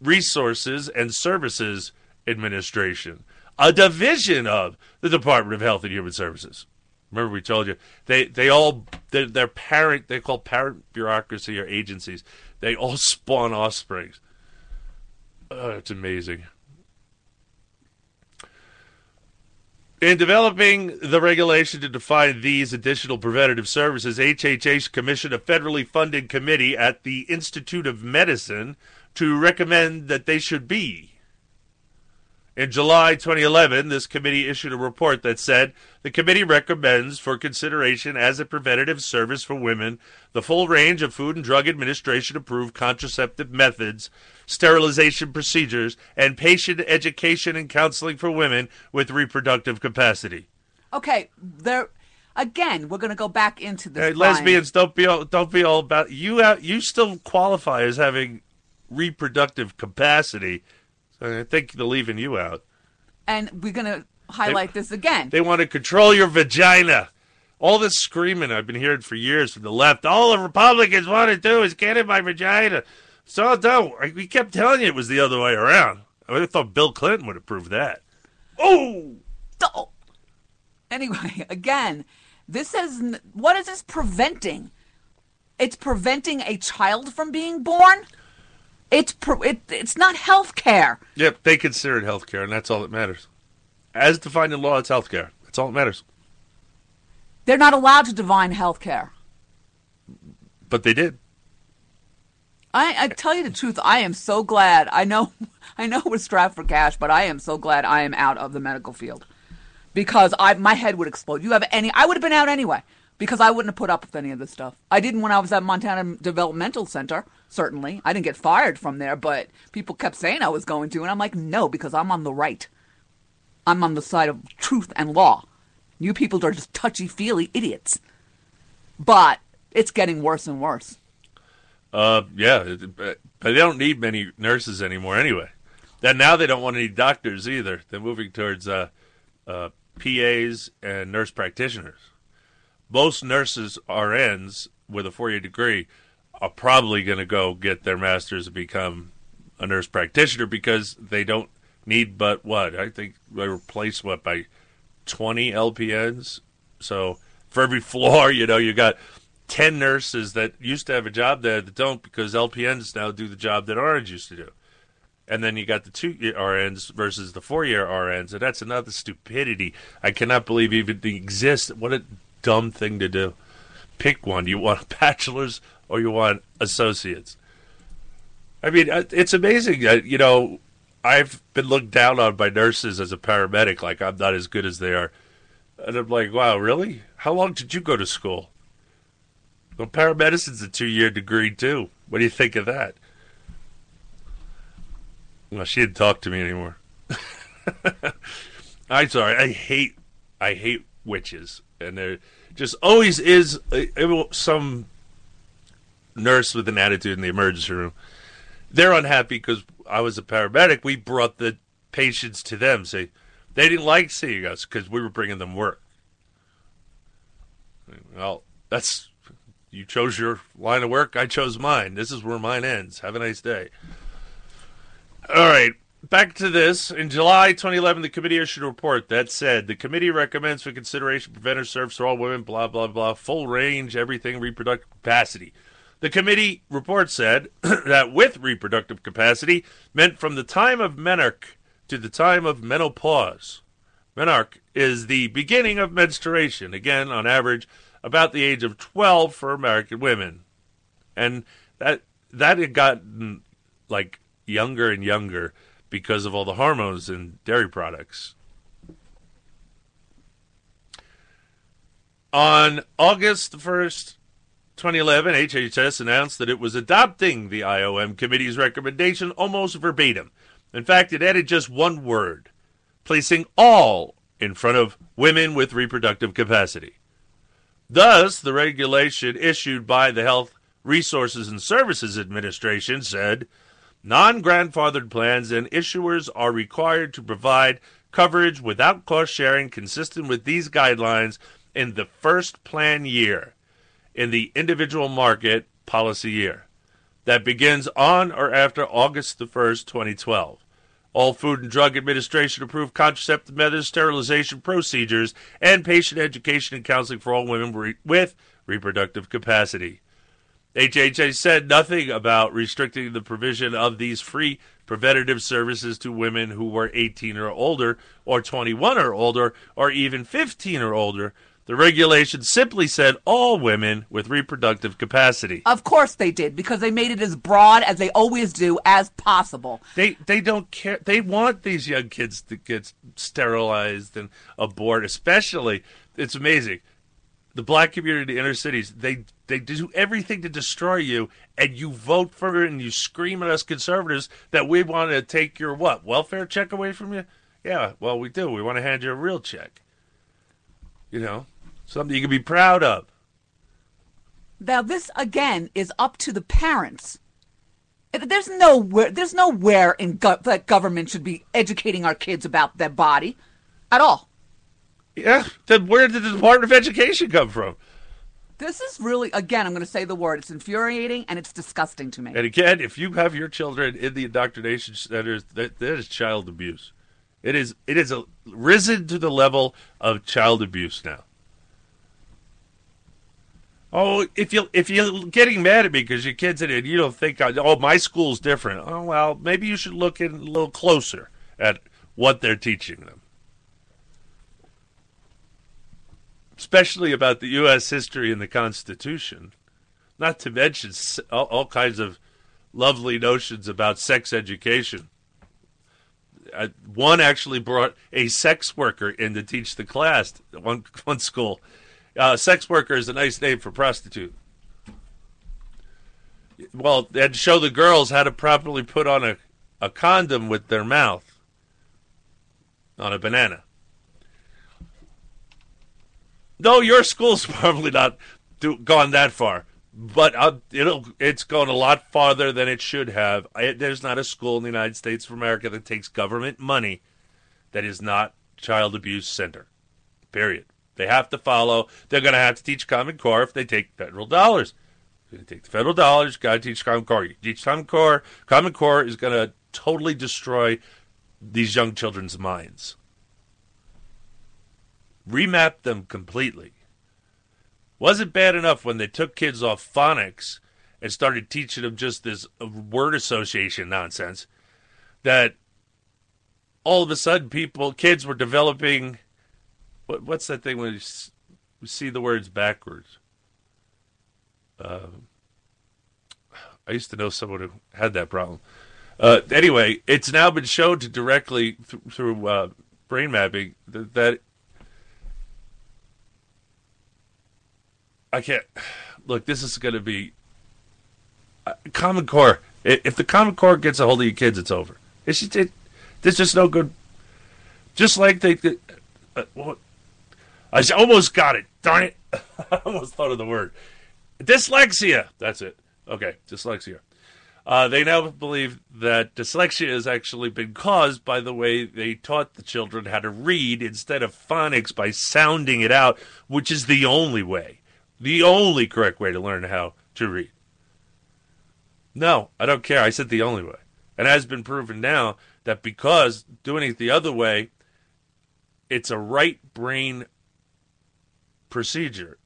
Resources and Services Administration, a division of the Department of Health and Human Services. Remember, we told you they they all they're, they're parent they call parent bureaucracy or agencies. They all spawn offsprings. Uh, it's amazing. In developing the regulation to define these additional preventative services, HHH commissioned a federally funded committee at the Institute of Medicine to recommend that they should be. In July 2011, this committee issued a report that said the committee recommends for consideration as a preventative service for women the full range of Food and Drug Administration approved contraceptive methods, sterilization procedures, and patient education and counseling for women with reproductive capacity. Okay, there again. We're going to go back into this. Hey, lesbians, don't be all, don't be all about you. You still qualify as having reproductive capacity. I think they're leaving you out. and we're going to highlight this again. They want to control your vagina. All this screaming I've been hearing for years from the left. All the Republicans want to do is get in my vagina. So no, I- we kept telling you it was the other way around. I would have thought Bill Clinton would approve that. Oh, Anyway, again, this n- what is this preventing? It's preventing a child from being born. It's it, it's not health care. yep. They consider it health care, and that's all that matters. As defined in law, it's health care. That's all that matters. They're not allowed to divine health care. But they did. I, I tell you the truth, I am so glad. I know, I know we're strapped for cash, but I am so glad I am out of the medical field because I my head would explode. You have any? I would have been out anyway because I wouldn't have put up with any of this stuff. I didn't when I was at Montana Developmental Center. Certainly, I didn't get fired from there, but people kept saying I was going to, and I'm like, no, because I'm on the right. I'm on the side of truth and law. You people are just touchy feely idiots. But it's getting worse and worse. Uh, yeah, but they don't need many nurses anymore anyway. Then now they don't want any doctors either. They're moving towards uh, uh, PAs and nurse practitioners. Most nurses, RNs with a four-year degree, are probably going to go get their masters and become a nurse practitioner because they don't need but what I think they replace what by twenty LPNs. So for every floor, you know, you got 10 nurses that used to have a job there that don't because LPNs now do the job that RNs used to do. And then you got the two year RNs versus the four year RNs, and that's another stupidity. I cannot believe even exists. What a dumb thing to do. Pick one. You want a bachelor's or you want associates. I mean, uh, it's amazing. You know, I've been looked down on by nurses as a paramedic, like I'm not as good as they are. And I'm like, wow, really? How long did you go to school? Well, paramedicine's a two-year degree too. What do you think of that? Well, she didn't talk to me anymore. I'm sorry. I hate, I hate witches, and there just always is uh, uh, some nurse with an attitude in the emergency room. They're unhappy because I was a paramedic. We brought the patients to them. Say they didn't like seeing us because we were bringing them work. Well, that's you chose your line of work. I chose mine. This is where mine ends. Have a nice day. All right. Back to this. In July 2011, the committee issued a report that said the committee recommends for consideration preventive service for all women, blah, blah, blah, full range, everything, reproductive capacity. The committee report said that with reproductive capacity meant from the time of menarche to the time of menopause. Menarche is the beginning of menstruation, again, on average, about the age of 12 for American women. And that that had gotten like younger and younger because of all the hormones in dairy products. On August 1st, 2011, HHS announced that it was adopting the IOM committee's recommendation almost verbatim. In fact, it added just one word, placing all in front of women with reproductive capacity. Thus, the regulation issued by the Health Resources and Services Administration said non grandfathered plans and issuers are required to provide coverage without cost sharing consistent with these guidelines in the first plan year in the individual market policy year that begins on or after August the 1st, 2012. all Food and Drug Administration approved contraceptive methods, sterilization procedures, and patient education and counseling for all women re- with reproductive capacity. HHA said nothing about restricting the provision of these free preventative services to women who were 18 or older, or 21 or older, or even 15 or older. The regulation simply said all women with reproductive capacity. Of course they did, because they made it as broad as they always do as possible. They they don't care. They want these young kids to get sterilized and abort. Especially, it's amazing. The black community, inner cities, they they do everything to destroy you, and you vote for it, and you scream at us conservatives that we want to take your what welfare check away from you. Yeah, well, we do. We want to hand you a real check. You know, something you can be proud of. Now, this again is up to the parents. There's nowhere, there's nowhere in go- that government should be educating our kids about their body at all. Yeah, then where did the Department of Education come from? This is really, again, I'm going to say the word. It's infuriating and it's disgusting to me. And again, if you have your children in the indoctrination centers, that, that is child abuse. It is it is a, risen to the level of child abuse now. Oh, if you if you're getting mad at me because your kids in it, you don't think oh my school's different. Oh well, maybe you should look in a little closer at what they're teaching them, especially about the U.S. history and the Constitution. Not to mention all, all kinds of lovely notions about sex education. Uh, one actually brought a sex worker in to teach the class. One one school, uh, sex worker is a nice name for prostitute. Well, they had to show the girls how to properly put on a, a condom with their mouth on a banana. No, your school's probably not do, gone that far, but uh, it'll it's gone a lot farther than it should have. I, there's not a school in the United States of America that takes government money that is not child abuse center. Period. They have to follow. They're going to have to teach Common Core if they take federal dollars. To take the federal dollars. Got to teach Common Core. You teach Common Core. Common Core is going to totally destroy these young children's minds. Remap them completely. Wasn't bad enough when they took kids off phonics and started teaching them just this uh, word association nonsense that all of a sudden people kids were developing what, what's that thing when you see the words backwards um, i used to know someone who had that problem uh, anyway it's now been shown to directly th- through uh, brain mapping that i can't look this is going to be uh, common core if the common core gets a hold of your kids it's over it's just, it, there's just no good just like they, they uh, I almost got it. Darn it! I almost thought of the word dyslexia. That's it. Okay, dyslexia. Uh, they now believe that dyslexia has actually been caused by the way they taught the children how to read instead of phonics by sounding it out, which is the only way, the only correct way to learn how to read. No, I don't care. I said the only way. And it has been proven now that because doing it the other way, it's a right brain procedure.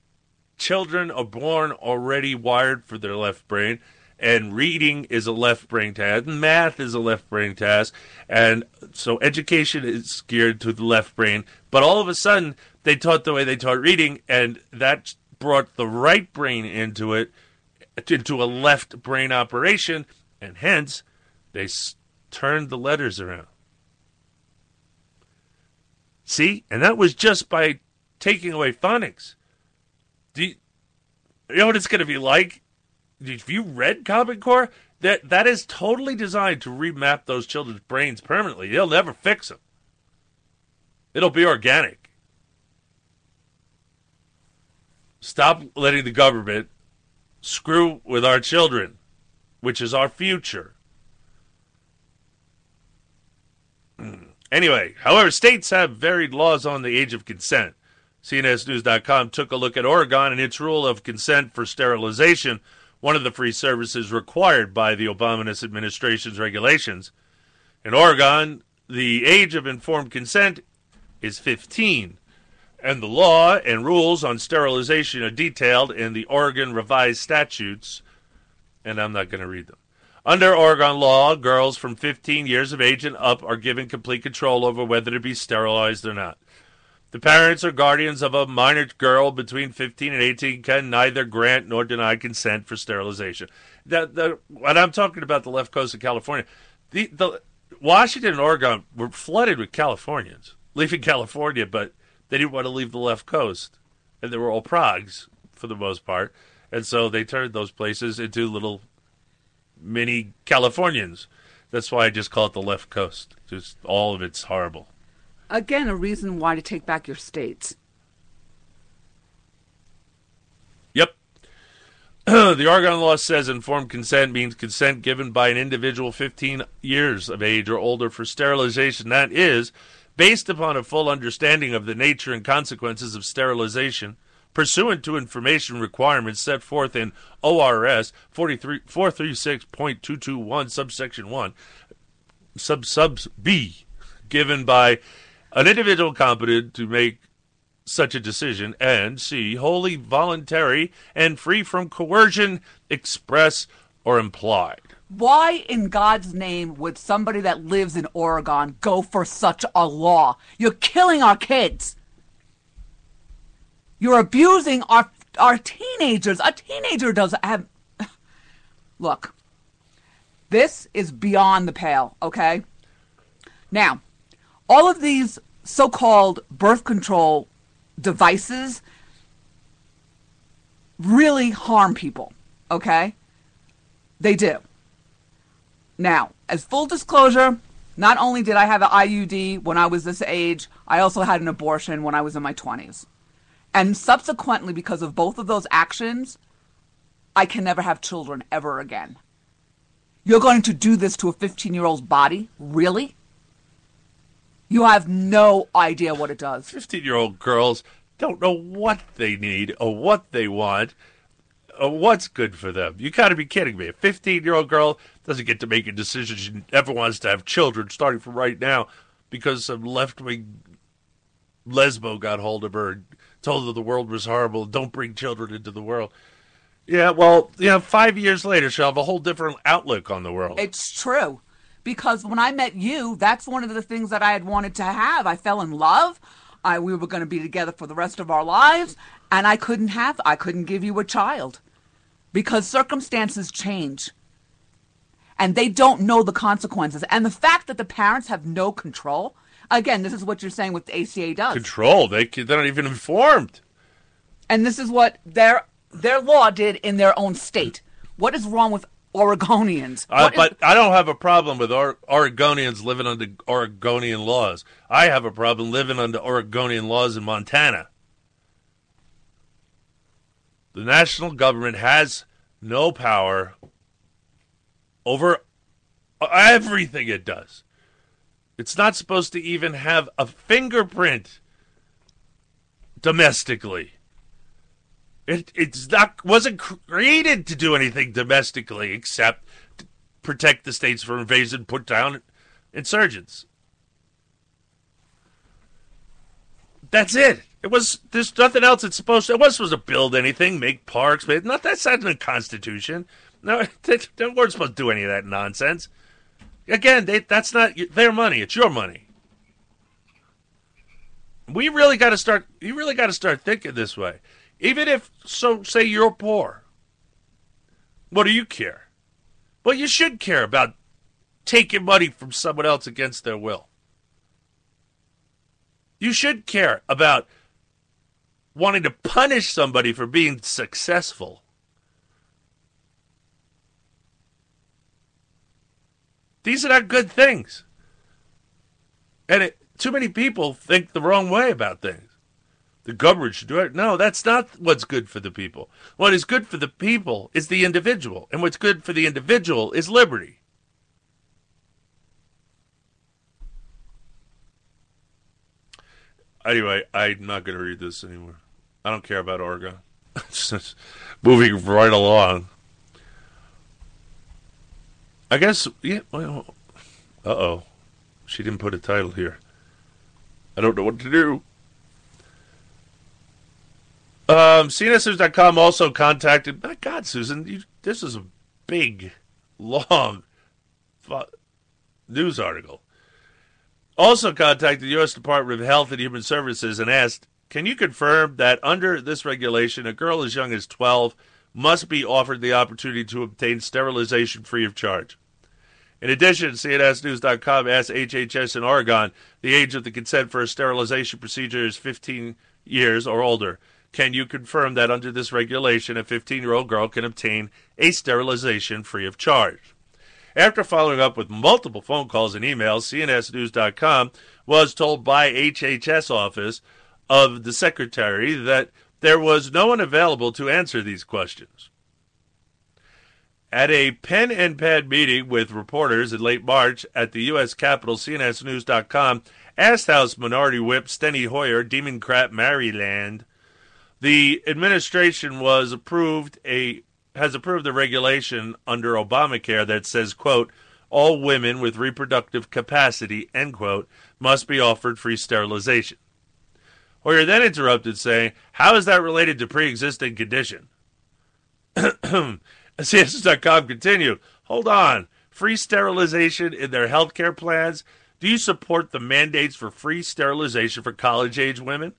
Children are born already wired for their left brain, and reading is a left brain task, math is a left brain task, and so education is geared to the left brain. But all of a sudden, they taught the way they taught reading, and that brought the right brain into it, into a left brain operation, and hence they s- turned the letters around. See, and that was just by taking away phonics. Do you, you know what it's going to be like? If you read Common Core, that that is totally designed to remap those children's brains permanently. They'll never fix them. It'll be organic. Stop letting the government screw with our children, which is our future. Hmm. Anyway, however, states have varied laws on the age of consent. CNSNews.com took a look at Oregon and its rule of consent for sterilization, one of the free services required by the Obama administration's regulations. In Oregon, the age of informed consent is 15, and the law and rules on sterilization are detailed in the Oregon Revised Statutes, and I'm not going to read them. Under Oregon law, girls from 15 years of age and up are given complete control over whether to be sterilized or not. The parents or guardians of a minor girl between 15 and 18 can neither grant nor deny consent for sterilization. The, the, when I'm talking about the left coast of California, the, the Washington and Oregon were flooded with Californians leaving California, but they didn't want to leave the left coast, and they were all Progs for the most part, and so they turned those places into little mini Californians. That's why I just call it the left coast. Just all of it's horrible. Again, a reason why to take back your states. Yep. the Oregon law says informed consent means consent given by an individual 15 years of age or older for sterilization. That is, based upon a full understanding of the nature and consequences of sterilization, pursuant to information requirements set forth in ORS 436.221, subsection 1, sub sub B, given by an individual competent to make such a decision, and C, wholly voluntary and free from coercion, express or implied. Why in God's name would somebody that lives in Oregon go for such a law? You're killing our kids. You're abusing our our teenagers. A teenager doesn't have Look. This is beyond the pale, okay? Now, all of these so-called birth control devices really harm people, okay? They do. Now, as full disclosure, not only did I have an IUD when I was this age, I also had an abortion when I was in my 20s. And subsequently, because of both of those actions, I can never have children ever again. You're going to do this to a 15 year old's body? Really? You have no idea what it does. 15 year old girls don't know what they need or what they want or what's good for them. You got to be kidding me. A 15 year old girl doesn't get to make a decision she ever wants to have children starting from right now because some left wing lesbo got hold of her and told her the world was horrible. Don't bring children into the world. Yeah, well, you know, five years later, she'll have a whole different outlook on the world. It's true. Because when I met you, that's one of the things that I had wanted to have. I fell in love. I, we were going to be together for the rest of our lives, and I couldn't have, I couldn't give you a child because circumstances change and they don't know the consequences. And the fact that the parents have no control, again, this is what you're saying what the ACA does. Control. They, they're not even informed. And this is what their their law did in their own state. What is wrong with Oregonians? Uh, but is- I don't have a problem with or- Oregonians living under Oregonian laws. I have a problem living under Oregonian laws in Montana. The national government has no power over everything it does. It's not supposed to even have a fingerprint domestically. It it's not wasn't created to do anything domestically except protect the states from invasion, put down insurgents. That's it. It was there's nothing else it's supposed to it wasn't supposed to build anything, make parks, but not that's not in the Constitution. No, they, they weren't supposed to do any of that nonsense. Again, they, that's not their money, it's your money. We really got to start you really got to start thinking this way. Even if, so say you're poor, what do you care? Well, you should care about taking money from someone else against their will. You should care about wanting to punish somebody for being successful. These are not good things. And it, too many people think the wrong way about things the government should do it. No, that's not what's good for the people. What is good for the people is the individual, and what's good for the individual is liberty. Anyway, I'm not going to read this anymore. I don't care about Orga. Moving right along. I guess, yeah, well, Uh oh. She didn't put a title here. I don't know what to do. Um, CNSNews.com also contacted. My God, Susan, you, this is a big, long news article. Also contacted the U.S. Department of Health and Human Services and asked, "Can you confirm that under this regulation, a girl as young as 12 must be offered the opportunity to obtain sterilization free of charge?" In addition, CNSNews.com asked HHS in Oregon, the age of the consent for a sterilization procedure is 15 years or older. Can you confirm that under this regulation, a 15 year old girl can obtain a sterilization free of charge? After following up with multiple phone calls and emails, CNSNews.com was told by HHS office of the secretary that there was no one available to answer these questions. At a pen and pad meeting with reporters in late March at the U.S. Capitol, CNSNews.com asked House Minority Whip Steny Hoyer, Democrat, Maryland, the administration was approved a has approved a regulation under Obamacare that says, quote, all women with reproductive capacity, end quote, must be offered free sterilization. Hoyer then interrupted, saying, How is that related to pre existing condition? CS.com continued, Hold on. Free sterilization in their health care plans? Do you support the mandates for free sterilization for college age women?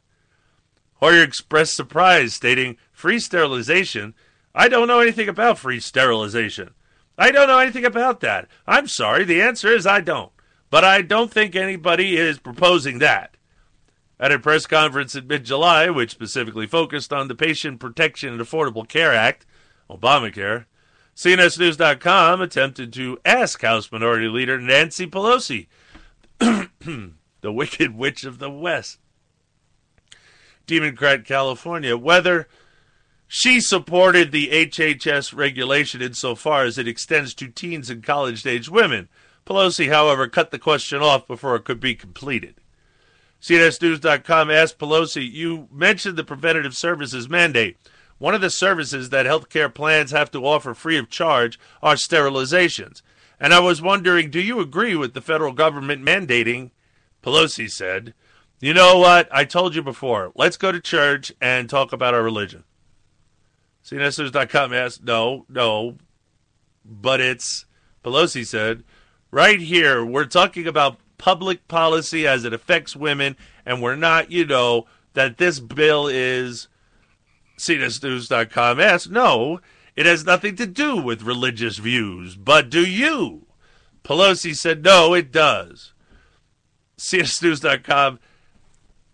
Hoyer expressed surprise, stating, Free sterilization? I don't know anything about free sterilization. I don't know anything about that. I'm sorry, the answer is I don't. But I don't think anybody is proposing that. At a press conference in mid July, which specifically focused on the Patient Protection and Affordable Care Act, Obamacare, CNSNews.com attempted to ask House Minority Leader Nancy Pelosi, the Wicked Witch of the West, Democrat California, whether she supported the HHS regulation insofar as it extends to teens and college age women. Pelosi, however, cut the question off before it could be completed. CNSNews.com asked Pelosi, You mentioned the preventative services mandate. One of the services that healthcare plans have to offer free of charge are sterilizations. And I was wondering, do you agree with the federal government mandating? Pelosi said, You know what? I told you before. Let's go to church and talk about our religion. CNSNews.com asked, No, no. But it's, Pelosi said, right here, we're talking about public policy as it affects women, and we're not, you know, that this bill is CNSNews.com asked, no, it has nothing to do with religious views, but do you? Pelosi said, no, it does. CNSNews.com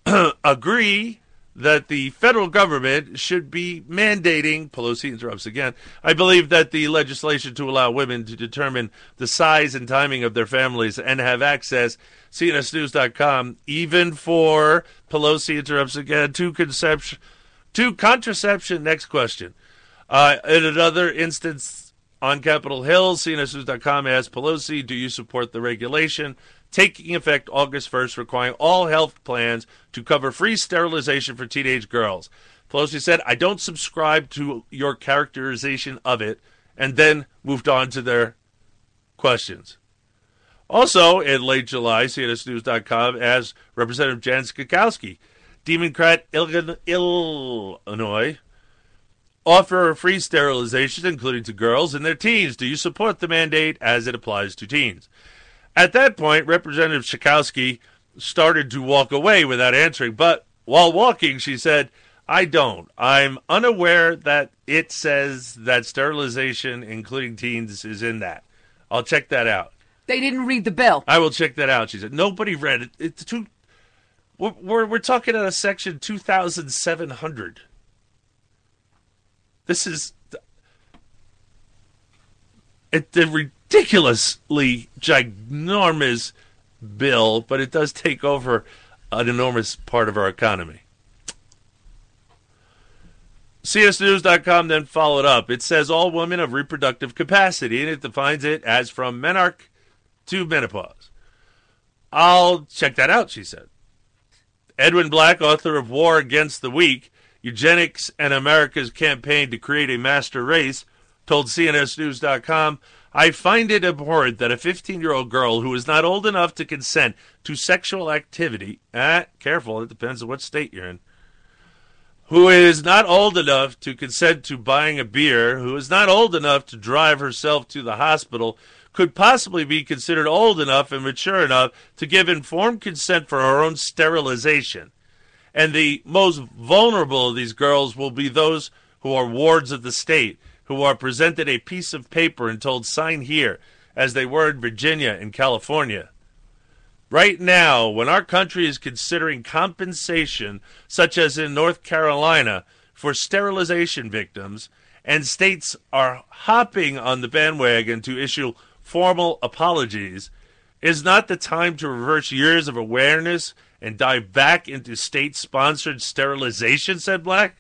agree that the federal government should be mandating, Pelosi interrupts again, I believe that the legislation to allow women to determine the size and timing of their families and have access, CNSNews.com, even for, Pelosi interrupts again, to conception, to contraception. Next question. Uh, in another instance on Capitol Hill, CNSNews.com asked Pelosi, do you support the regulation? Taking effect August 1st, requiring all health plans to cover free sterilization for teenage girls. Pelosi said, I don't subscribe to your characterization of it, and then moved on to their questions. Also, in late July, CNSNews.com asked Representative Jan Schakowsky, Democrat Illinois, offer free sterilization, including to girls and their teens. Do you support the mandate as it applies to teens? At that point, Representative Schakowsky started to walk away without answering, but while walking, she said, I don't. I'm unaware that it says that sterilization, including teens, is in that. I'll check that out. They didn't read the bill. I will check that out. She said, nobody read it. It's too. We're, we're, we're talking out of section 2700. This is. It's a ridiculously ginormous bill, but it does take over an enormous part of our economy. CSNews.com then followed up. It says all women of reproductive capacity, and it defines it as from menarche to menopause. I'll check that out, she said. Edwin Black, author of War Against the Weak, Eugenics and America's Campaign to Create a Master Race, told CNSNews.com, I find it abhorrent that a 15 year old girl who is not old enough to consent to sexual activity, ah, careful, it depends on what state you're in, who is not old enough to consent to buying a beer, who is not old enough to drive herself to the hospital, could possibly be considered old enough and mature enough to give informed consent for her own sterilization. And the most vulnerable of these girls will be those who are wards of the state, who are presented a piece of paper and told, sign here, as they were in Virginia and California. Right now, when our country is considering compensation, such as in North Carolina, for sterilization victims, and states are hopping on the bandwagon to issue formal apologies, is not the time to reverse years of awareness and dive back into state sponsored sterilization, said Black.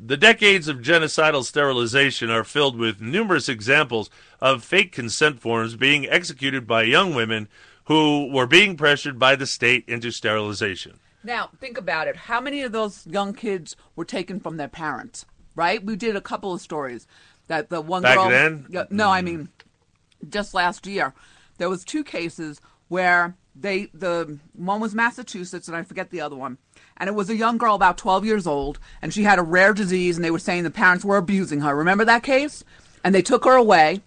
The decades of genocidal sterilization are filled with numerous examples of fake consent forms being executed by young women who were being pressured by the state into sterilization. Now, think about it. How many of those young kids were taken from their parents? Right? We did a couple of stories that the one Back girl. then? No, I mm. mean, just last year, there was two cases where they the one was Massachusetts and I forget the other one, and it was a young girl about 12 years old, and she had a rare disease, and they were saying the parents were abusing her. Remember that case? And they took her away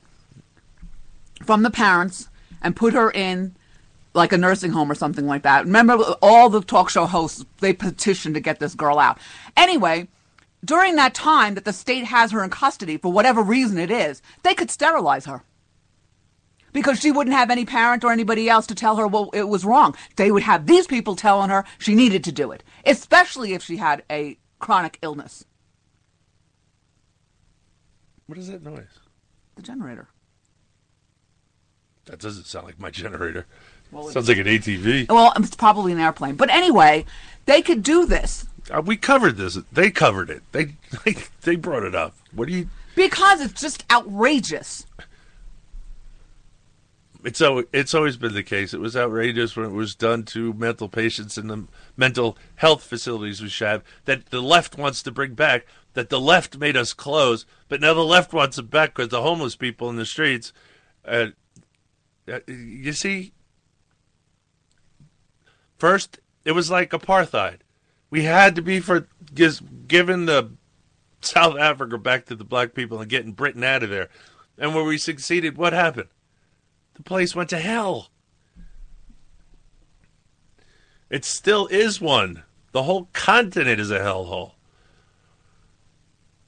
from the parents and put her in like a nursing home or something like that. Remember, all the talk show hosts they petitioned to get this girl out. Anyway, during that time that the state has her in custody for whatever reason it is, they could sterilize her because she wouldn't have any parent or anybody else to tell her well it was wrong. They would have these people telling her she needed to do it, especially if she had a chronic illness. What is that noise? The generator. That doesn't sound like my generator. Well, Sounds like an ATV. Well, it's probably an airplane. But anyway, they could do this Uh, we covered this. They covered it. They, they they brought it up. What do you? because it's just outrageous. It's it's always been the case. It was outrageous when it was done to mental patients in the mental health facilities we have that the left wants to bring back. That the left made us close, but now the left wants it back because the homeless people in the streets. Uh, uh, you see, first it was like apartheid. We had to be for giving the South Africa back to the black people and getting Britain out of there. And when we succeeded, what happened? The place went to hell. It still is one. The whole continent is a hellhole.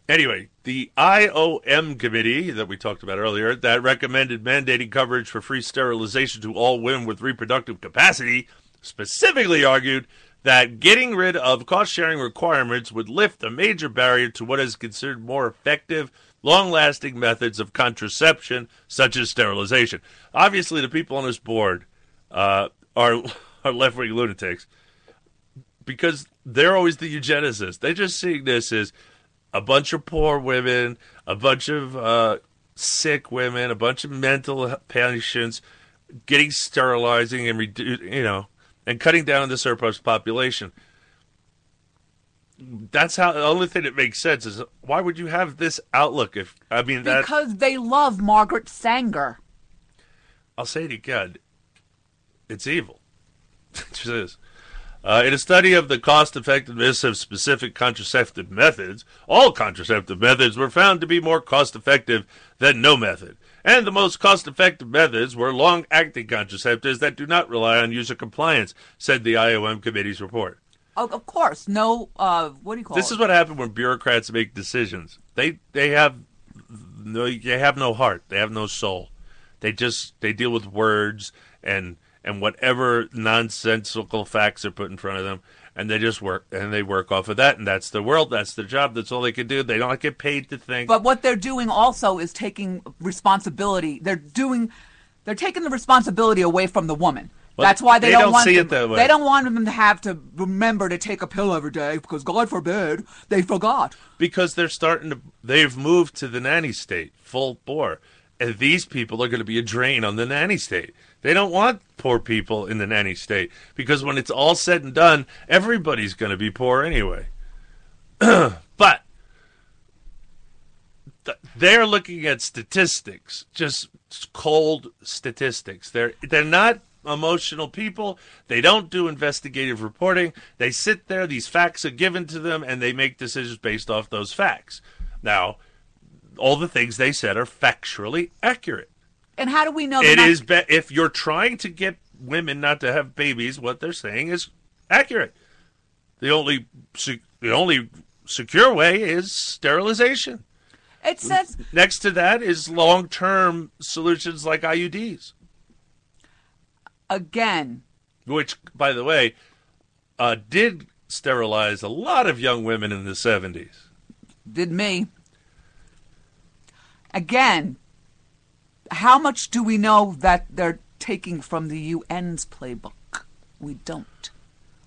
Anyway, the IOM committee that we talked about earlier that recommended mandating coverage for free sterilization to all women with reproductive capacity specifically argued that getting rid of cost sharing requirements would lift a major barrier to what is considered more effective, long lasting methods of contraception, such as sterilization. Obviously, the people on this board uh, are, are left wing lunatics because they're always the eugenicists. They're just seeing this as a bunch of poor women, a bunch of uh, sick women, a bunch of mental patients getting sterilizing and redu- you know and cutting down the surplus population. That's how the only thing that makes sense is why would you have this outlook if I mean that Because they love Margaret Sanger. I'll say it again. It's evil. it just is. Uh, in a study of the cost effectiveness of specific contraceptive methods, all contraceptive methods were found to be more cost effective than no method. And the most cost effective methods were long acting contraceptives that do not rely on user compliance, said the IOM committee's report. Of, of course, no. Uh, what do you call This it? is what happened when bureaucrats make decisions. They they have no they have no heart. They have no soul. They just they deal with words and and whatever nonsensical facts are put in front of them, and they just work and they work off of that. And that's the world. That's their job. That's all they can do. They don't get paid to think. But what they're doing also is taking responsibility. They're doing, they're taking the responsibility away from the woman. Well, That's why they, they don't, don't want see them, it that way. They don't want them to have to remember to take a pill every day because God forbid they forgot. because they're starting to they've moved to the nanny state full bore and these people are going to be a drain on the nanny state they don't want poor people in the nanny state because when it's all said and done everybody's going to be poor anyway but th- they're looking at statistics, just cold statistics. They're they're not emotional people. They don't do investigative reporting. They sit there, these facts are given to them, and they make decisions based off those facts. Now, all the things they said are factually accurate. And how do we know It not- is be- if you're trying to get women not to have babies, what they're saying is accurate. The only se- the only secure way is sterilization. It says Next to that is long-term solutions like IUDs, again. which, by the way, uh, did sterilize a lot of young women in the 70s. Did me. Again, how much do we know that they're taking from the UN's playbook? We don't.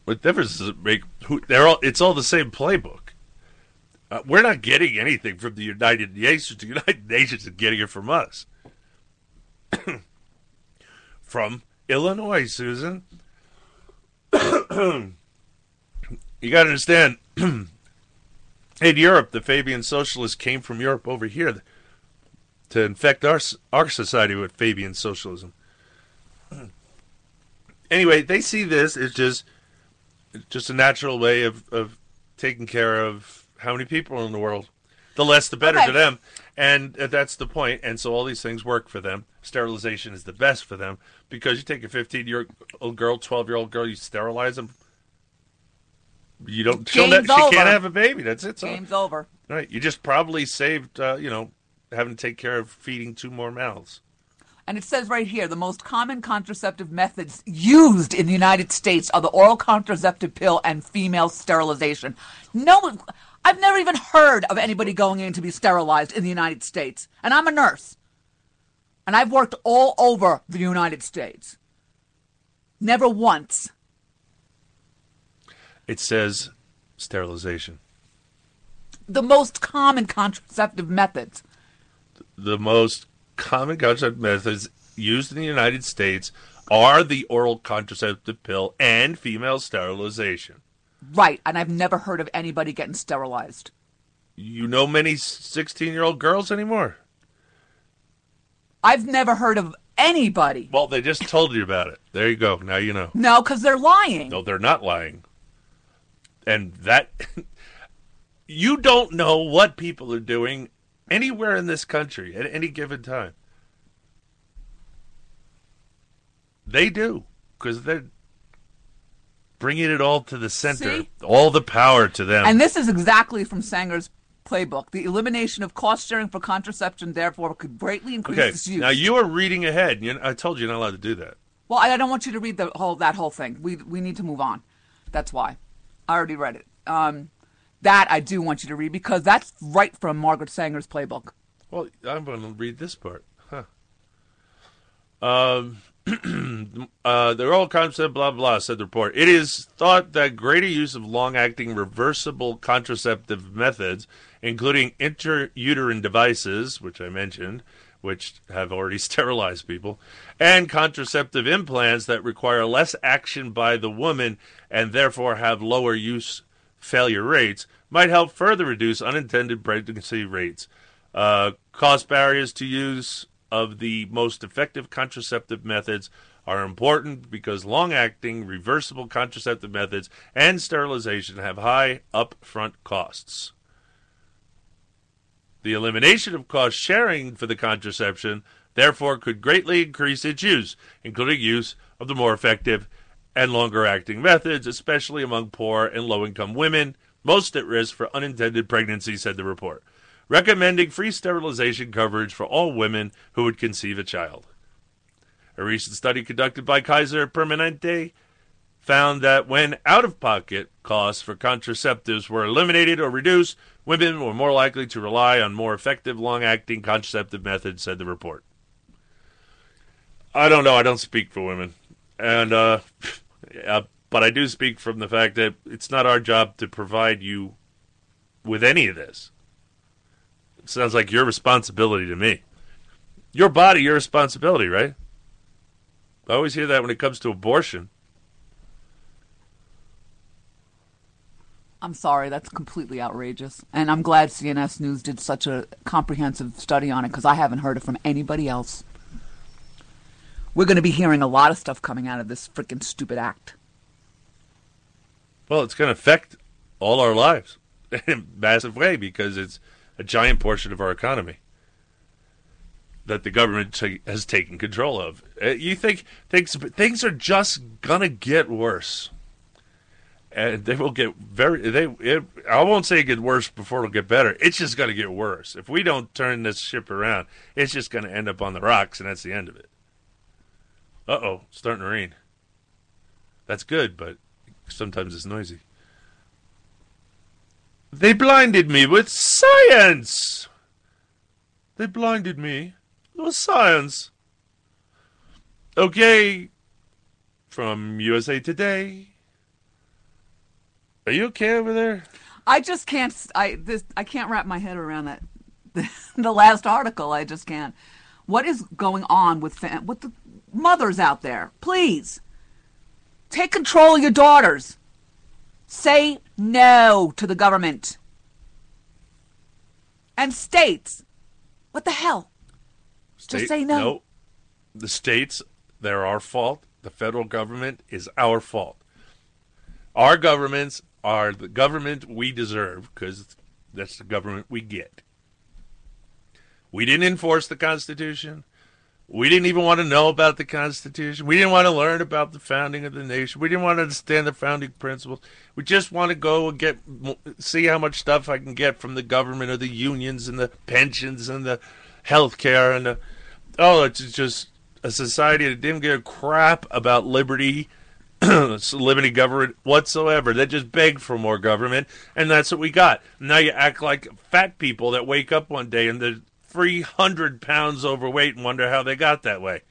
What difference does it make? Who, they're all. It's all the same playbook. Uh, we're not getting anything from the United Nations. The United Nations is getting it from us. from Illinois, Susan. you got to understand. in Europe, the Fabian socialists came from Europe over here to infect our our society with Fabian socialism. anyway, they see this as just just a natural way of, of taking care of how many people in the world. The less, the better Okay. to them, and uh, that's the point. And so all these things work for them. Sterilization is the best for them because you take a 15 year old girl, 12 year old girl, you sterilize them. You don't. She'll ne- she can't have a baby. That's it. So- Game's over. Right. You just probably saved, uh, you know, having to take care of feeding two more mouths. And it says right here the most common contraceptive methods used in the United States are the oral contraceptive pill and female sterilization. No, I've never even heard of anybody going in to be sterilized in the United States. And I'm a nurse. And I've worked all over the United States. Never once. It says sterilization. The most common contraceptive methods. the most common contraceptive methods used in the United States are the oral contraceptive pill and female sterilization. Right. And I've never heard of anybody getting sterilized. You know many 16 year old girls anymore? I've never heard of anybody. Well, they just told you about it. There you go. Now you know. No, because they're lying. No, they're not lying. And that. you don't know what people are doing anywhere in this country at any given time. They do, because they're bringing it all to the center. See? All the power to them. And this is exactly from Sanger's playbook. The elimination of cost sharing for contraception, therefore, could greatly increase okay, its use. now you are reading ahead. You I told you you're not allowed to do that. well, I I don't want you to read the whole that whole thing. We we need to move on. That's why. I already read it. Um, that I do want you to read because that's right from Margaret Sanger's playbook. Well, I'm going to read this part. Huh. Um, uh, the oral concept, blah, blah, said the report. It is thought that greater use of long acting reversible contraceptive methods, including intrauterine devices, which I mentioned, which have already sterilized people, and contraceptive implants that require less action by the woman and therefore have lower use failure rates, might help further reduce unintended pregnancy rates. Uh, cost barriers to use of the most effective contraceptive methods are important because long acting reversible contraceptive methods and sterilization have high upfront costs. The elimination of cost sharing for the contraception, therefore, could greatly increase its use, including use of the more effective and longer acting methods, especially among poor and low income women, most at risk for unintended pregnancy, said the report, recommending free sterilization coverage for all women who would conceive a child. A recent study conducted by Kaiser Permanente found that when out of pocket costs for contraceptives were eliminated or reduced, women were more likely to rely on more effective long acting contraceptive methods, said the report. I don't know. I don't speak for women. And, uh, uh, but I do speak from the fact that it's not our job to provide you with any of this. It sounds like your responsibility to me. Your body, your responsibility, right? I always hear that when it comes to abortion. I'm sorry, that's completely outrageous. And I'm glad CNS News did such a comprehensive study on it because I haven't heard it from anybody else. We're going to be hearing a lot of stuff coming out of this freaking stupid act. Well, it's going to affect all our lives in a massive way because it's a giant portion of our economy that the government ta- has taken control of. Uh, You think things things are just gonna get worse, and they will get very. They it, I won't say it get worse before it'll get better. It's just gonna get worse if we don't turn this ship around. It's just gonna end up on the rocks, and that's the end of it. Uh oh, starting to rain. That's good, but sometimes it's noisy. They blinded me with science. They blinded me with science. Okay, from USA Today. Are you okay over there? I just can't. I this. I can't wrap my head around that. The, last article. I just can't. What is going on with fa- with the mothers out there? Please take control of your daughters. Say no to the government and states. What the hell? Just say no. The states, they're our fault. The federal government is our fault. Our governments are the government we deserve because that's the government we get. We didn't enforce the Constitution. We didn't even want to know about the Constitution. We didn't want to learn about the founding of the nation. We didn't want to understand the founding principles. We just want to go and get see how much stuff I can get from the government or the unions and the pensions and the health care and the oh, it's just a society that didn't give a crap about liberty, liberty government whatsoever. They just begged for more government, and that's what we got. Now you act like fat people that wake up one day and they're 300 pounds overweight and wonder how they got that way.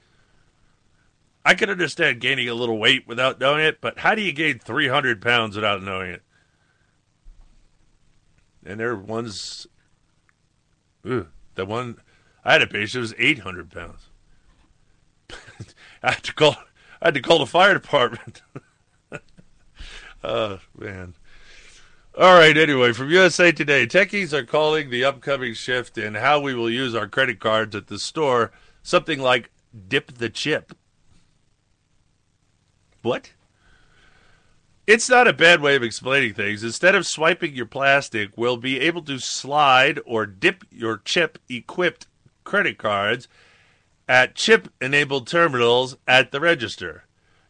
I can understand gaining a little weight without knowing it, but how do you gain 300 pounds without knowing it? And there ones. Ooh, the one I had a patient was 800 pounds. I had to call. I had to call the fire department. oh man. All right. Anyway, from USA Today, techies are calling the upcoming shift in how we will use our credit cards at the store something like "dip the chip." What? It's not a bad way of explaining things. Instead of swiping your plastic, we'll be able to slide or dip your chip equipped credit cards at chip enabled terminals at the register.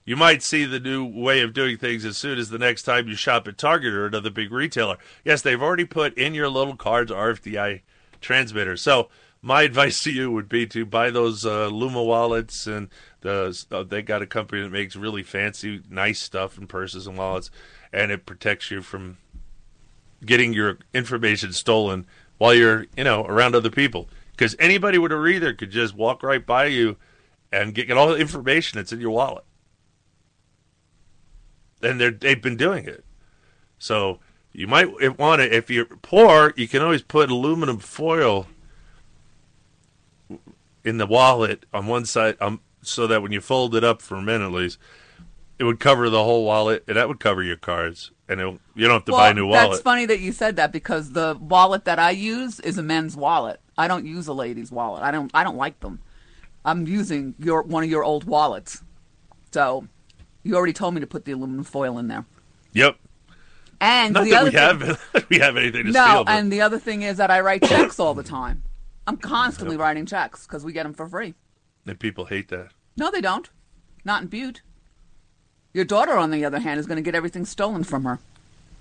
You might see the new way of doing things as soon as the next time you shop at Target or another big retailer. Yes, they've already put in your little cards RFID transmitters. So, my advice to you would be to buy those uh, Luma wallets, and the uh, they got a company that makes really fancy, nice stuff and purses and wallets, and it protects you from getting your information stolen while you're, you know, around other people. Because anybody with a reader could just walk right by you and get, get all the information that's in your wallet. And they're, they've been doing it. So you might want to, if you're poor, you can always put aluminum foil in the wallet on one side, um, so that when you fold it up for a minute at least, it would cover the whole wallet, and that would cover your cards, and it, you don't have to well, buy a new wallet. That's funny that you said that because the wallet that I use is a men's wallet. I don't use a lady's wallet. I don't. I don't like them. I'm using your one of your old wallets. So, you already told me to put the aluminum foil in there. Yep. And Not the that other we thing, have we have anything to no, steal. But and the other thing is that I write checks all the time. I'm constantly writing checks because we get them for free. and people hate that. No, they don't. Not in Butte. Your daughter, on the other hand, is going to get everything stolen from her.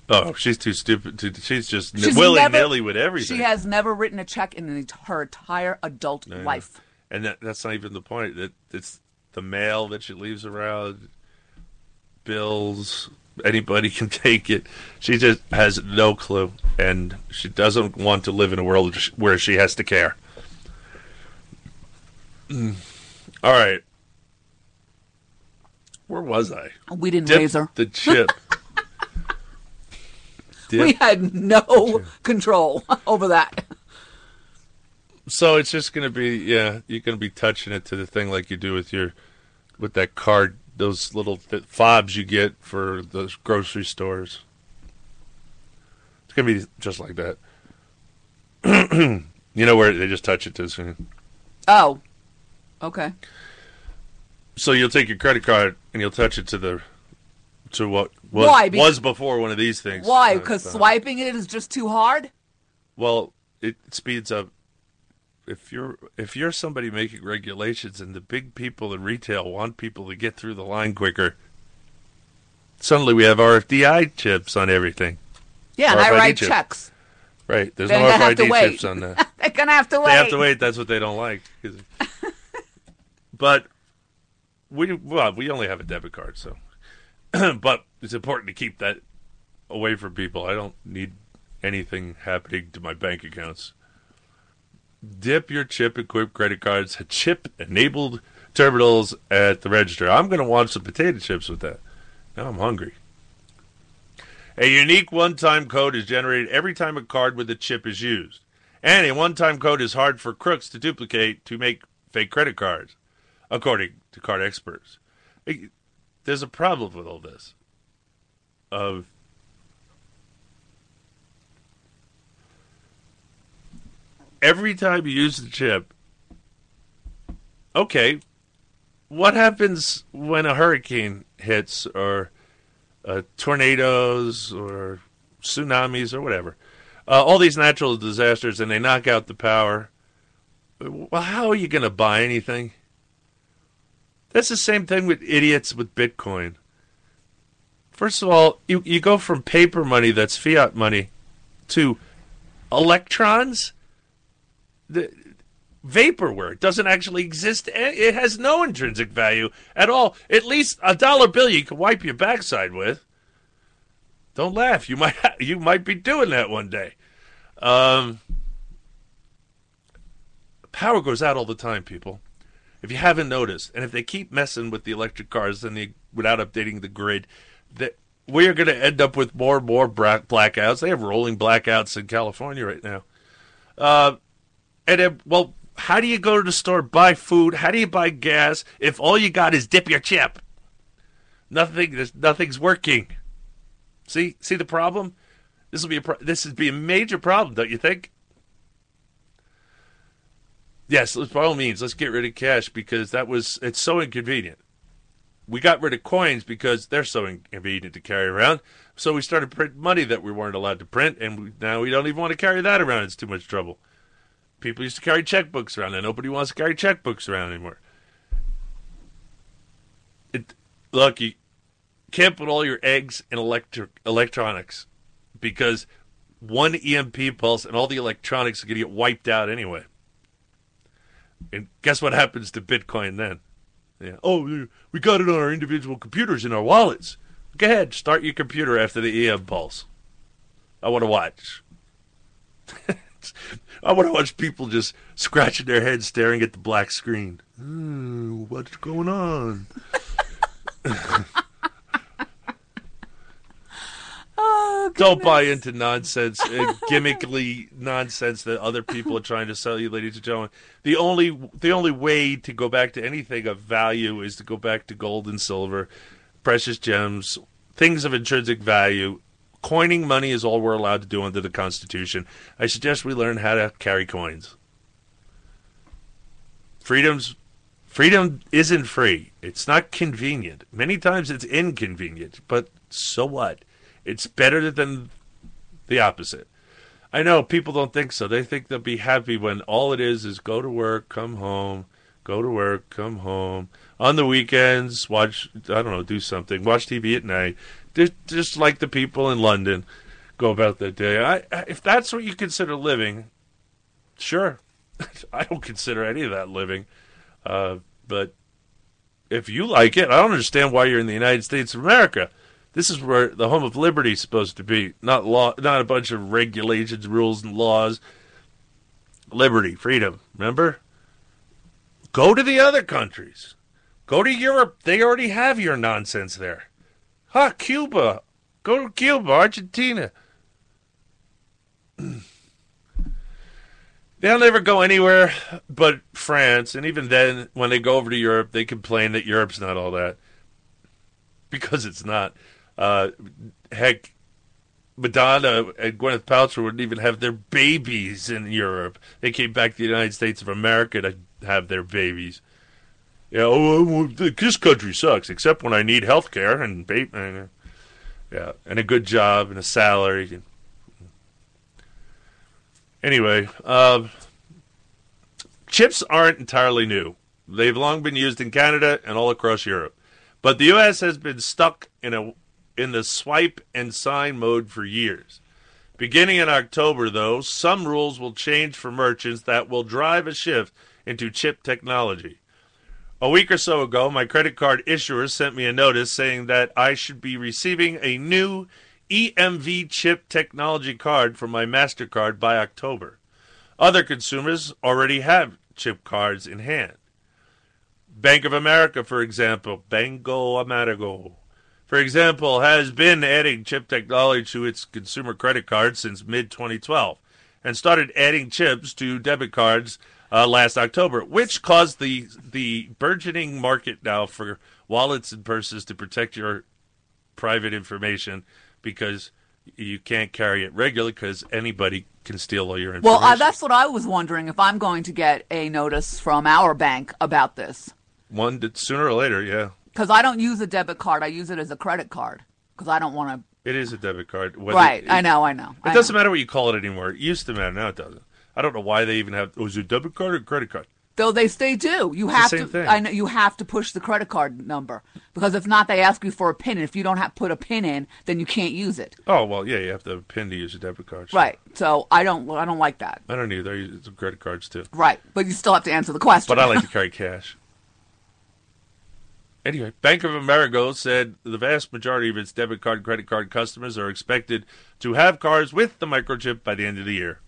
Oh, she's too stupid. To, she's just She's willy never- nilly with everything. She has never written a check in the- her entire adult life. and that, that's not even the point. That it's the mail that she leaves around, bills. Anybody can take it. She just has no clue, and she doesn't want to live in a world where she has to care. Mm. All right. Where was I? We didn't Dip raise her. The chip. Dip we had no control over that. So it's just gonna be yeah, you're gonna be touching it to the thing like you do with your with that card, those little th- fobs you get for those grocery stores. It's gonna be just like that. you know where they just touch it too soon. Oh. Okay. So you'll take your credit card and you'll touch it to the to what was, Why? Be- was before one of these things. Why? Because uh, swiping it is just too hard? Well, it speeds up. If you're if you're somebody making regulations and the big people in retail want people to get through the line quicker, suddenly we have RFDI chips on everything. Yeah, and I write chip. checks. Right. There's no they have to RFID chips on that. They're gonna have to wait. They have to wait. That's what they don't like. but we well, we only have a debit card, so. but it's important to keep that away from people. I don't need anything happening to my bank accounts. Dip your chip-equipped credit cards at chip-enabled terminals at the register. I'm going to want some potato chips with that. Now I'm hungry. A unique one-time code is generated every time a card with a chip is used. And a one-time code is hard for crooks to duplicate to make fake credit cards, according to card experts. There's a problem with all this. Of every time you use the chip, okay, what happens when a hurricane hits or uh, tornadoes or tsunamis or whatever? Uh, all these natural disasters and they knock out the power. Well, how are you going to buy anything? That's the same thing with idiots with Bitcoin. First of all, you, you go from paper money that's fiat money to electrons. The vaporware it doesn't actually exist. It has no intrinsic value at all. At least a dollar bill you can wipe your backside with. Don't laugh. You might you might be doing that one day. Um, power goes out all the time, people. If you haven't noticed, and if they keep messing with the electric cars, then they, without updating the grid, that we are going to end up with more and more blackouts. They have rolling blackouts in California right now. Uh, and well, how do you go to the store buy food? How do you buy gas if all you got is dip your chip? Nothing. Nothing's working. See, see the problem. This will be a pro- this would be a major problem, don't you think? Yes, by all means, let's get rid of cash because that was it's so inconvenient. We got rid of coins because they're so inconvenient to carry around. So we started printing money that we weren't allowed to print, and we, now we don't even want to carry that around. It's too much trouble. People used to carry checkbooks around, and nobody wants to carry checkbooks around anymore. It, look, you can't put all your eggs in electric electronics because one EMP pulse and all the electronics are going to get wiped out anyway. And guess what happens to Bitcoin then? Yeah. Oh, we got it on our individual computers in our wallets. Go ahead, start your computer after the EM pulse. I want to watch. I want to watch people just scratching their heads, staring at the black screen. "Hmm, what's going on? Oh, Don't buy into nonsense, gimmickly nonsense that other people are trying to sell you, ladies and gentlemen. The only the only way to go back to anything of value is to go back to gold and silver, precious gems, things of intrinsic value. Coining money is all we're allowed to do under the Constitution. I suggest we learn how to carry coins. Freedom's freedom isn't free. It's not convenient. Many times it's inconvenient, but so what? It's better than the opposite. I know people don't think so. They think they'll be happy when all it is is go to work, come home, go to work, come home. On the weekends, watch, I don't know, do something, watch TV at night. Just, just like the people in London go about their day. I, if that's what you consider living, sure. I don't consider any of that living. Uh, but if you like it, I don't understand why you're in the United States of America. This is where the home of liberty is supposed to be, not law, not a bunch of regulations, rules, and laws. Liberty, freedom. Remember? Go to the other countries. Go to Europe. They already have your nonsense there. Huh? Cuba. Go to Cuba, Argentina. They'll never go anywhere but France, and even then, when they go over to Europe, they complain that Europe's not all that because it's not. Uh, heck, Madonna and Gwyneth Paltrow wouldn't even have their babies in Europe. They came back to the United States of America to have their babies. Yeah, oh, oh, this country sucks, except when I need health care and yeah, and a good job and a salary. Anyway, uh, chips aren't entirely new. They've long been used in Canada and all across Europe, but the U.S. has been stuck in a in the swipe and sign mode for years. Beginning in October, though, some rules will change for merchants that will drive a shift into chip technology. A week or so ago, my credit card issuer sent me a notice saying that I should be receiving a new EMV chip technology card for my MasterCard by October. Other consumers already have chip cards in hand. Bank of America, for example, Banco Amerigo, for example, has been adding chip technology to its consumer credit cards since mid 2012 and started adding chips to debit cards uh, last October, which caused the the burgeoning market now for wallets and purses to protect your private information because you can't carry it regularly because anybody can steal all your information. Well, uh, that's what I was wondering if I'm going to get a notice from our bank about this. One that sooner or later, yeah. Because I don't use a debit card, I use it as a credit card because I don't want to. It is a debit card. Whether- Right, I know, I know. It I doesn't matter what you call it anymore. It used to matter. Now it doesn't. I don't know why they even have. Oh, is it a debit card or credit card? Though they say do. You It's the have same to. thing. I know you have to push the credit card number because if not, they ask you for a pin. And if you don't have put a pin in, then you can't use it. Oh well, yeah, you have to have a pin to use a debit card. Right. So I don't. I don't like that. I don't either. I use credit cards too. Right. But you still have to answer the question. But I like to carry cash. Anyway, Bank of America said the vast majority of its debit card and credit card customers are expected to have cards with the microchip by the end of the year.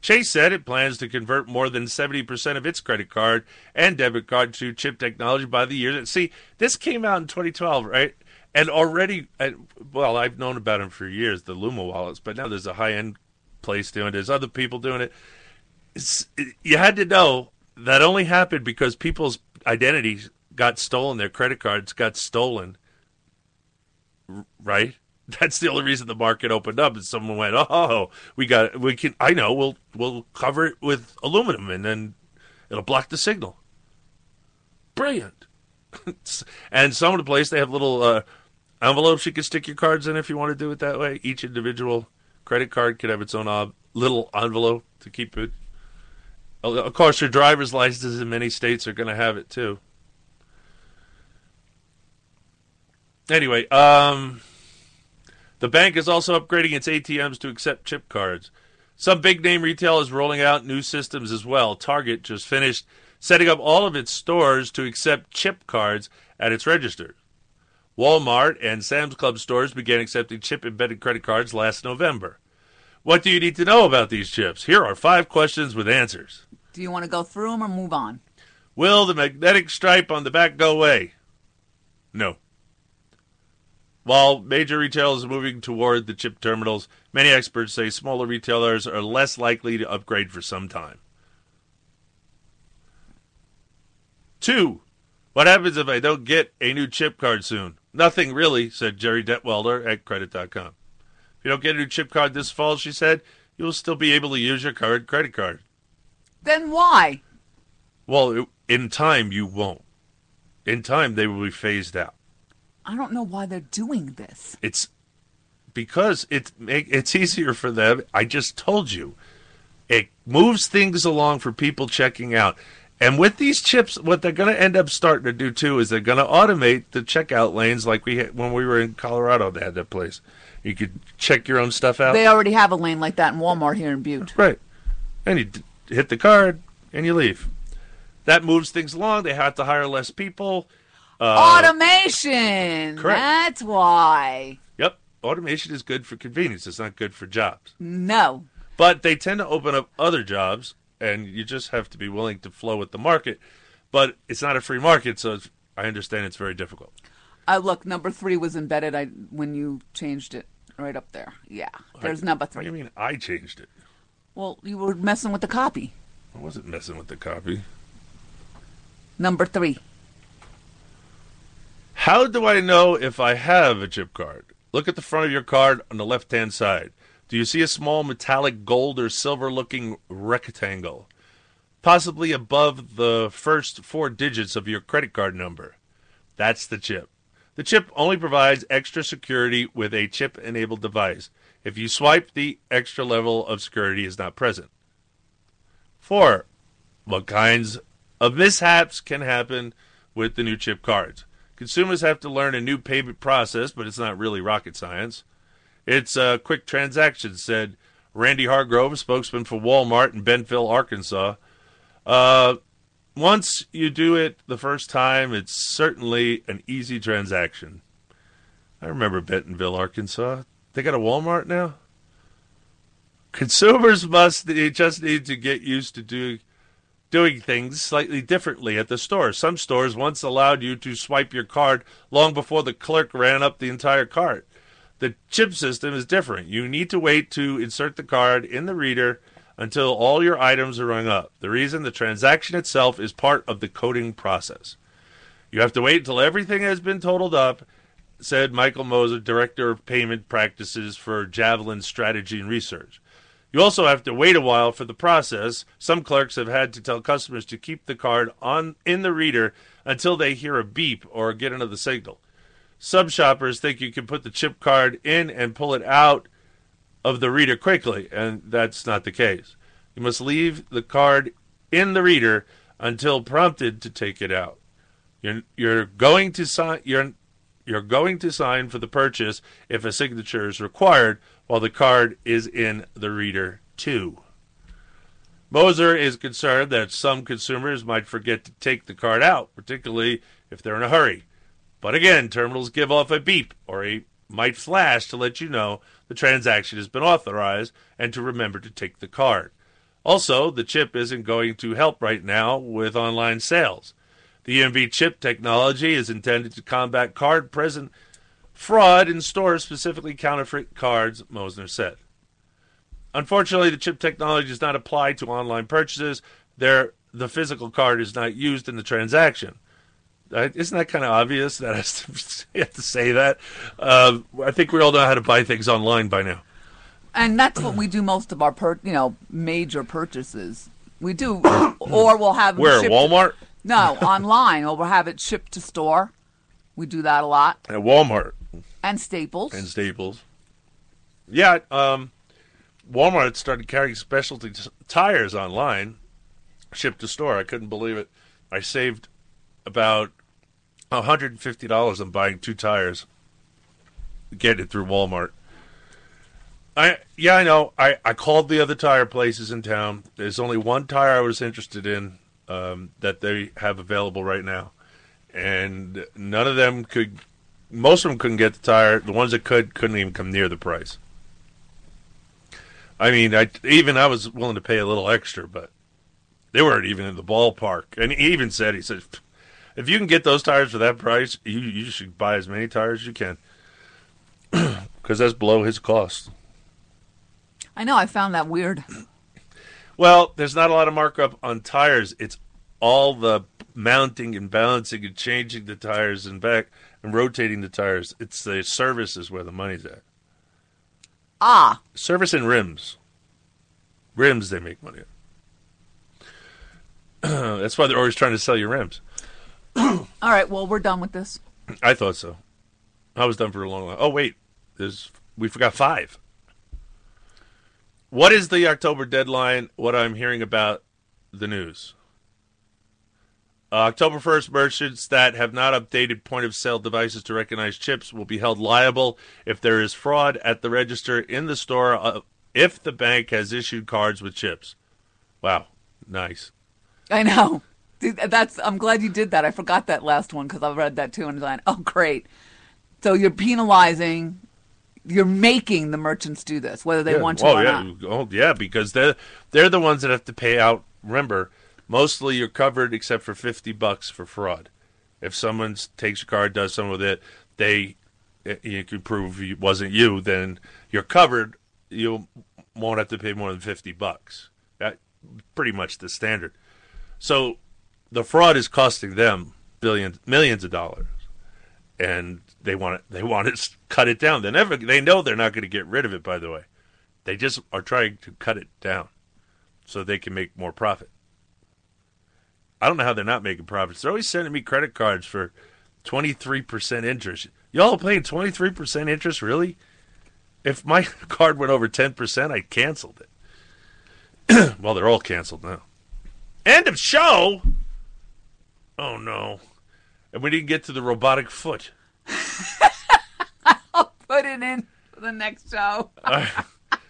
Chase said it plans to convert more than 70% of its credit card and debit card to chip technology by the year. See, this came out in 2012, right? And already, well, I've known about them for years, the Luma wallets, but now there's a high end place doing it. There's other people doing it. It's, you had to know that only happened because people's identities got stolen, their credit cards got stolen, right? That's the only reason the market opened up. Is someone went, "Oh, we got, we can." I know, we'll we'll cover it with aluminum, and then it'll block the signal. Brilliant. and some of the place they have little uh, envelopes you can stick your cards in if you want to do it that way. Each individual credit card could have its own uh, little envelope to keep it. Of course, your driver's licenses in many states are going to have it too. Anyway, um, the bank is also upgrading its ATMs to accept chip cards. Some big name retail is rolling out new systems as well. Target just finished setting up all of its stores to accept chip cards at its registers. Walmart and Sam's Club stores began accepting chip embedded credit cards last November. What do you need to know about these chips? Here are five questions with answers. Do you want to go through them or move on? Will the magnetic stripe on the back go away? No. While major retailers are moving toward the chip terminals, many experts say smaller retailers are less likely to upgrade for some time. Two, what happens if I don't get a new chip card soon? Nothing really, said Gerri Detweiler at Credit.com. If you don't get a new chip card this fall, she said, you'll still be able to use your current credit card. Then why? Well, in time, you won't. In time, they will be phased out. I don't know why they're doing this. It's because it it's easier for them. I just told you, it moves things along for people checking out. And with these chips, what they're going to end up starting to do too is they're going to automate the checkout lanes, like we had when we were in Colorado. They had that place. You could check your own stuff out. They already have a lane like that in Walmart here in Butte. Right. And you d- hit the card and you leave. That moves things along. They have to hire less people. Uh, Automation. correct. That's why. Yep. Automation is good for convenience. It's not good for jobs. No. But they tend to open up other jobs, and you just have to be willing to flow with the market. But it's not a free market, so it's, I understand it's very difficult. Uh, look, number three was embedded I, when you changed it right up there. Yeah. There's I- number What do you mean I changed it? Well, you were messing with the copy. I wasn't messing with the copy. Number three. How do I know if I have a chip card? Look at the front of your card on the left hand side. Do you see a small metallic gold or silver looking rectangle? Possibly above the first four digits of your credit card number. That's the chip. The chip only provides extra security with a chip enabled device. If you swipe, the extra level of security is not present. 4. What kinds of mishaps can happen with the new chip cards? Consumers have to learn a new payment process, but it's not really rocket science. It's a quick transaction, said Randy Hargrove, spokesman for Walmart in Bentonville, Arkansas. Uh, once you do it the first time, it's certainly an easy transaction. I remember Bentonville, Arkansas. They got a Walmart now? Consumers must just need to get used to doing doing things slightly differently at the store. Some stores once allowed you to swipe your card long before the clerk ran up the entire cart. The chip system is different. You need to wait to insert the card in the reader until all your items are rung up. The reason the transaction itself is part of the coding process. You have to wait until everything has been totaled up, said Michael Moeser, Director of Payment Practices for Javelin Strategy and Research. You also have to wait a while for the process. Some clerks have had to tell customers to keep the card on in the reader until they hear a beep or get another signal. Some shoppers think you can put the chip card in and pull it out of the reader quickly, and that's not the case. You must leave the card in the reader until prompted to take it out. You're, you're going to sign you're you're going to sign for the purchase if a signature is required while the card is in the reader too. Moeser is concerned that some consumers might forget to take the card out, particularly if they're in a hurry. But again, terminals give off a beep or a might flash to let you know the transaction has been authorized and to remember to take the card. Also, the chip isn't going to help right now with online sales. The EMV chip technology is intended to combat card present fraud in stores, specifically counterfeit cards, Mosner said. Unfortunately, the chip technology does not apply to online purchases. There, the physical card is not used in the transaction. Uh, isn't that kind of obvious that I have to say that? Uh, I think we all know how to buy things online by now. And that's what we do most of our, per, you know, major purchases. We do, or we'll have them Where shipped- Walmart No, online, or we'll have it shipped to store. We do that a lot. at Walmart And Staples. and Staples. Yeah, um, Walmart started carrying specialty t- tires online, shipped to store. I couldn't believe it. I saved about $150 on buying two tires, getting it through Walmart. I yeah, I know. I, I called the other tire places in town. There's only one tire I was interested in um, that they have available right now, and none of them could. Most of them couldn't get the tire. The ones that could couldn't even come near the price. I mean, I even I was willing to pay a little extra, but they weren't even in the ballpark. And he even said, he said, if you can get those tires for that price, you you should buy as many tires as you can, because that's below his cost. I know, I found that weird. Well, there's not a lot of markup on tires. It's all the mounting and balancing and changing the tires and back and rotating the tires. It's the service is where the money's at. Ah, Service and rims. Rims they make money. on. That's why they're always trying to sell you rims. all right, well, we're done with this. I thought so. I was done for a long time. Oh wait, there's we forgot five. What is the October deadline? What I'm hearing about the news. Uh, October 1st, merchants that have not updated point of sale devices to recognize chips will be held liable if there is fraud at the register in the store uh, if the bank has issued cards with chips. Wow, nice. I know. That's. I'm glad you did that. I forgot that last one because I read that too and was like, oh, great. So you're penalizing, you're making the merchants do this, whether they yeah. want to oh, or yeah. not. Oh, yeah, because they're they're the ones that have to pay out. Remember, mostly you're covered except for fifty bucks for fraud. If someone takes your card, does something with it, they eh, you can prove it wasn't you, then you're covered. You won't have to pay more than fifty bucks. That pretty much the standard. So the fraud is costing them billions, millions of dollars, and they want it. They want to cut it down. They never. They know they're not going to get rid of it. By the way, they just are trying to cut it down so they can make more profit. I don't know how they're not making profits. They're always sending me credit cards for twenty three percent interest. Y'all are paying twenty three percent interest, really? If my card went over ten percent, I canceled it. well, they're all canceled now. End of show. Oh no. And we didn't get to the robotic foot. I'll put it in for the next show. Right,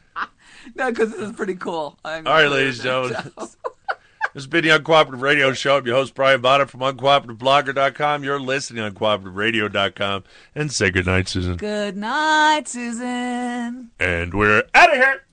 no, because this is pretty cool. I'm All right gonna put it ladies and gentlemen. This has been the Uncooperative Radio Show. I'm your host, Brian Bonner from UncooperativeBlogger.com. You're listening on CooperativeRadio.com. And say goodnight, Susan. Good night, Susan. And we're out of here.